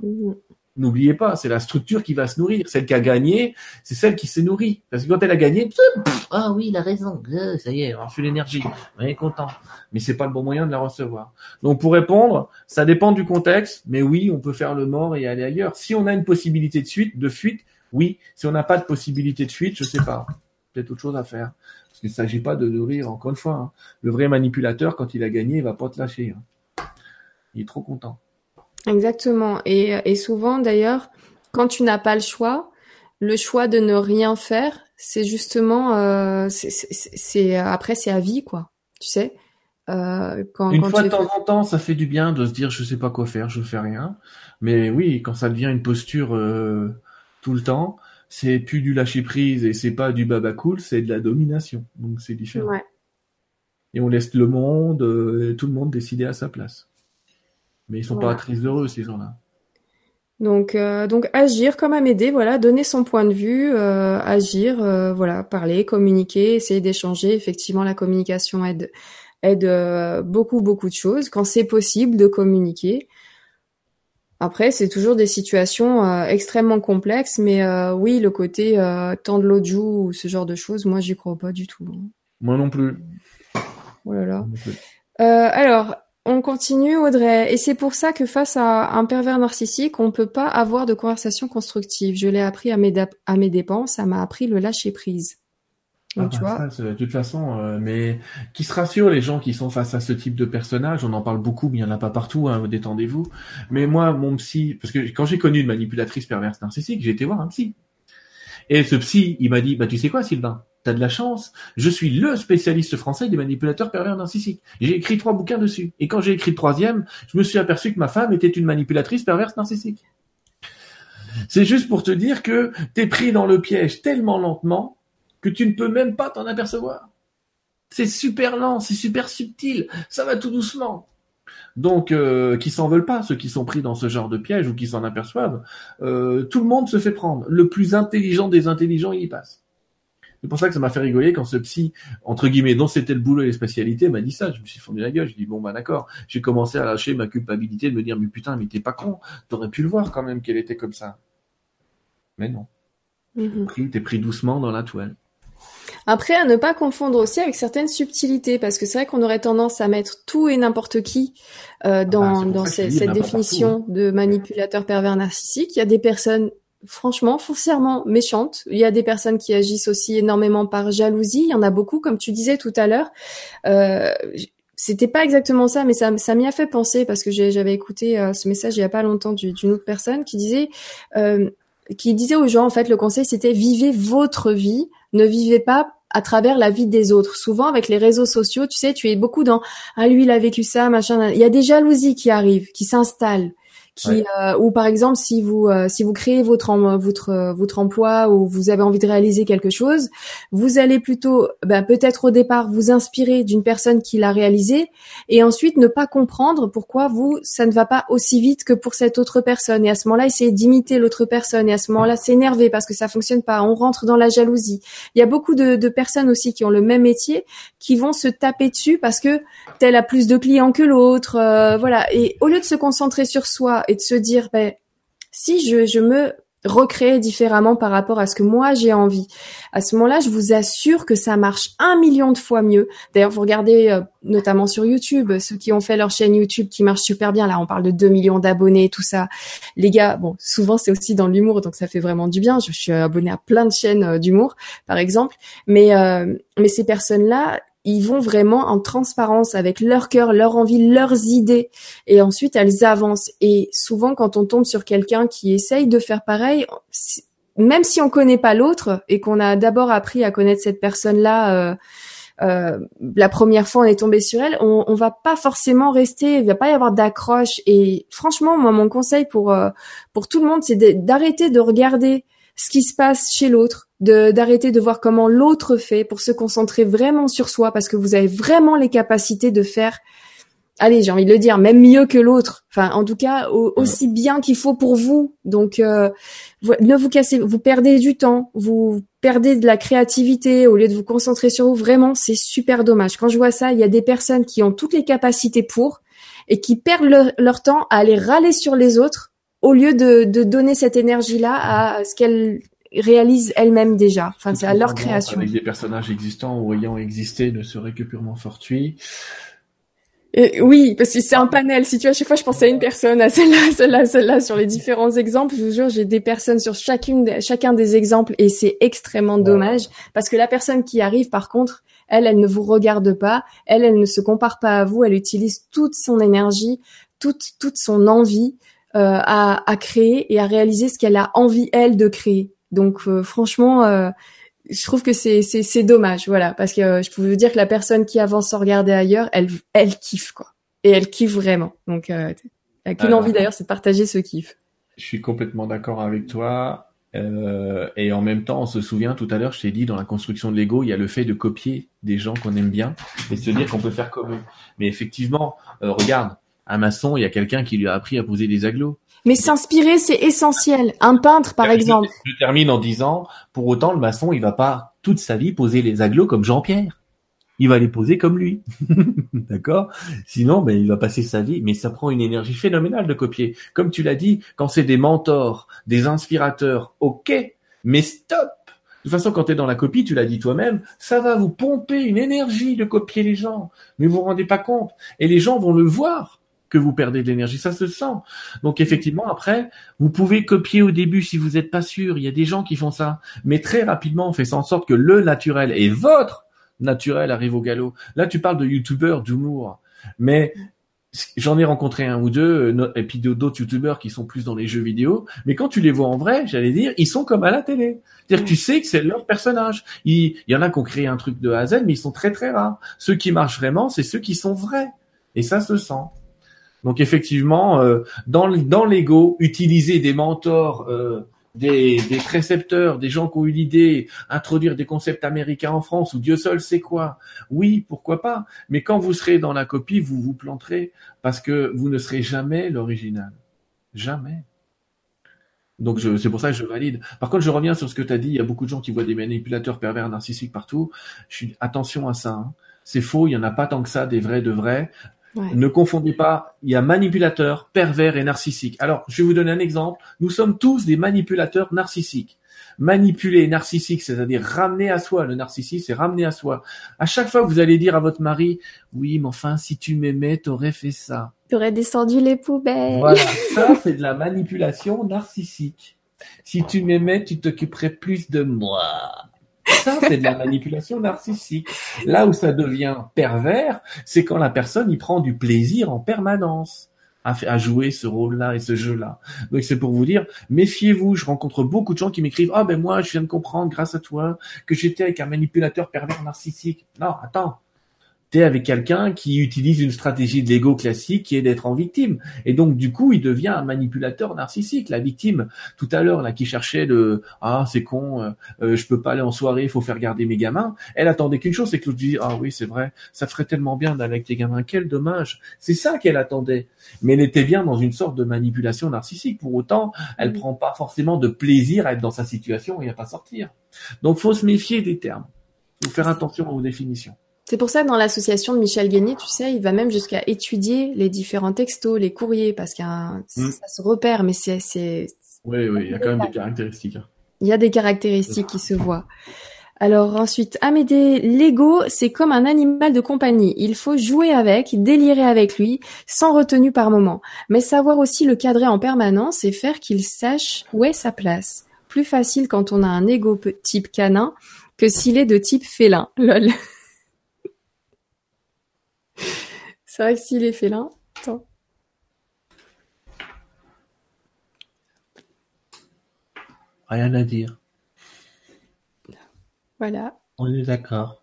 N'oubliez pas, c'est la structure qui va se nourrir. Celle qui a gagné, c'est celle qui s'est nourrie. Parce que quand elle a gagné, pff, Ah oui, il a raison. Euh, ça y est, elle a reçu l'énergie. On est content. Mais c'est pas le bon moyen de la recevoir. Donc pour répondre, ça dépend du contexte. Mais oui, on peut faire le mort et aller ailleurs. Si on a une possibilité de suite, de fuite, oui. Si on n'a pas de possibilité de fuite, je sais pas. Peut-être autre chose à faire. Parce qu'il ne s'agit pas de nourrir, encore une fois. hein. Le vrai manipulateur, quand il a gagné, il va pas te lâcher. hein. Il est trop content. Exactement. Et, et souvent, d'ailleurs, quand tu n'as pas le choix, le choix de ne rien faire, c'est justement, euh, c'est, après, c'est à vie, quoi. Tu sais, euh, quand, Une quand fois de temps en temps, ça fait du bien de se dire je sais pas quoi faire, je fais rien. Mais oui, quand ça devient une posture euh, tout le temps, c'est plus du lâcher prise et c'est pas du baba cool, c'est de la domination. Donc c'est différent. Ouais. Et on laisse le monde, euh, tout le monde décider à sa place. Mais ils sont Voilà. pas très heureux ces gens-là. Donc, euh, donc agir comme Amédée, voilà, donner son point de vue, euh, agir, voilà, parler, communiquer, essayer d'échanger. Effectivement, la communication aide, aide beaucoup, beaucoup de choses. Quand c'est possible de communiquer. Après, c'est toujours des situations euh, extrêmement complexes, mais euh, oui, le côté euh, tendre l'autre joue ou ce genre de choses, moi, j'y crois pas du tout. Moi non plus. Oh là là. Moi non plus. Euh, alors, on continue, Audrey. Et c'est pour ça que face à un pervers narcissique, on peut pas avoir de conversation constructive. Je l'ai appris à mes, dap- à mes dépens, ça m'a appris le lâcher prise. Donc, Ah tu bah vois, ça, c'est- de toute façon, euh, mais qui se rassure les gens qui sont face à ce type de personnage. On en parle beaucoup, mais il y en a pas partout. Hein, détendez-vous. Mais moi, mon psy, parce que quand j'ai connu une manipulatrice perverse narcissique, j'ai été voir un psy. Et ce psy, il m'a dit, bah tu sais quoi, Sylvain, t'as de la chance. Je suis le spécialiste français des manipulateurs pervers narcissiques. J'ai écrit trois bouquins dessus. Et quand j'ai écrit le troisième, je me suis aperçu que ma femme était une manipulatrice perverse narcissique. C'est juste pour te dire que t'es pris dans le piège tellement lentement que tu ne peux même pas t'en apercevoir. C'est super lent, c'est super subtil, ça va tout doucement. Donc, euh, qui s'en veulent pas, ceux qui sont pris dans ce genre de piège ou qui s'en aperçoivent, euh, tout le monde se fait prendre. Le plus intelligent des intelligents, il y passe. C'est pour ça que ça m'a fait rigoler quand ce psy, entre guillemets, dont c'était le boulot et les spécialités, m'a dit ça. Je me suis fondu la gueule. Je dis bon bah d'accord. J'ai commencé à lâcher ma culpabilité de me dire mais putain mais t'es pas con. T'aurais pu le voir quand même qu'elle était comme ça. Mais non. Mhm. Pris- T'es pris doucement dans la toile. Après, à ne pas confondre aussi avec certaines subtilités, parce que c'est vrai qu'on aurait tendance à mettre tout et n'importe qui euh, bah, dans, dans cette définition de manipulateur pervers narcissique. Il y a des personnes, franchement, foncièrement méchantes. Il y a des personnes qui agissent aussi énormément par jalousie. Il y en a beaucoup, comme tu disais tout à l'heure. Euh, c'était pas exactement ça, mais ça, ça m'y a fait penser parce que j'avais écouté euh, ce message il y a pas longtemps du- d'une autre personne qui disait, euh, qui disait aux gens en fait le conseil c'était vivez votre vie, ne vivez pas à travers la vie des autres. Souvent avec les réseaux sociaux, tu sais, tu es beaucoup dans ah lui il a vécu ça, machin. Il y a des jalousies qui arrivent, qui s'installent qui euh, ou par exemple si vous euh, si vous créez votre votre votre emploi ou vous avez envie de réaliser quelque chose, vous allez plutôt ben, peut-être au départ vous inspirer d'une personne qui l'a réalisé et ensuite ne pas comprendre pourquoi vous ça ne va pas aussi vite que pour cette autre personne. Et à ce moment-là essayer d'imiter l'autre personne et à ce moment-là s'énerver parce que ça fonctionne pas, on rentre dans la jalousie. Il y a beaucoup de, de personnes aussi qui ont le même métier qui vont se taper dessus parce que tel a plus de clients que l'autre, euh, voilà. Et au lieu de se concentrer sur soi et de se dire, ben, si je, je me recréer différemment par rapport à ce que moi j'ai envie. À ce moment-là, je vous assure que ça marche un million de fois mieux. D'ailleurs, vous regardez euh, notamment sur YouTube, ceux qui ont fait leur chaîne YouTube qui marche super bien. Là, on parle de 2 millions d'abonnés, tout ça. Les gars, bon, souvent c'est aussi dans l'humour, donc ça fait vraiment du bien. Je suis abonné à plein de chaînes euh, d'humour, par exemple. Mais euh, mais ces personnes-là, ils vont vraiment en transparence avec leur cœur, leur envie, leurs idées, et ensuite elles avancent. Et souvent, quand on tombe sur quelqu'un qui essaye de faire pareil, même si on connaît pas l'autre et qu'on a d'abord appris à connaître cette personne-là. Euh, euh, la première fois on est tombé sur elle, on, on va pas forcément rester, il va pas y avoir d'accroche. Et franchement, moi, mon conseil pour euh, pour tout le monde, c'est d'arrêter de regarder ce qui se passe chez l'autre, d'arrêter de voir comment l'autre fait pour se concentrer vraiment sur soi parce que vous avez vraiment les capacités de faire allez, j'ai envie de le dire, même mieux que l'autre. Enfin, en tout cas, aussi bien qu'il faut pour vous. Donc, euh, ne vous cassez, vous perdez du temps, vous perdez de la créativité au lieu de vous concentrer sur vous. Vraiment, c'est super dommage. Quand je vois ça, il y a des personnes qui ont toutes les capacités pour et qui perdent leur temps à aller râler sur les autres au lieu de, de donner cette énergie-là à ce qu'elles réalisent elles-mêmes déjà. Enfin, c'est à leur création. Avec des personnages existants ou ayant existé ne serait que purement fortuit. oui, parce que c'est un panel. Si tu vois, à chaque fois, je pensais à une personne, à celle-là, celle-là, celle-là, sur les différents exemples. Je vous jure, j'ai des personnes sur chacune, chacun des exemples, et c'est extrêmement dommage parce que la personne qui arrive, par contre, elle, elle ne vous regarde pas, elle, elle ne se compare pas à vous, elle utilise toute son énergie, toute, toute son envie euh, à, à, créer et à réaliser ce qu'elle a envie elle de créer. Donc euh, franchement, euh, je trouve que c'est c'est dommage, voilà, parce que je peux vous dire que la personne qui avance sans regarder ailleurs, elle elle kiffe quoi, et elle kiffe vraiment. Donc elle a qu'une envie d'ailleurs, c'est de partager ce kiff. Je suis complètement d'accord avec toi. Euh, et en même temps, on se souvient tout à l'heure, je t'ai dit, dans la construction de l'ego, il y a le fait de copier des gens qu'on aime bien et se dire qu'on peut faire comme eux. Mais effectivement, regarde, un maçon, il y a quelqu'un qui lui a appris à poser des aglos. Mais s'inspirer, c'est essentiel. Un peintre, par exemple. Je termine en disant, pour autant, le maçon, il va pas toute sa vie poser les aglos comme Jean-Pierre. Il va les poser comme lui. D'accord? Sinon, ben, il va passer sa vie. Mais ça prend une énergie phénoménale de copier. Comme tu l'as dit, quand c'est des mentors, des inspirateurs, ok. Mais stop de toute façon, quand tu es dans la copie, tu l'as dit toi-même, ça va vous pomper une énergie de copier les gens. Mais vous vous rendez pas compte. Et les gens vont le voir que vous perdez de l'énergie. Ça se sent. Donc effectivement, après, vous pouvez copier au début si vous n'êtes pas sûr. Il y a des gens qui font ça. Mais très rapidement, on fait en sorte que le naturel et votre naturel arrive au galop. Là, tu parles de youtubeurs d'humour. Mais j'en ai rencontré un ou deux, euh, et puis d'autres youtubeurs qui sont plus dans les jeux vidéo. Mais quand tu les vois en vrai, j'allais dire, ils sont comme à la télé. C'est-à-dire que tu sais que c'est leur personnage. Il, il y en a qui ont créé un truc de A à Z, mais ils sont très très rares. Ceux qui marchent vraiment, c'est ceux qui sont vrais. Et ça se sent. Donc effectivement, euh, dans, l'ego, utiliser des mentors, euh, des, des, précepteurs, des gens qui ont eu l'idée, introduire des concepts américains en France, ou Dieu seul sait quoi. Oui, pourquoi pas. Mais quand vous serez dans la copie, vous vous planterez parce que vous ne serez jamais l'original. Jamais. Donc c'est pour ça que je valide. Par contre, je reviens sur ce que tu as dit. Il y a beaucoup de gens qui voient des manipulateurs pervers narcissiques partout. Je suis attention à ça. Hein. C'est faux. Il y en a pas tant que ça des vrais de vrais. Ne confondez pas, il y a manipulateur, pervers et narcissique. Alors, je vais vous donner un exemple. Nous sommes tous des manipulateurs narcissiques. Manipuler narcissique, c'est-à-dire ramener à soi. Le narcissisme, c'est ramener à soi. À chaque fois que vous allez dire à votre mari, oui, mais enfin, si tu m'aimais, t'aurais fait ça. T'aurais descendu les poubelles. Voilà, ça, c'est de la manipulation narcissique. Si tu m'aimais, tu t'occuperais plus de moi. Ça, c'est de la manipulation narcissique. Là où ça devient pervers, c'est quand la personne y prend du plaisir en permanence. à, jouer ce rôle-là et ce jeu-là. Donc c'est pour vous dire, méfiez-vous. Je rencontre beaucoup de gens qui m'écrivent, ah ben moi, je viens de comprendre grâce à toi que j'étais avec un manipulateur pervers narcissique. Non, attends avec quelqu'un qui utilise une stratégie de l'ego classique qui est d'être en victime. Et donc, du coup, il devient un manipulateur narcissique. La victime, tout à l'heure, là, qui cherchait le « Ah, c'est con, euh, euh, je peux pas aller en soirée, il faut faire garder mes gamins », elle attendait qu'une chose, c'est que l'autre dit « Ah oui, c'est vrai, ça ferait tellement bien d'aller avec tes gamins, quel dommage !» C'est ça qu'elle attendait. Mais elle était bien dans une sorte de manipulation narcissique. Pour autant, elle prend pas forcément de plaisir à être dans sa situation et à pas sortir. Donc, faut se méfier des termes. Faut faire attention aux définitions. C'est pour ça que dans l'association de Michel Guénier, tu sais, il va même jusqu'à étudier les différents textos, les courriers, parce qu'il mm. ça se repère, mais c'est, c'est. Oui, oui, il y a quand même des caractéristiques. Hein. Il y a des caractéristiques qui se voient. Alors ensuite, Amédée, l'ego, c'est comme un animal de compagnie. Il faut jouer avec, délirer avec lui, sans retenue par moment. Mais savoir aussi le cadrer en permanence et faire qu'il sache où est sa place. Plus facile quand on a un ego type canin que s'il est de type félin. Lol. C'est vrai que s'il est félin, attends. Rien à dire. Voilà. On est d'accord.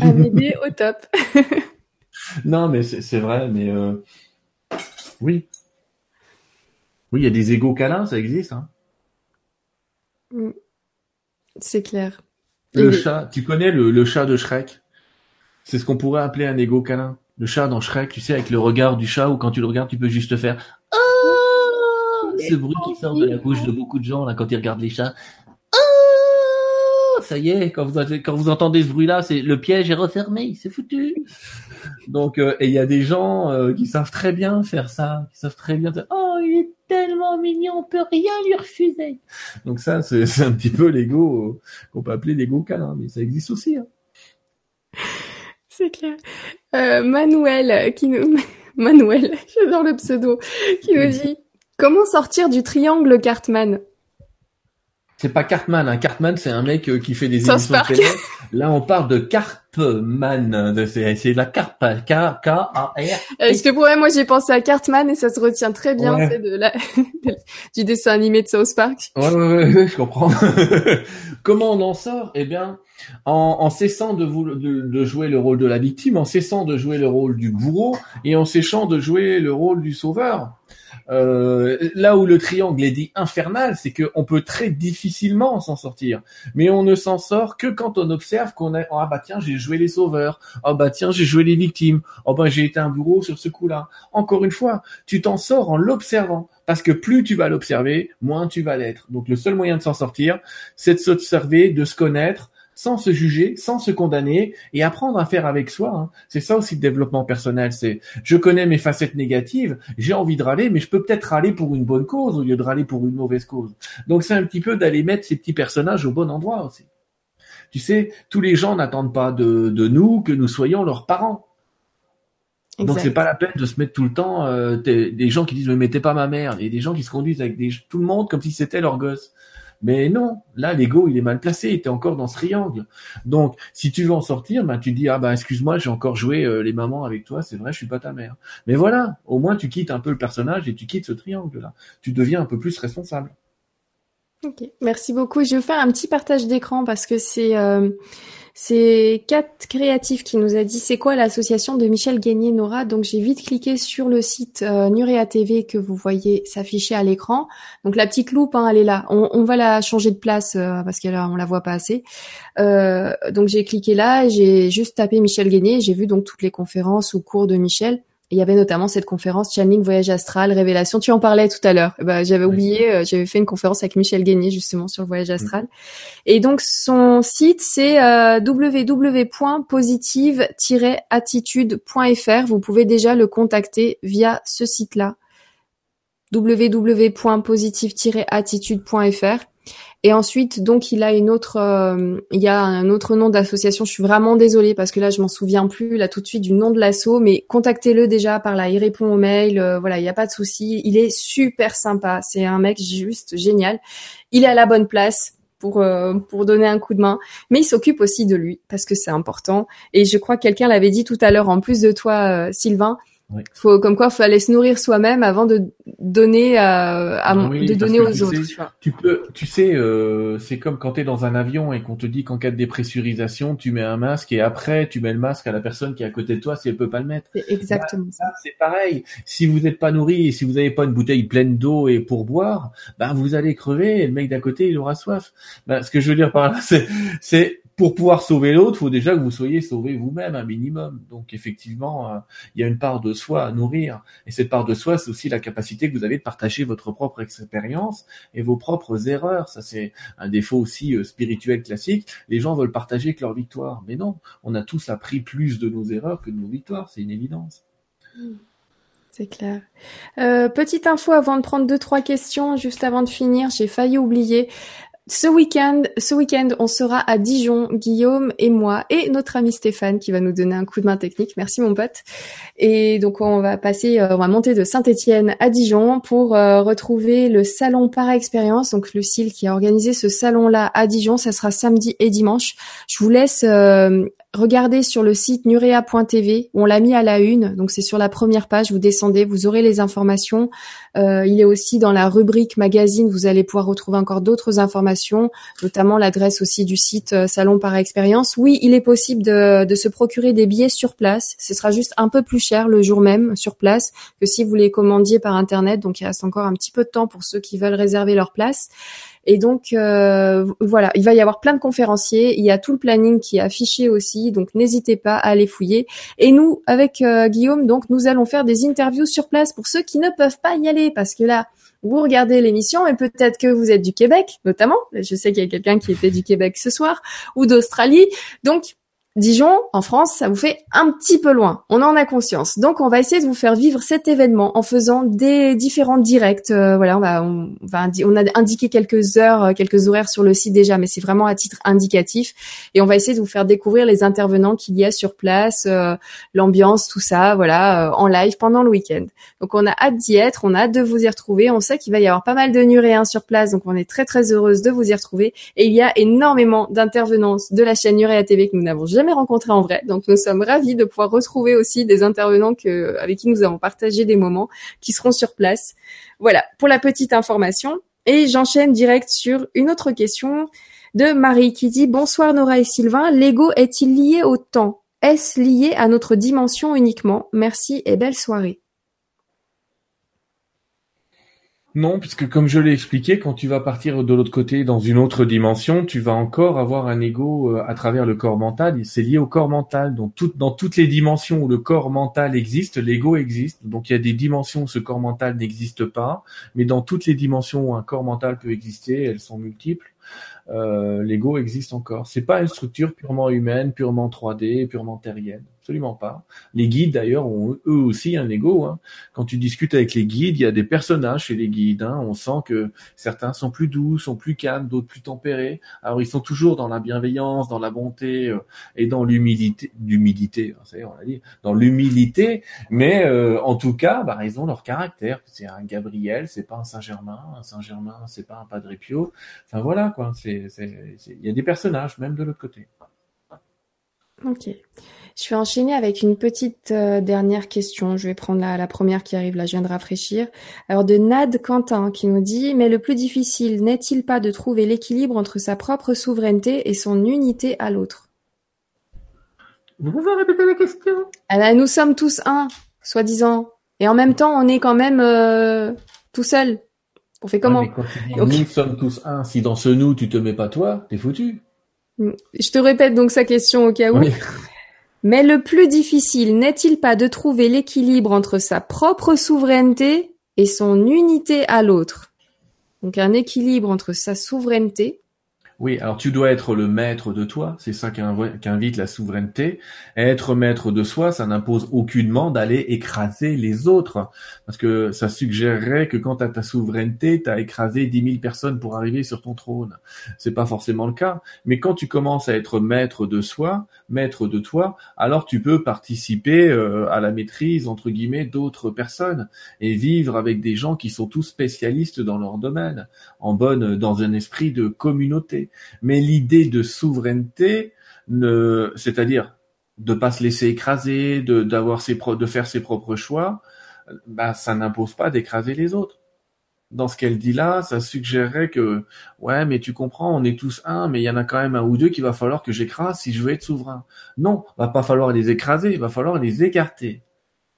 Amédée au top. non, mais c'est vrai, mais euh, oui. Oui, il y a des égaux câlins, ça existe. Hein. Mm. C'est clair. Le chat, tu connais le, le chat de Shrek? C'est ce qu'on pourrait appeler un égo câlin. Le chat dans Shrek, tu sais, avec le regard du chat, où quand tu le regardes, tu peux juste faire oh ce bruit qui sort de la bouche de beaucoup de gens là quand ils regardent les chats. Oh ça y est, quand vous, quand vous entendez ce bruit-là, c'est le piège est refermé, c'est foutu. Donc, euh, et il y a des gens euh, qui savent très bien faire ça, qui savent très bien. Oh, il est tellement mignon, on peut rien lui refuser. Donc ça, c'est un petit peu l'ego euh, qu'on peut appeler l'ego câlin, mais ça existe aussi. Hein. C'est clair. Euh, Manuel qui nous Manuel, j'adore le pseudo, qui nous dit comment sortir du triangle Cartman? C'est pas Cartman, hein. Cartman c'est un mec euh, qui fait des émissions de télé. Là on parle de Cartman, c'est la carpe, K K A R. Est-ce que pour moi j'ai pensé à Cartman et ça se retient très bien, c'est de la du dessin animé de South Park. Ouais ouais ouais, je comprends. Comment on en sort? Eh bien, en, cessant de, de, jouer le rôle de la victime, en cessant de jouer le rôle du bourreau et en cessant de jouer le rôle du sauveur. Euh, là où le triangle est dit infernal, c'est qu'on peut très difficilement s'en sortir. Mais on ne s'en sort que quand on observe qu'on a ah bah tiens j'ai joué les sauveurs, ah bah tiens j'ai joué les victimes, ah bah j'ai été un bourreau sur ce coup-là. Encore une fois, tu t'en sors en l'observant. Parce que plus tu vas l'observer, moins tu vas l'être. Donc le seul moyen de s'en sortir, c'est de s'observer, de se connaître, sans se juger, sans se condamner et apprendre à faire avec soi. Hein. C'est ça aussi le développement personnel. C'est je connais mes facettes négatives, j'ai envie de râler, mais je peux peut-être râler pour une bonne cause au lieu de râler pour une mauvaise cause. Donc c'est un petit peu d'aller mettre ces petits personnages au bon endroit aussi. Tu sais, tous les gens n'attendent pas de, de nous que nous soyons leurs parents. Donc c'est pas la peine de se mettre tout le temps euh, des gens qui disent mais mettez pas ma mère et des gens qui se conduisent avec des, tout le monde comme si c'était leur gosse. Mais non, là, l'ego, il est mal placé, il était encore dans ce triangle. Donc, si tu veux en sortir, ben, tu dis, ah ben, excuse-moi, j'ai encore joué euh, les mamans avec toi, c'est vrai, je suis pas ta mère. Mais voilà, au moins, tu quittes un peu le personnage et tu quittes ce triangle-là. Tu deviens un peu plus responsable. Ok, merci beaucoup. Je vais faire un petit partage d'écran parce que c'est... Euh c'est Cat Créatif qui nous a dit c'est quoi l'association de Michel Gagné Nora. Donc j'ai vite cliqué sur le site euh, Nurea TV que vous voyez s'afficher à l'écran. Donc la petite loupe, hein, elle est là. On, va la changer de place euh, parce qu'elle on la voit pas assez. Euh, donc j'ai cliqué là, j'ai juste tapé Michel Gagné. J'ai vu donc toutes les conférences ou cours de Michel il y avait notamment cette conférence Channeling Voyage Astral, Révélation. Tu en parlais tout à l'heure. Eh ben, j'avais oublié, euh, j'avais fait une conférence avec Michel Guénier justement sur le voyage mm. astral. Et donc son site c'est euh, www.positive-attitude.fr. Vous pouvez déjà le contacter via ce site-là www.positive-attitude.fr et ensuite, donc, il a une autre, euh, il y a un autre nom d'association. Je suis vraiment désolée parce que là, je m'en souviens plus là tout de suite du nom de l'asso, mais contactez-le déjà par là. Il répond aux mails, euh, voilà, il n'y a pas de souci. Il est super sympa. C'est un mec juste génial. Il est à la bonne place pour euh, pour donner un coup de main, mais il s'occupe aussi de lui parce que c'est important. Et je crois que quelqu'un l'avait dit tout à l'heure, en plus de toi, Sylvain, Faut, comme quoi, il fallait se nourrir soi-même avant de donner à, à de donner aux autres. tu, peux, tu sais, euh, c'est comme quand tu es dans un avion et qu'on te dit qu'en cas de dépressurisation, tu mets un masque et après tu mets le masque à la personne qui est à côté de toi si elle peut pas le mettre. C'est exactement bah, ça. C'est pareil. Si vous n'êtes pas nourri et si vous n'avez pas une bouteille pleine d'eau et pour boire, bah vous allez crever et le mec d'à côté il aura soif. Bah, ce que je veux dire par là, c'est, c'est pour pouvoir sauver l'autre, faut déjà que vous soyez sauvé vous-même un minimum. Donc effectivement, euh, il y a une part de soi à nourrir. Et cette part de soi, c'est aussi la capacité que vous avez de partager votre propre expérience et vos propres erreurs. Ça, c'est un défaut aussi euh, spirituel classique. Les gens veulent partager que leur victoire. Mais non, on a tous appris plus de nos erreurs que de nos victoires. C'est une évidence. C'est clair. Euh, petite info avant de prendre deux trois questions, juste avant de finir, j'ai failli oublier. Ce week-end, ce week-end, on sera à Dijon, Guillaume et moi, et notre ami Stéphane qui va nous donner un coup de main technique. Merci mon pote. Et donc on va passer, euh, on va monter de Saint-Étienne à Dijon pour euh, retrouver le salon par expérience. Donc le CIL qui a organisé ce salon-là à Dijon, ça sera samedi et dimanche. Je vous laisse euh, regardez sur le site nurea.tv, on l'a mis à la une, donc c'est sur la première page, vous descendez, vous aurez les informations. Euh, il est aussi dans la rubrique magazine, vous allez pouvoir retrouver encore d'autres informations, notamment l'adresse aussi du site euh, Salon par expérience. Oui, il est possible de, de, se procurer des billets sur place, ce sera juste un peu plus cher le jour même sur place que si vous les commandiez par Internet, donc il reste encore un petit peu de temps pour ceux qui veulent réserver leur place. Et donc euh, voilà, il va y avoir plein de conférenciers. Il y a tout le planning qui est affiché aussi, donc n'hésitez pas à aller fouiller. Et nous, avec euh, Guillaume, donc nous allons faire des interviews sur place pour ceux qui ne peuvent pas y aller, parce que là, vous regardez l'émission et peut-être que vous êtes du Québec, notamment. Je sais qu'il y a quelqu'un qui était du Québec ce soir ou d'Australie. Donc Dijon, en France, ça vous fait un petit peu loin. On en a conscience. Donc, on va essayer de vous faire vivre cet événement en faisant des différents directs. Euh, voilà, on va, on, va on a indiqué quelques heures, euh, quelques horaires sur le site déjà, mais c'est vraiment à titre indicatif. Et on va essayer de vous faire découvrir les intervenants qu'il y a sur place, euh, l'ambiance, tout ça, voilà, en live pendant le week-end. Donc, on a hâte d'y être, on a hâte de vous y retrouver. On sait qu'il va y avoir pas mal de Nuréens sur place, donc on est très très heureuse de vous y retrouver. Et il y a énormément d'intervenants de la chaîne Nuréa TV que nous n'avons jamais rencontré en vrai. Donc nous sommes ravis de pouvoir retrouver aussi des intervenants avec qui nous avons partagé des moments qui seront sur place. Voilà pour la petite information. Et j'enchaîne direct sur une autre question de Marie qui dit Bonsoir Nora et Sylvain, l'ego est-il lié au temps? Est-ce lié à notre dimension uniquement? Merci et belle soirée. Non, puisque comme je l'ai expliqué, quand tu vas partir de l'autre côté dans une autre dimension, tu vas encore avoir un ego euh, à travers le corps mental. C'est lié au corps mental. Donc dans toutes les dimensions où le corps mental existe, l'ego existe. Donc il y a des dimensions où ce corps mental n'existe pas, mais dans toutes les dimensions où un corps mental peut exister, elles sont multiples. Euh, l'ego existe encore. C'est pas une structure purement humaine, purement 3D, purement terrienne. Absolument pas. Les guides, d'ailleurs, ont eux aussi un ego. Hein. Quand tu discutes avec les guides, il y a des personnages chez les guides. Hein. On sent que certains sont plus doux, sont plus calmes, d'autres plus tempérés. Alors, ils sont toujours dans la bienveillance, dans la bonté euh, et dans l'humilité. L'humilité, hein, on l'a dit. Dans l'humilité. Mais euh, en tout cas, bah, ils ont leur caractère. C'est un Gabriel, c'est pas un Saint-Germain. Un Saint-Germain, c'est pas un Padre Pio. Enfin, voilà, quoi. Il y a des personnages, même de l'autre côté. Ok. Je vais enchaîner avec une petite euh, dernière question. Je vais prendre la, la, première qui arrive là, je viens de rafraîchir. Alors de Nad Quentin qui nous dit Mais le plus difficile n'est-il pas de trouver l'équilibre entre sa propre souveraineté et son unité à l'autre? Vous pouvez répéter la question? Alors, Nous sommes tous un, soi-disant. Et en même temps, on est quand même euh, tout seul. On fait comment? Nous sommes tous un. Si dans ce nous, tu te mets pas toi, t'es foutu. Je te répète donc sa question au cas où. Mais le plus difficile n'est-il pas de trouver l'équilibre entre sa propre souveraineté et son unité à l'autre? Donc un équilibre entre sa souveraineté oui, alors tu dois être le maître de toi, c'est ça qu'invite la souveraineté. Être maître de soi, ça n'impose aucunement d'aller écraser les autres, parce que ça suggérerait que quand tu ta souveraineté, tu as écrasé dix mille personnes pour arriver sur ton trône. C'est pas forcément le cas, mais quand tu commences à être maître de soi, maître de toi, alors tu peux participer euh, à la maîtrise entre guillemets d'autres personnes et vivre avec des gens qui sont tous spécialistes dans leur domaine, en bonne dans un esprit de communauté. Mais l'idée de souveraineté, ne, c'est-à-dire de pas se laisser écraser, de faire ses propres choix, bah ça n'impose pas d'écraser les autres. Dans ce qu'elle dit là, ça suggérerait que ouais, mais tu comprends, on est tous un, mais il y en a quand même un ou deux qu'il va falloir que j'écrase si je veux être souverain. Non, va pas falloir les écraser, il va falloir les écarter.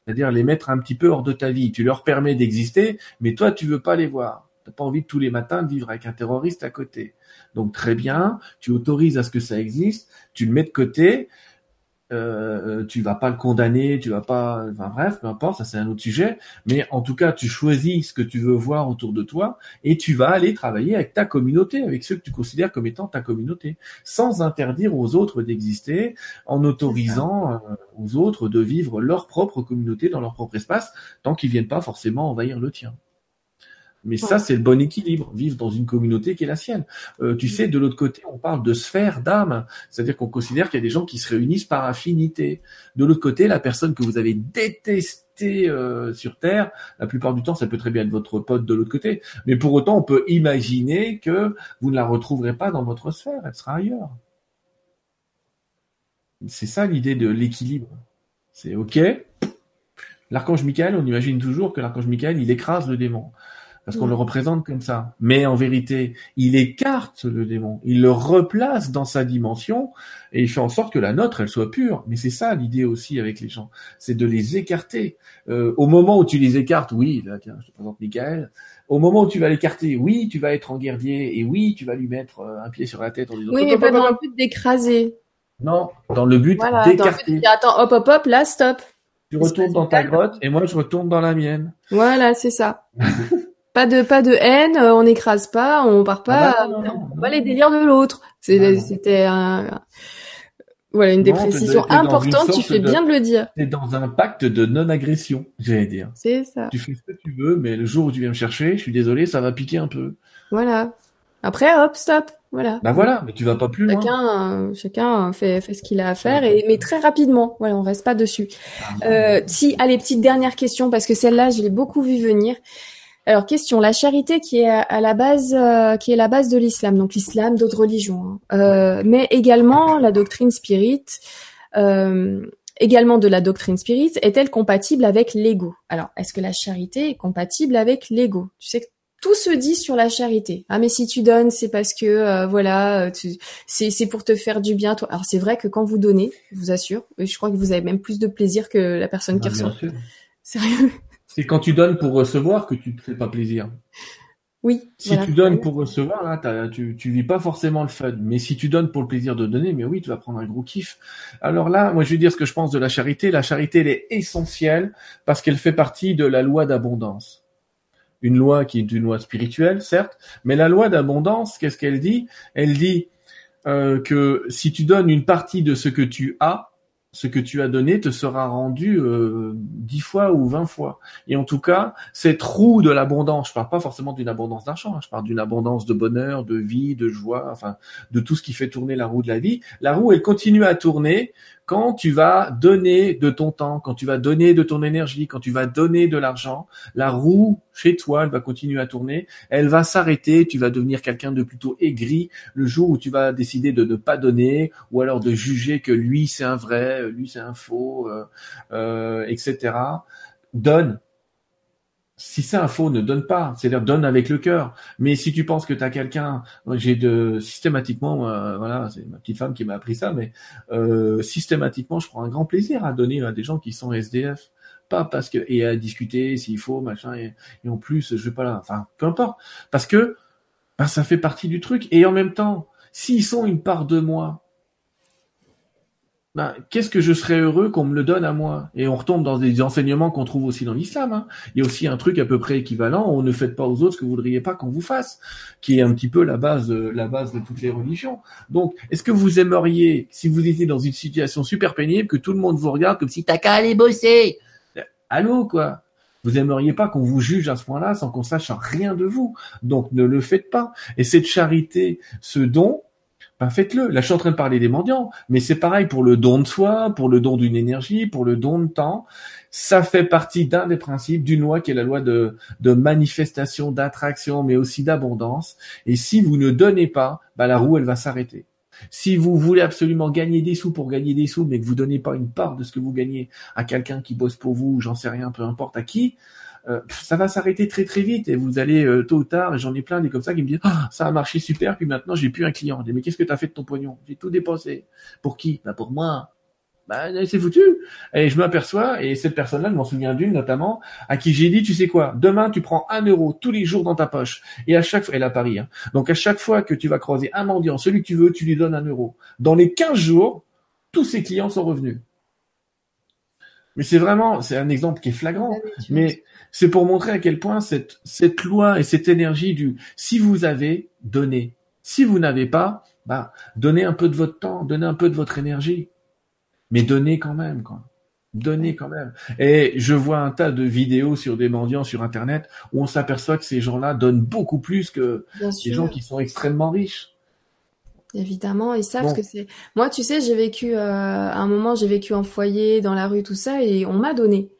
C'est-à-dire les mettre un petit peu hors de ta vie. Tu leur permets d'exister, mais toi tu veux pas les voir. T'as pas envie tous les matins de vivre avec un terroriste à côté. Donc très bien, tu autorises à ce que ça existe, tu le mets de côté, euh, tu vas pas le condamner, tu vas pas, enfin bref, peu importe, ça c'est un autre sujet. Mais en tout cas, tu choisis ce que tu veux voir autour de toi et tu vas aller travailler avec ta communauté, avec ceux que tu considères comme étant ta communauté, sans interdire aux autres d'exister, en autorisant euh, aux autres de vivre leur propre communauté dans leur propre espace, tant qu'ils viennent pas forcément envahir le tien. Mais ça, c'est le bon équilibre, vivre dans une communauté qui est la sienne. Euh, tu sais, de l'autre côté, on parle de sphère d'âme, c'est-à-dire qu'on considère qu'il y a des gens qui se réunissent par affinité. De l'autre côté, la personne que vous avez détestée euh, sur Terre, la plupart du temps, ça peut très bien être votre pote de l'autre côté, mais pour autant, on peut imaginer que vous ne la retrouverez pas dans votre sphère, elle sera ailleurs. C'est ça l'idée de l'équilibre. C'est OK. L'archange Michael, on imagine toujours que l'archange Michael, il écrase le démon parce qu'on le représente comme ça. Mais en vérité, il écarte le démon, il le replace dans sa dimension et il fait en sorte que la nôtre, elle soit pure. Mais c'est ça l'idée aussi avec les gens, c'est de les écarter. Euh, au moment où tu les écartes, oui, là tiens, je te présente Michael. Au moment où tu vas l'écarter, oui, tu vas être en guerrier et oui, tu vas lui mettre euh, un pied sur la tête en disant Oui, mais pas dans le but d'écraser. non, dans le but d'écarter. Attends, hop, hop, hop, là, stop. Tu retournes dans ta grotte et moi je retourne dans la mienne. Voilà, c'est ça. pas de pas de haine, euh, on n'écrase pas, on part pas, Ah bah non, non, non, on pas les délires de l'autre. Ah. C'était un, voilà une Non, importantes. Tu fais de- bien de le dire. T'es dans un pacte de non-agression, j'allais dire. C'est ça. Tu fais ce que tu veux, mais le jour où tu viens me chercher, je suis désolé, ça va piquer un peu. Voilà. Après, hop, stop. Voilà. Bah voilà, mais tu vas pas plus loin. Chacun, euh, chacun fait, fait ce qu'il a à faire, et, mais très rapidement. Voilà, on reste pas dessus. Euh, si, allez, petite dernière question, parce que celle-là, je l'ai beaucoup vu venir. Alors, question, la charité qui est à, la base, euh, qui est la base de l'islam, donc l'islam, d'autres religions, hein. Euh, mais également la doctrine spirit, euh, également de la doctrine spirit, est-elle compatible avec l'ego? Alors, est-ce que la charité est compatible avec l'ego? Tu sais que tout se dit sur la charité. Ah mais si tu donnes, c'est parce que euh, voilà, euh, tu, c'est c'est pour te faire du bien. Toi. Alors c'est vrai que quand vous donnez, je vous assure, je crois que vous avez même plus de plaisir que la personne qui Bah, bien reçoit. Sérieux? C'est quand tu donnes pour recevoir que tu te fais pas plaisir. Oui. Si voilà. tu donnes pour recevoir, là, t'as- tu, tu vis pas forcément le fun. Mais si tu donnes pour le plaisir de donner, mais oui, tu vas prendre un gros kiff. Alors là, moi, je vais dire ce que je pense de la charité. La charité, elle est essentielle parce qu'elle fait partie de la loi d'abondance. Une loi qui est une loi spirituelle, certes, mais la loi d'abondance, qu'est-ce qu'elle dit? Elle dit euh, que si tu donnes une partie de ce que tu as, ce que tu as donné te sera rendu euh, dix fois ou vingt fois. Et en tout cas, cette roue de l'abondance, je parle pas forcément d'une abondance d'argent, hein, je parle d'une abondance de bonheur, de vie, de joie, enfin de tout ce qui fait tourner la roue de la vie. La roue, elle continue à tourner quand tu vas donner de ton temps, quand tu vas donner de ton énergie, quand tu vas donner de l'argent. La roue chez toi, elle va continuer à tourner, elle va s'arrêter, tu vas devenir quelqu'un de plutôt aigri le jour où tu vas décider de ne pas donner ou alors de juger que lui c'est un vrai, lui c'est un faux, euh, euh, etc. Donne. Si c'est un faux, ne donne pas. C'est-à-dire donne avec le cœur. Mais si tu penses que tu as quelqu'un, j'ai de systématiquement, euh, voilà, c'est ma petite femme qui m'a appris ça, mais euh, systématiquement, je prends un grand plaisir à donner à des gens qui sont SDF. Pas parce que et à discuter s'il faut machin et, et en plus je vais pas là, enfin peu importe, parce que ben, ça fait partie du truc et en même temps, s'ils sont une part de moi, ben, qu'est-ce que je serais heureux qu'on me le donne à moi? Et on retombe dans des enseignements qu'on trouve aussi dans l'islam. Hein. Il y a aussi un truc à peu près équivalent. On ne faites pas aux autres ce que vous voudriez pas qu'on vous fasse, qui est un petit peu la base, de, la base de toutes les religions. Donc, est-ce que vous aimeriez, si vous étiez dans une situation super pénible, que tout le monde vous regarde comme si t'as qu'à aller bosser? Allô, quoi? Vous aimeriez pas qu'on vous juge à ce point-là sans qu'on sache rien de vous. Donc ne le faites pas. Et cette charité, ce don, ben faites-le. Là, je suis en train de parler des mendiants, mais c'est pareil pour le don de soi, pour le don d'une énergie, pour le don de temps. Ça fait partie d'un des principes d'une loi qui est la loi de, de manifestation, d'attraction, mais aussi d'abondance. Et si vous ne donnez pas, ben la roue, elle va s'arrêter. Si vous voulez absolument gagner des sous pour gagner des sous, mais que vous donnez pas une part de ce que vous gagnez à quelqu'un qui bosse pour vous, j'en sais rien, peu importe à qui, euh, ça va s'arrêter très très vite et vous allez euh, tôt ou tard, j'en ai plein des comme ça qui me disent ah, ça a marché super, puis maintenant j'ai plus un client. Je dis mais qu'est-ce que tu as fait de ton pognon? J'ai tout dépensé. Pour qui? Bah pour moi. Bah c'est foutu. Et je m'aperçois, et cette personne-là, je m'en souviens d'une notamment, à qui j'ai dit, tu sais quoi, demain tu prends un euro tous les jours dans ta poche, et à chaque fois, elle à Paris, hein, donc à chaque fois que tu vas croiser un mendiant, celui que tu veux, tu lui donnes un euro. Dans les 15 jours, tous ses clients sont revenus. Mais c'est vraiment, c'est un exemple qui est flagrant. Mais c'est pour montrer à quel point cette, cette loi et cette énergie du si vous avez, donné. Si vous n'avez pas, bah, donnez un peu de votre temps, donnez un peu de votre énergie. Mais donnez quand même, quoi. Donnez quand même. Et je vois un tas de vidéos sur des mendiants sur Internet où on s'aperçoit que ces gens-là donnent beaucoup plus que les gens qui sont extrêmement riches. Évidemment, ils savent que c'est. Moi, tu sais, j'ai vécu euh, à un moment, j'ai vécu en foyer, dans la rue, tout ça, et on m'a donné.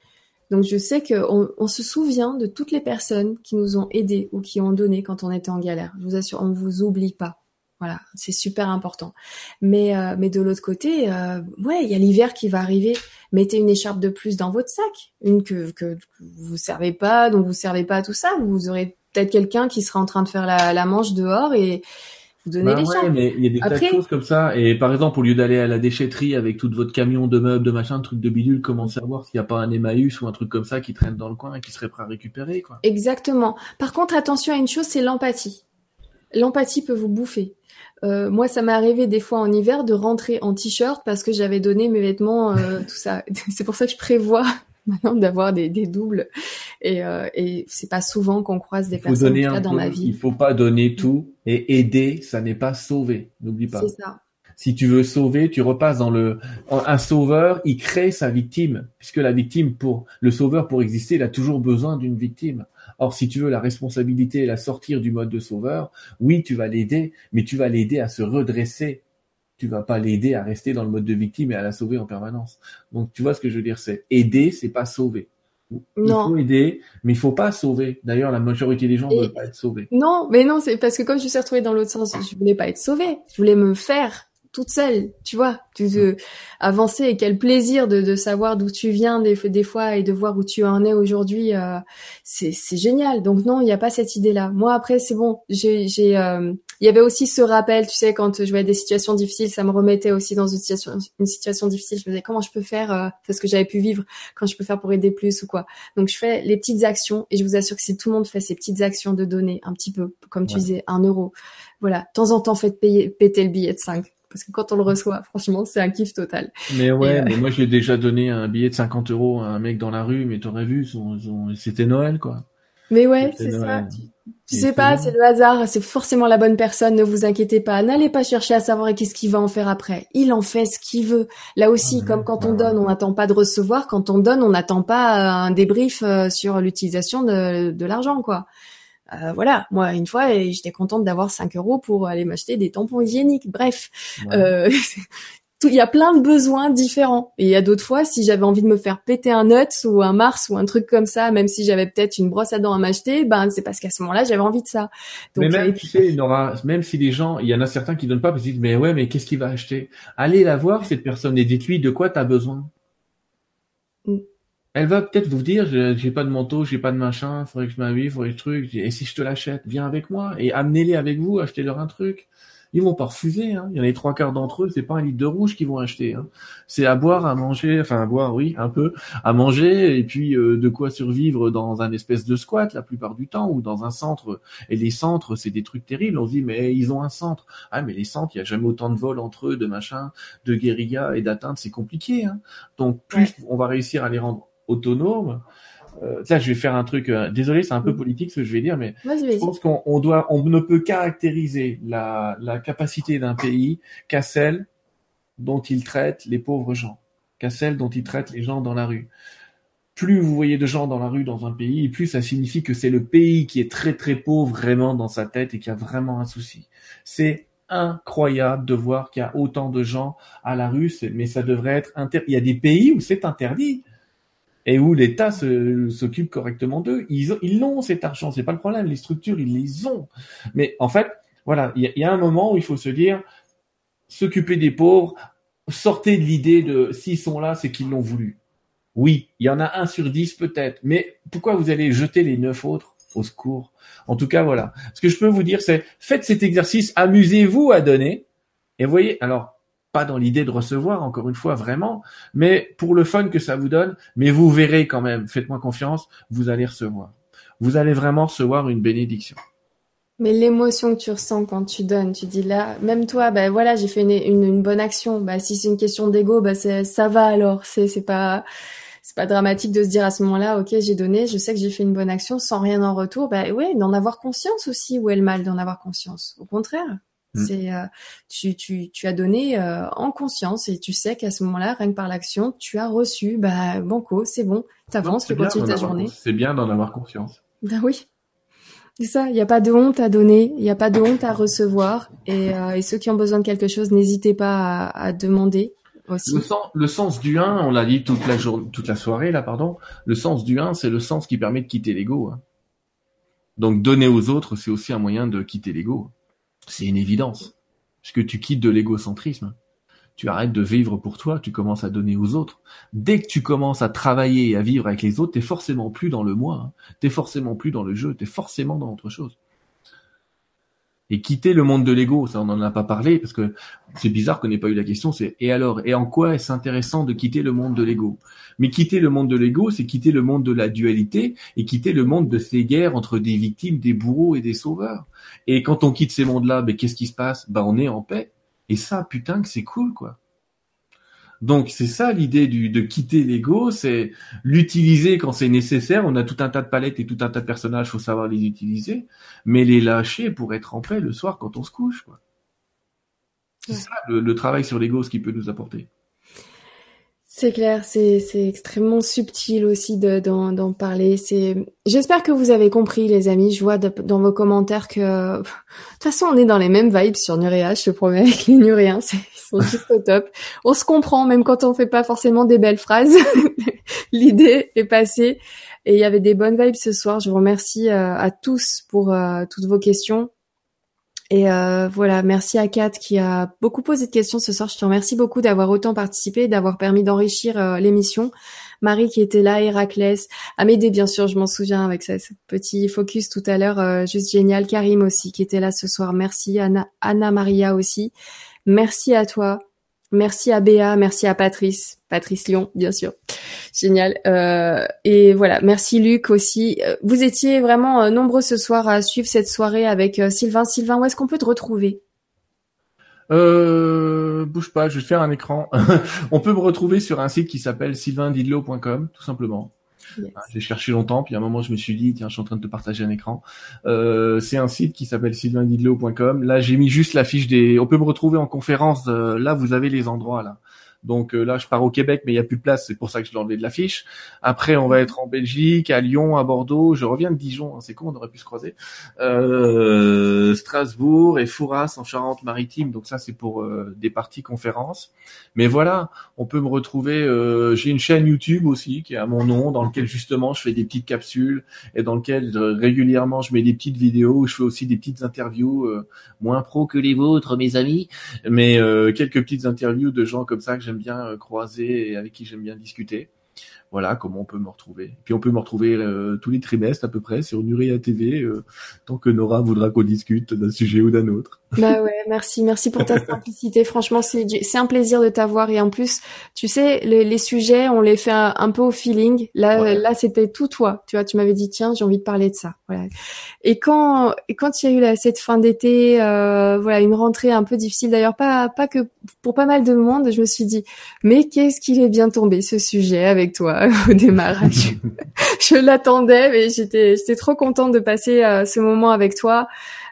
Donc je sais qu'on on se souvient de toutes les personnes qui nous ont aidés ou qui ont donné quand on était en galère. Je vous assure, on ne vous oublie pas. Voilà, c'est super important. Mais euh, mais de l'autre côté, euh, ouais, il y a l'hiver qui va arriver. Mettez une écharpe de plus dans votre sac, une que que, vous servez pas, dont vous servez pas tout ça. Vous aurez peut-être quelqu'un qui sera en train de faire la manche dehors et vous bah mais il y a des tas de choses comme ça. Et par exemple, au lieu d'aller à la déchetterie avec tout votre camion de meubles, de machin, de trucs de bidule, commencez à voir s'il n'y a pas un Emmaüs ou un truc comme ça qui traîne dans le coin et qui serait prêt à récupérer, quoi? Exactement. Par contre, attention à une chose, c'est l'empathie. L'empathie peut vous bouffer. Euh, moi, ça m'est arrivé des fois en hiver de rentrer en t-shirt parce que j'avais donné mes vêtements, euh, tout ça. c'est pour ça que je prévois maintenant d'avoir des, des, doubles. Et, euh, et c'est pas souvent qu'on croise des personnes dans ma vie. Il faut pas donner tout et aider, ça n'est pas sauver. N'oublie pas. C'est ça. Si tu veux sauver, tu repasses dans le un sauveur, il crée sa victime puisque la victime pour le sauveur pour exister, il a toujours besoin d'une victime. Or, si tu veux la responsabilité et la sortir du mode de sauveur, oui, tu vas l'aider, mais tu vas l'aider à se redresser tu vas pas l'aider à rester dans le mode de victime et à la sauver en permanence. Donc tu vois ce que je veux dire, c'est aider, c'est pas sauver. Il faut aider, mais il faut pas sauver. D'ailleurs, la majorité des gens ne veulent pas être sauvés. Non, mais non, c'est parce que comme je suis retrouvée dans l'autre sens, je voulais pas être sauvée. Je voulais me faire toute seule, tu vois, tu de avancer et quel plaisir de, de savoir d'où tu viens des, des fois et de voir où tu en es aujourd'hui, euh, c'est génial. Donc non, il n'y a pas cette idée-là. Moi après c'est bon, j'ai euh, il y avait aussi ce rappel, tu sais, quand je voyais des situations difficiles, ça me remettait aussi dans une situation, une situation difficile. Je me disais comment je peux faire, euh, parce que j'avais pu vivre, quand je peux faire pour aider plus ou quoi. Donc je fais les petites actions et je vous assure que si tout le monde fait ces petites actions de donner un petit peu, comme tu disais, un euro, voilà, de temps en temps faites payer, péter le billet de 5 parce que quand on le reçoit, franchement, c'est un kiff total. Mais ouais, euh, mais moi j'ai déjà donné un billet de 50 euros à un mec dans la rue, mais t'aurais vu, c'était Noël quoi. Mais ouais, c'est ça. Tu, sais pas, c'est le hasard, c'est forcément la bonne personne, ne vous inquiétez pas. N'allez pas chercher à savoir qu'est-ce qu'il va en faire après. Il en fait ce qu'il veut. Là aussi, comme quand on donne, on n'attend pas de recevoir. Quand on donne, on n'attend pas un débrief euh, sur l'utilisation de, de l'argent, quoi. Euh, voilà, moi une fois j'étais contente d'avoir 5 euros pour aller m'acheter des tampons hygiéniques. Bref, euh, il y a plein de besoins différents. Et il y a d'autres fois, si j'avais envie de me faire péter un nut ou un Mars ou un truc comme ça, même si j'avais peut-être une brosse à dents à m'acheter, ben c'est parce qu'à ce moment-là, j'avais envie de ça. mais même, tu sais, Nora, même si les gens, il y en a certains qui donnent pas parce qu'ils disent, mais ouais, mais qu'est-ce qu'il va acheter? Allez la voir, cette personne, et dites-lui de quoi tu as besoin. Mm. Elle va peut-être vous dire, j'ai pas de manteau, j'ai pas de machin, faudrait que je m'habille, faudrait que je truc. Et si je te l'achète, viens avec moi et amenez-les avec vous, achetez-leur un truc ils vont pas refuser. Hein. Il y en a les trois quarts d'entre eux, c'est pas un litre de rouge qu'ils vont acheter. Hein. C'est à boire, à manger, enfin à boire, oui, un peu, à manger et puis euh, de quoi survivre dans un espèce de squat la plupart du temps ou dans un centre. Et les centres, c'est des trucs terribles. On se dit mais ils ont un centre. Ah mais les centres, il y a jamais autant de vols entre eux, de machin, de guérilla et d'atteinte, c'est compliqué. Hein. Donc plus on va réussir à les rendre autonomes, euh, là, je vais faire un truc. Euh, désolé, c'est un peu politique ce que je vais dire, mais je pense qu'on doit, on ne peut caractériser la, la capacité d'un pays qu'à celle dont il traite les pauvres gens, qu'à celle dont il traite les gens dans la rue. Plus vous voyez de gens dans la rue dans un pays, plus ça signifie que c'est le pays qui est très très pauvre vraiment dans sa tête et qui a vraiment un souci. C'est incroyable de voir qu'il y a autant de gens à la rue, mais ça devrait être interdit. Il y a des pays où c'est interdit et où l'État s'occupe correctement d'eux. Ils, ils l'ont cet argent, c'est pas le problème. Les structures, ils les ont. Mais en fait, voilà, il y, a un moment où il faut se dire, s'occuper des pauvres, sortez de l'idée de s'ils sont là, c'est qu'ils l'ont voulu. Oui, il y en a un sur dix peut-être, mais pourquoi vous allez jeter les neuf autres au secours? En tout cas, voilà. Ce que je peux vous dire, c'est faites cet exercice, amusez-vous à donner, et voyez, alors pas dans l'idée de recevoir, encore une fois, vraiment, mais pour le fun que ça vous donne, mais vous verrez quand même, faites-moi confiance, vous allez recevoir. Vous allez vraiment recevoir une bénédiction. Mais l'émotion que tu ressens quand tu donnes, tu dis là, même toi, ben voilà, j'ai fait une, une, bonne action. Bah si c'est une question d'ego, bah ça va alors. C'est c'est pas c'est pas dramatique de se dire à ce moment-là, ok, j'ai donné, je sais que j'ai fait une bonne action sans rien en retour. Bah ouais, d'en avoir conscience aussi. Où est le mal d'en avoir conscience? Au contraire. C'est euh, tu tu tu as donné euh, en conscience et tu sais qu'à ce moment-là, rien que par l'action, tu as reçu. Bah banco, c'est bon, t'avances, tu continues ta journée. C'est bien d'en avoir conscience. Ben oui. C'est ça, il n'y a pas de honte à donner, il n'y a pas de honte à recevoir. Et, euh, et, ceux qui ont besoin de quelque chose, n'hésitez pas à, à, demander aussi. Le sens, le sens du 1, on l'a dit toute la, journée, toute la soirée, là, pardon. Le sens du 1, c'est le sens qui permet de quitter l'ego. Hein. Donc donner aux autres, c'est aussi un moyen de quitter l'ego. C'est une évidence. Puisque tu quittes de l'égocentrisme tu arrêtes de vivre pour toi, tu commences à donner aux autres. Dès que tu commences à travailler et à vivre avec les autres, t'es forcément plus dans le moi, hein. t'es forcément plus dans le jeu, t'es forcément dans autre chose. Et quitter le monde de l'ego, ça on n'en a pas parlé parce que c'est bizarre qu'on n'ait pas eu la question. C'est et alors et en quoi est-ce intéressant de quitter le monde de l'ego? Mais quitter le monde de l'ego, c'est quitter le monde de la dualité et quitter le monde de ces guerres entre des victimes, des bourreaux et des sauveurs. Et quand on quitte ces mondes-là, ben qu'est-ce qui se passe? Ben on est en paix. Et ça, putain que c'est cool, quoi. Donc c'est ça l'idée de quitter l'ego, c'est l'utiliser quand c'est nécessaire. On a tout un tas de palettes et tout un tas de personnages, faut savoir les utiliser, mais les lâcher pour être en paix le soir quand on se couche. Quoi. C'est ça le, le, travail sur l'ego, ce qui peut nous apporter. C'est clair, c'est extrêmement subtil aussi d'en parler. C'est, j'espère que vous avez compris, les amis. Je vois dans vos commentaires que, de toute façon, on est dans les mêmes vibes sur Nuria, je te promets, avec les Nuriens, ils sont juste au top. On se comprend, même quand on fait pas forcément des belles phrases. L'idée est passée. Et il y avait des bonnes vibes ce soir. Je vous remercie euh, à tous pour euh, toutes vos questions. Et euh, voilà, merci à Kat qui a beaucoup posé de questions ce soir. Je te remercie beaucoup d'avoir autant participé, d'avoir permis d'enrichir euh, l'émission. Marie qui était là, Héraclès, Amédée bien sûr, je m'en souviens avec ce, petit focus tout à l'heure, euh, juste génial. Karim aussi qui était là ce soir. Merci Anna, Anna Maria aussi. Merci à toi. Merci à Béa, merci à Patrice, Patrice Lyon, bien sûr. Génial. Euh, et voilà, merci Luc aussi. Euh, vous étiez vraiment euh, nombreux ce soir à suivre cette soirée avec Sylvain. Sylvain, où est-ce qu'on peut te retrouver? Euh, bouge pas, je vais faire un écran. On peut me retrouver sur un site qui s'appelle sylvaindidlo.com, tout simplement. J'ai cherché longtemps, puis à un moment je me suis dit tiens je suis en train de te partager un écran. Euh, c'est un site qui s'appelle sylvaindidlo.com. Là j'ai mis juste la fiche des. On peut me retrouver en conférence. Euh, là vous avez les endroits là. Donc euh, là, je pars au Québec, mais il y a plus de place, c'est pour ça que je l'ai enlevé de l'affiche. Après, on va être en Belgique, à Lyon, à Bordeaux. Je reviens de Dijon, hein, c'est con, on aurait pu se croiser. Euh, Strasbourg et Fouras en Charente-Maritime. Donc ça, c'est pour euh, des parties conférences. Mais voilà, on peut me retrouver. Euh, j'ai une chaîne YouTube aussi qui est à mon nom, dans lequel justement je fais des petites capsules et dans lequel régulièrement je mets des petites vidéos. Où je fais aussi des petites interviews moins pro que les vôtres, mes amis, mais quelques petites interviews de gens comme ça j'aime bien euh, croiser et avec qui j'aime bien discuter. Voilà comment on peut me retrouver. Puis on peut me retrouver euh, tous les trimestres à peu près sur Nuria TV, euh, tant que Nora voudra qu'on discute d'un sujet ou d'un autre. Bah ouais, merci, merci pour ta simplicité. Franchement, c'est c'est un plaisir de t'avoir et en plus, tu sais, les, les sujets, on les fait un, peu au feeling. Là, là, c'était tout toi. Tu vois, tu m'avais dit tiens, j'ai envie de parler de ça. Voilà. Et quand quand il y a eu là, cette fin d'été, euh, voilà, une rentrée un peu difficile d'ailleurs, pas pas que pour pas mal de monde, je me suis dit mais qu'est-ce qu'il est bien tombé ce sujet avec toi? au démarrage. je l'attendais, mais j'étais j'étais trop contente de passer euh, ce moment avec toi.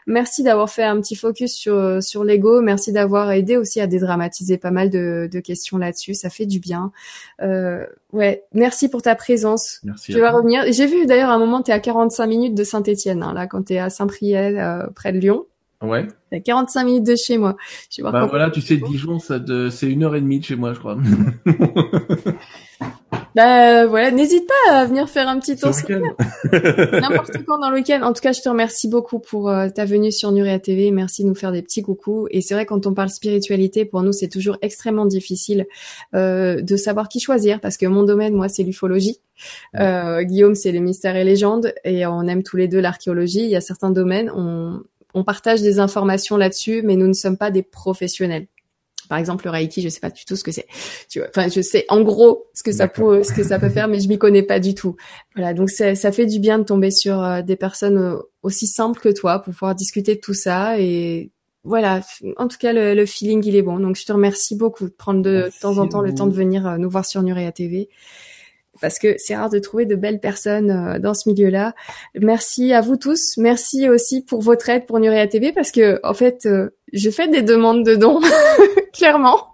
Merci d'avoir fait un petit focus sur sur l'ego. Merci d'avoir aidé aussi à dédramatiser pas mal de, de questions là-dessus. Ça fait du bien. Euh, ouais, merci pour ta présence. Merci. Je vais revenir. J'ai vu d'ailleurs à un moment, tu es à 45 minutes de Saint-Étienne, hein, là, quand tu es à Saint-Priel, euh, près de Lyon. Ouais. À 45 minutes de chez moi. Je bah voilà, tu sais, Dijon, ça c'est une heure et demie de chez moi, je crois. Bah voilà, n'hésite pas à venir faire un petit tour n'importe quand dans le week-end. En tout cas, je te remercie beaucoup pour euh, ta venue sur Nuria TV. Merci de nous faire des petits coucous. Et c'est vrai, quand on parle spiritualité, pour nous, c'est toujours extrêmement difficile euh, de savoir qui choisir parce que mon domaine, moi, c'est l'ufologie. Euh, Guillaume, c'est les mystères et légendes. Et on aime tous les deux l'archéologie. Il y a certains domaines, on, on partage des informations là-dessus, mais nous ne sommes pas des professionnels. Par exemple, le Reiki, je sais pas du tout ce que c'est. Tu vois, enfin, je sais en gros ce que ça peut, ce que ça peut faire, mais je m'y connais pas du tout. Voilà, donc ça, fait du bien de tomber sur euh, des personnes euh, aussi simples que toi pour pouvoir discuter de tout ça et voilà. En tout cas, le, le feeling il est bon. Donc je te remercie beaucoup de prendre de, Merci temps en temps le temps de venir euh, nous voir sur Nurea TV parce que c'est rare de trouver de belles personnes euh, dans ce milieu-là. Merci à vous tous. Merci aussi pour votre aide pour Nurea TV parce que en fait, euh, je fais des demandes de dons, clairement.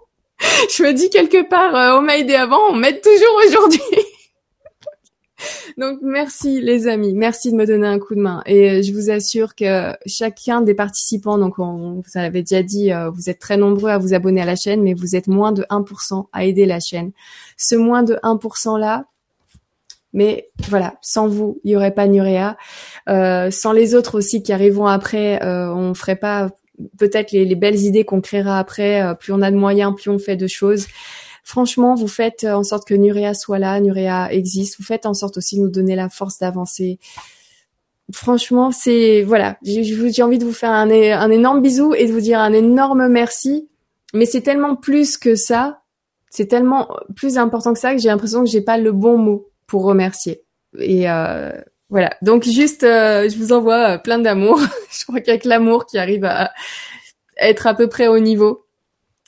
Je me dis quelque part, euh, on m'a aidé avant, on m'aide toujours aujourd'hui. Donc merci les amis, merci de me donner un coup de main. Et euh, je vous assure que chacun des participants, donc on, vous avez déjà dit, euh, vous êtes très nombreux à vous abonner à la chaîne, mais vous êtes moins de 1% à aider la chaîne. Ce moins de 1% là, mais voilà, sans vous, il y aurait pas Nurea. Euh, sans les autres aussi qui arriveront après, euh, on ferait pas peut-être les, les belles idées qu'on créera après. euh, plus on a de moyens, plus on fait de choses. Franchement, vous faites en sorte que Nurea soit là, Nurea existe. Vous faites en sorte aussi de nous donner la force d'avancer. Franchement, c'est voilà, j'ai envie de vous faire un énorme bisou et de vous dire un énorme merci. Mais c'est tellement plus que ça, c'est tellement plus important que ça que j'ai l'impression que j'ai pas le bon mot pour remercier. Et euh, voilà. Donc juste, euh, je vous envoie euh, plein d'amour. je crois qu'avec l'amour qui arrive à être à peu près au niveau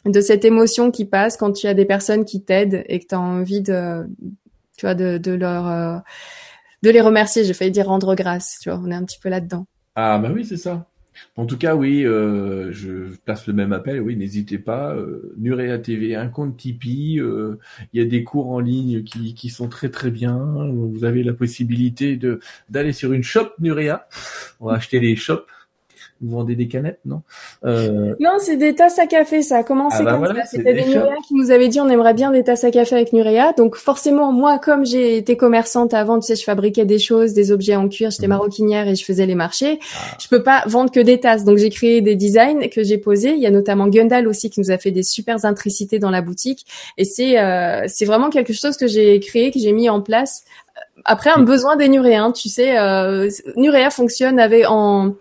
de cette émotion qui passe quand tu as des personnes qui t'aident et que tu as envie de, tu vois, de, de leur, euh, de les remercier. J'ai failli dire rendre grâce. Tu vois, on est un petit peu là-dedans. Ah bah oui, c'est ça. En tout cas, oui, euh, je place le même appel. Oui, n'hésitez pas. Euh, Nurea TV, un compte Tipeee. euh, Il y a des cours en ligne qui, sont très très bien. Vous avez la possibilité de d'aller sur une shop Nurea. On va acheter les shops. Vous vendez des canettes, non? Euh, Non, c'est des tasses à café, ça a commencé Ah bah comme voilà, ça. C'était des. Nurea qui nous avaient dit on aimerait bien des tasses à café avec Nurea. Donc forcément, moi, comme j'ai été commerçante avant, tu sais, je fabriquais des choses, des objets en cuir, j'étais Mhm. maroquinière et je faisais les marchés. Ah. Je peux pas vendre que des tasses. Donc j'ai créé des designs que j'ai posés. Il y a notamment Gundal aussi qui nous a fait des super intricités dans la boutique. Et c'est euh, c'est vraiment quelque chose que j'ai créé, que j'ai mis en place après un Mhm. besoin des Nuréens. Tu sais, euh, Nurea fonctionne avec en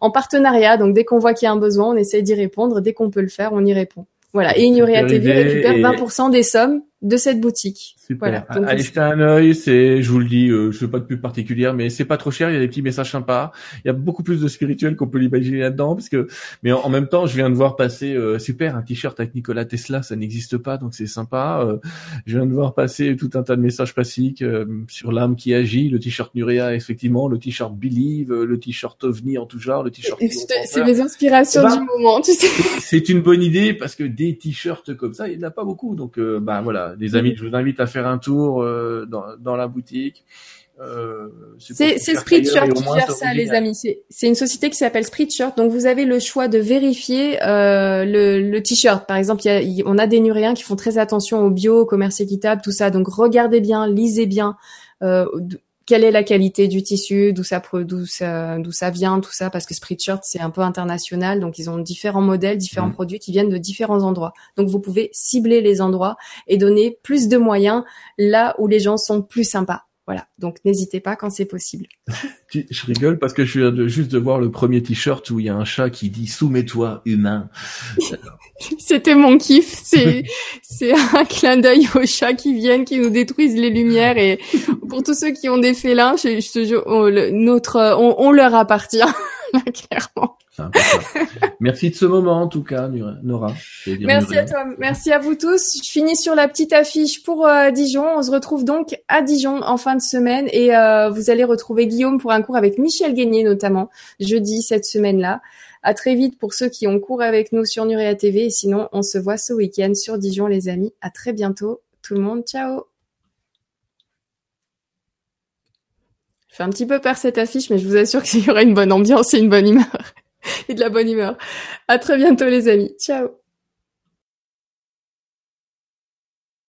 en partenariat. Donc dès qu'on voit qu'il y a un besoin, on essaie d'y répondre. Dès qu'on peut le faire, on y répond. Voilà. Et Super TV récupère et- 20% des sommes de cette boutique. Super. Voilà. Donc, Allez jeter un œil, c'est, je vous le dis, euh, je fais pas de pub particulière, mais c'est pas trop cher. Il y a des petits messages sympas. Il y a beaucoup plus de spirituel qu'on peut l'imaginer là-dedans, parce que, mais en, en même temps, je viens de voir passer, euh, super, un t-shirt avec Nikola Tesla, ça n'existe pas, donc c'est sympa. Euh, je viens de voir passer tout un tas de messages classiques euh, sur l'âme qui agit, le t-shirt Nurea, effectivement, le t-shirt Believe, le t-shirt OVNI en tout genre, le t-shirt. c'est mes inspirations Bah, du moment, tu sais. C'est une bonne idée parce que des t-shirts comme ça, il n'y en a pas beaucoup. Donc, euh, bah voilà, les amis, je vous invite à faire un tour euh, dans, dans la boutique. Euh, C'est Spreadshirt qui gère ça, les amis. C'est c'est une société qui s'appelle Spreadshirt. Donc vous avez le choix de vérifier euh, le, le t-shirt. Par exemple, il y a, il- on a des Nuréens qui font très attention au bio, au commerce équitable, tout ça. Donc regardez bien, lisez bien euh, quelle est la qualité du tissu, d'où ça d'où ça d'où ça vient, tout ça. Parce que Spreadshirt c'est un peu international, donc ils ont différents modèles, différents Mhm. produits qui viennent de différents endroits. Donc vous pouvez cibler les endroits et donner plus de moyens là où les gens sont plus sympas. Voilà. Donc n'hésitez pas quand c'est possible. Je rigole parce que je viens de, juste de voir le premier t-shirt où il y a un chat qui dit soumets-toi humain. C'était mon kiff. C'est c'est un clin d'œil aux chats qui viennent, qui nous détruisent les lumières. Et pour tous ceux qui ont des félins, je, je te jure, on, le- notre, on, on leur appartient clairement. Merci de ce moment en tout cas, Nora. Merci à toi, merci à vous tous. Je finis sur la petite affiche pour euh, Dijon. On se retrouve donc à Dijon en fin de semaine et euh, vous allez retrouver Guillaume pour un cours avec Michel Guénier notamment jeudi cette semaine-là. À très vite pour ceux qui ont cours avec nous sur Nuria TV et sinon on se voit ce week-end sur Dijon les amis. À très bientôt tout le monde. Ciao. Je fais un petit peu peur cette affiche mais je vous assure qu'il y aura une bonne ambiance et une bonne humeur et de la bonne humeur. À très bientôt les amis. Ciao.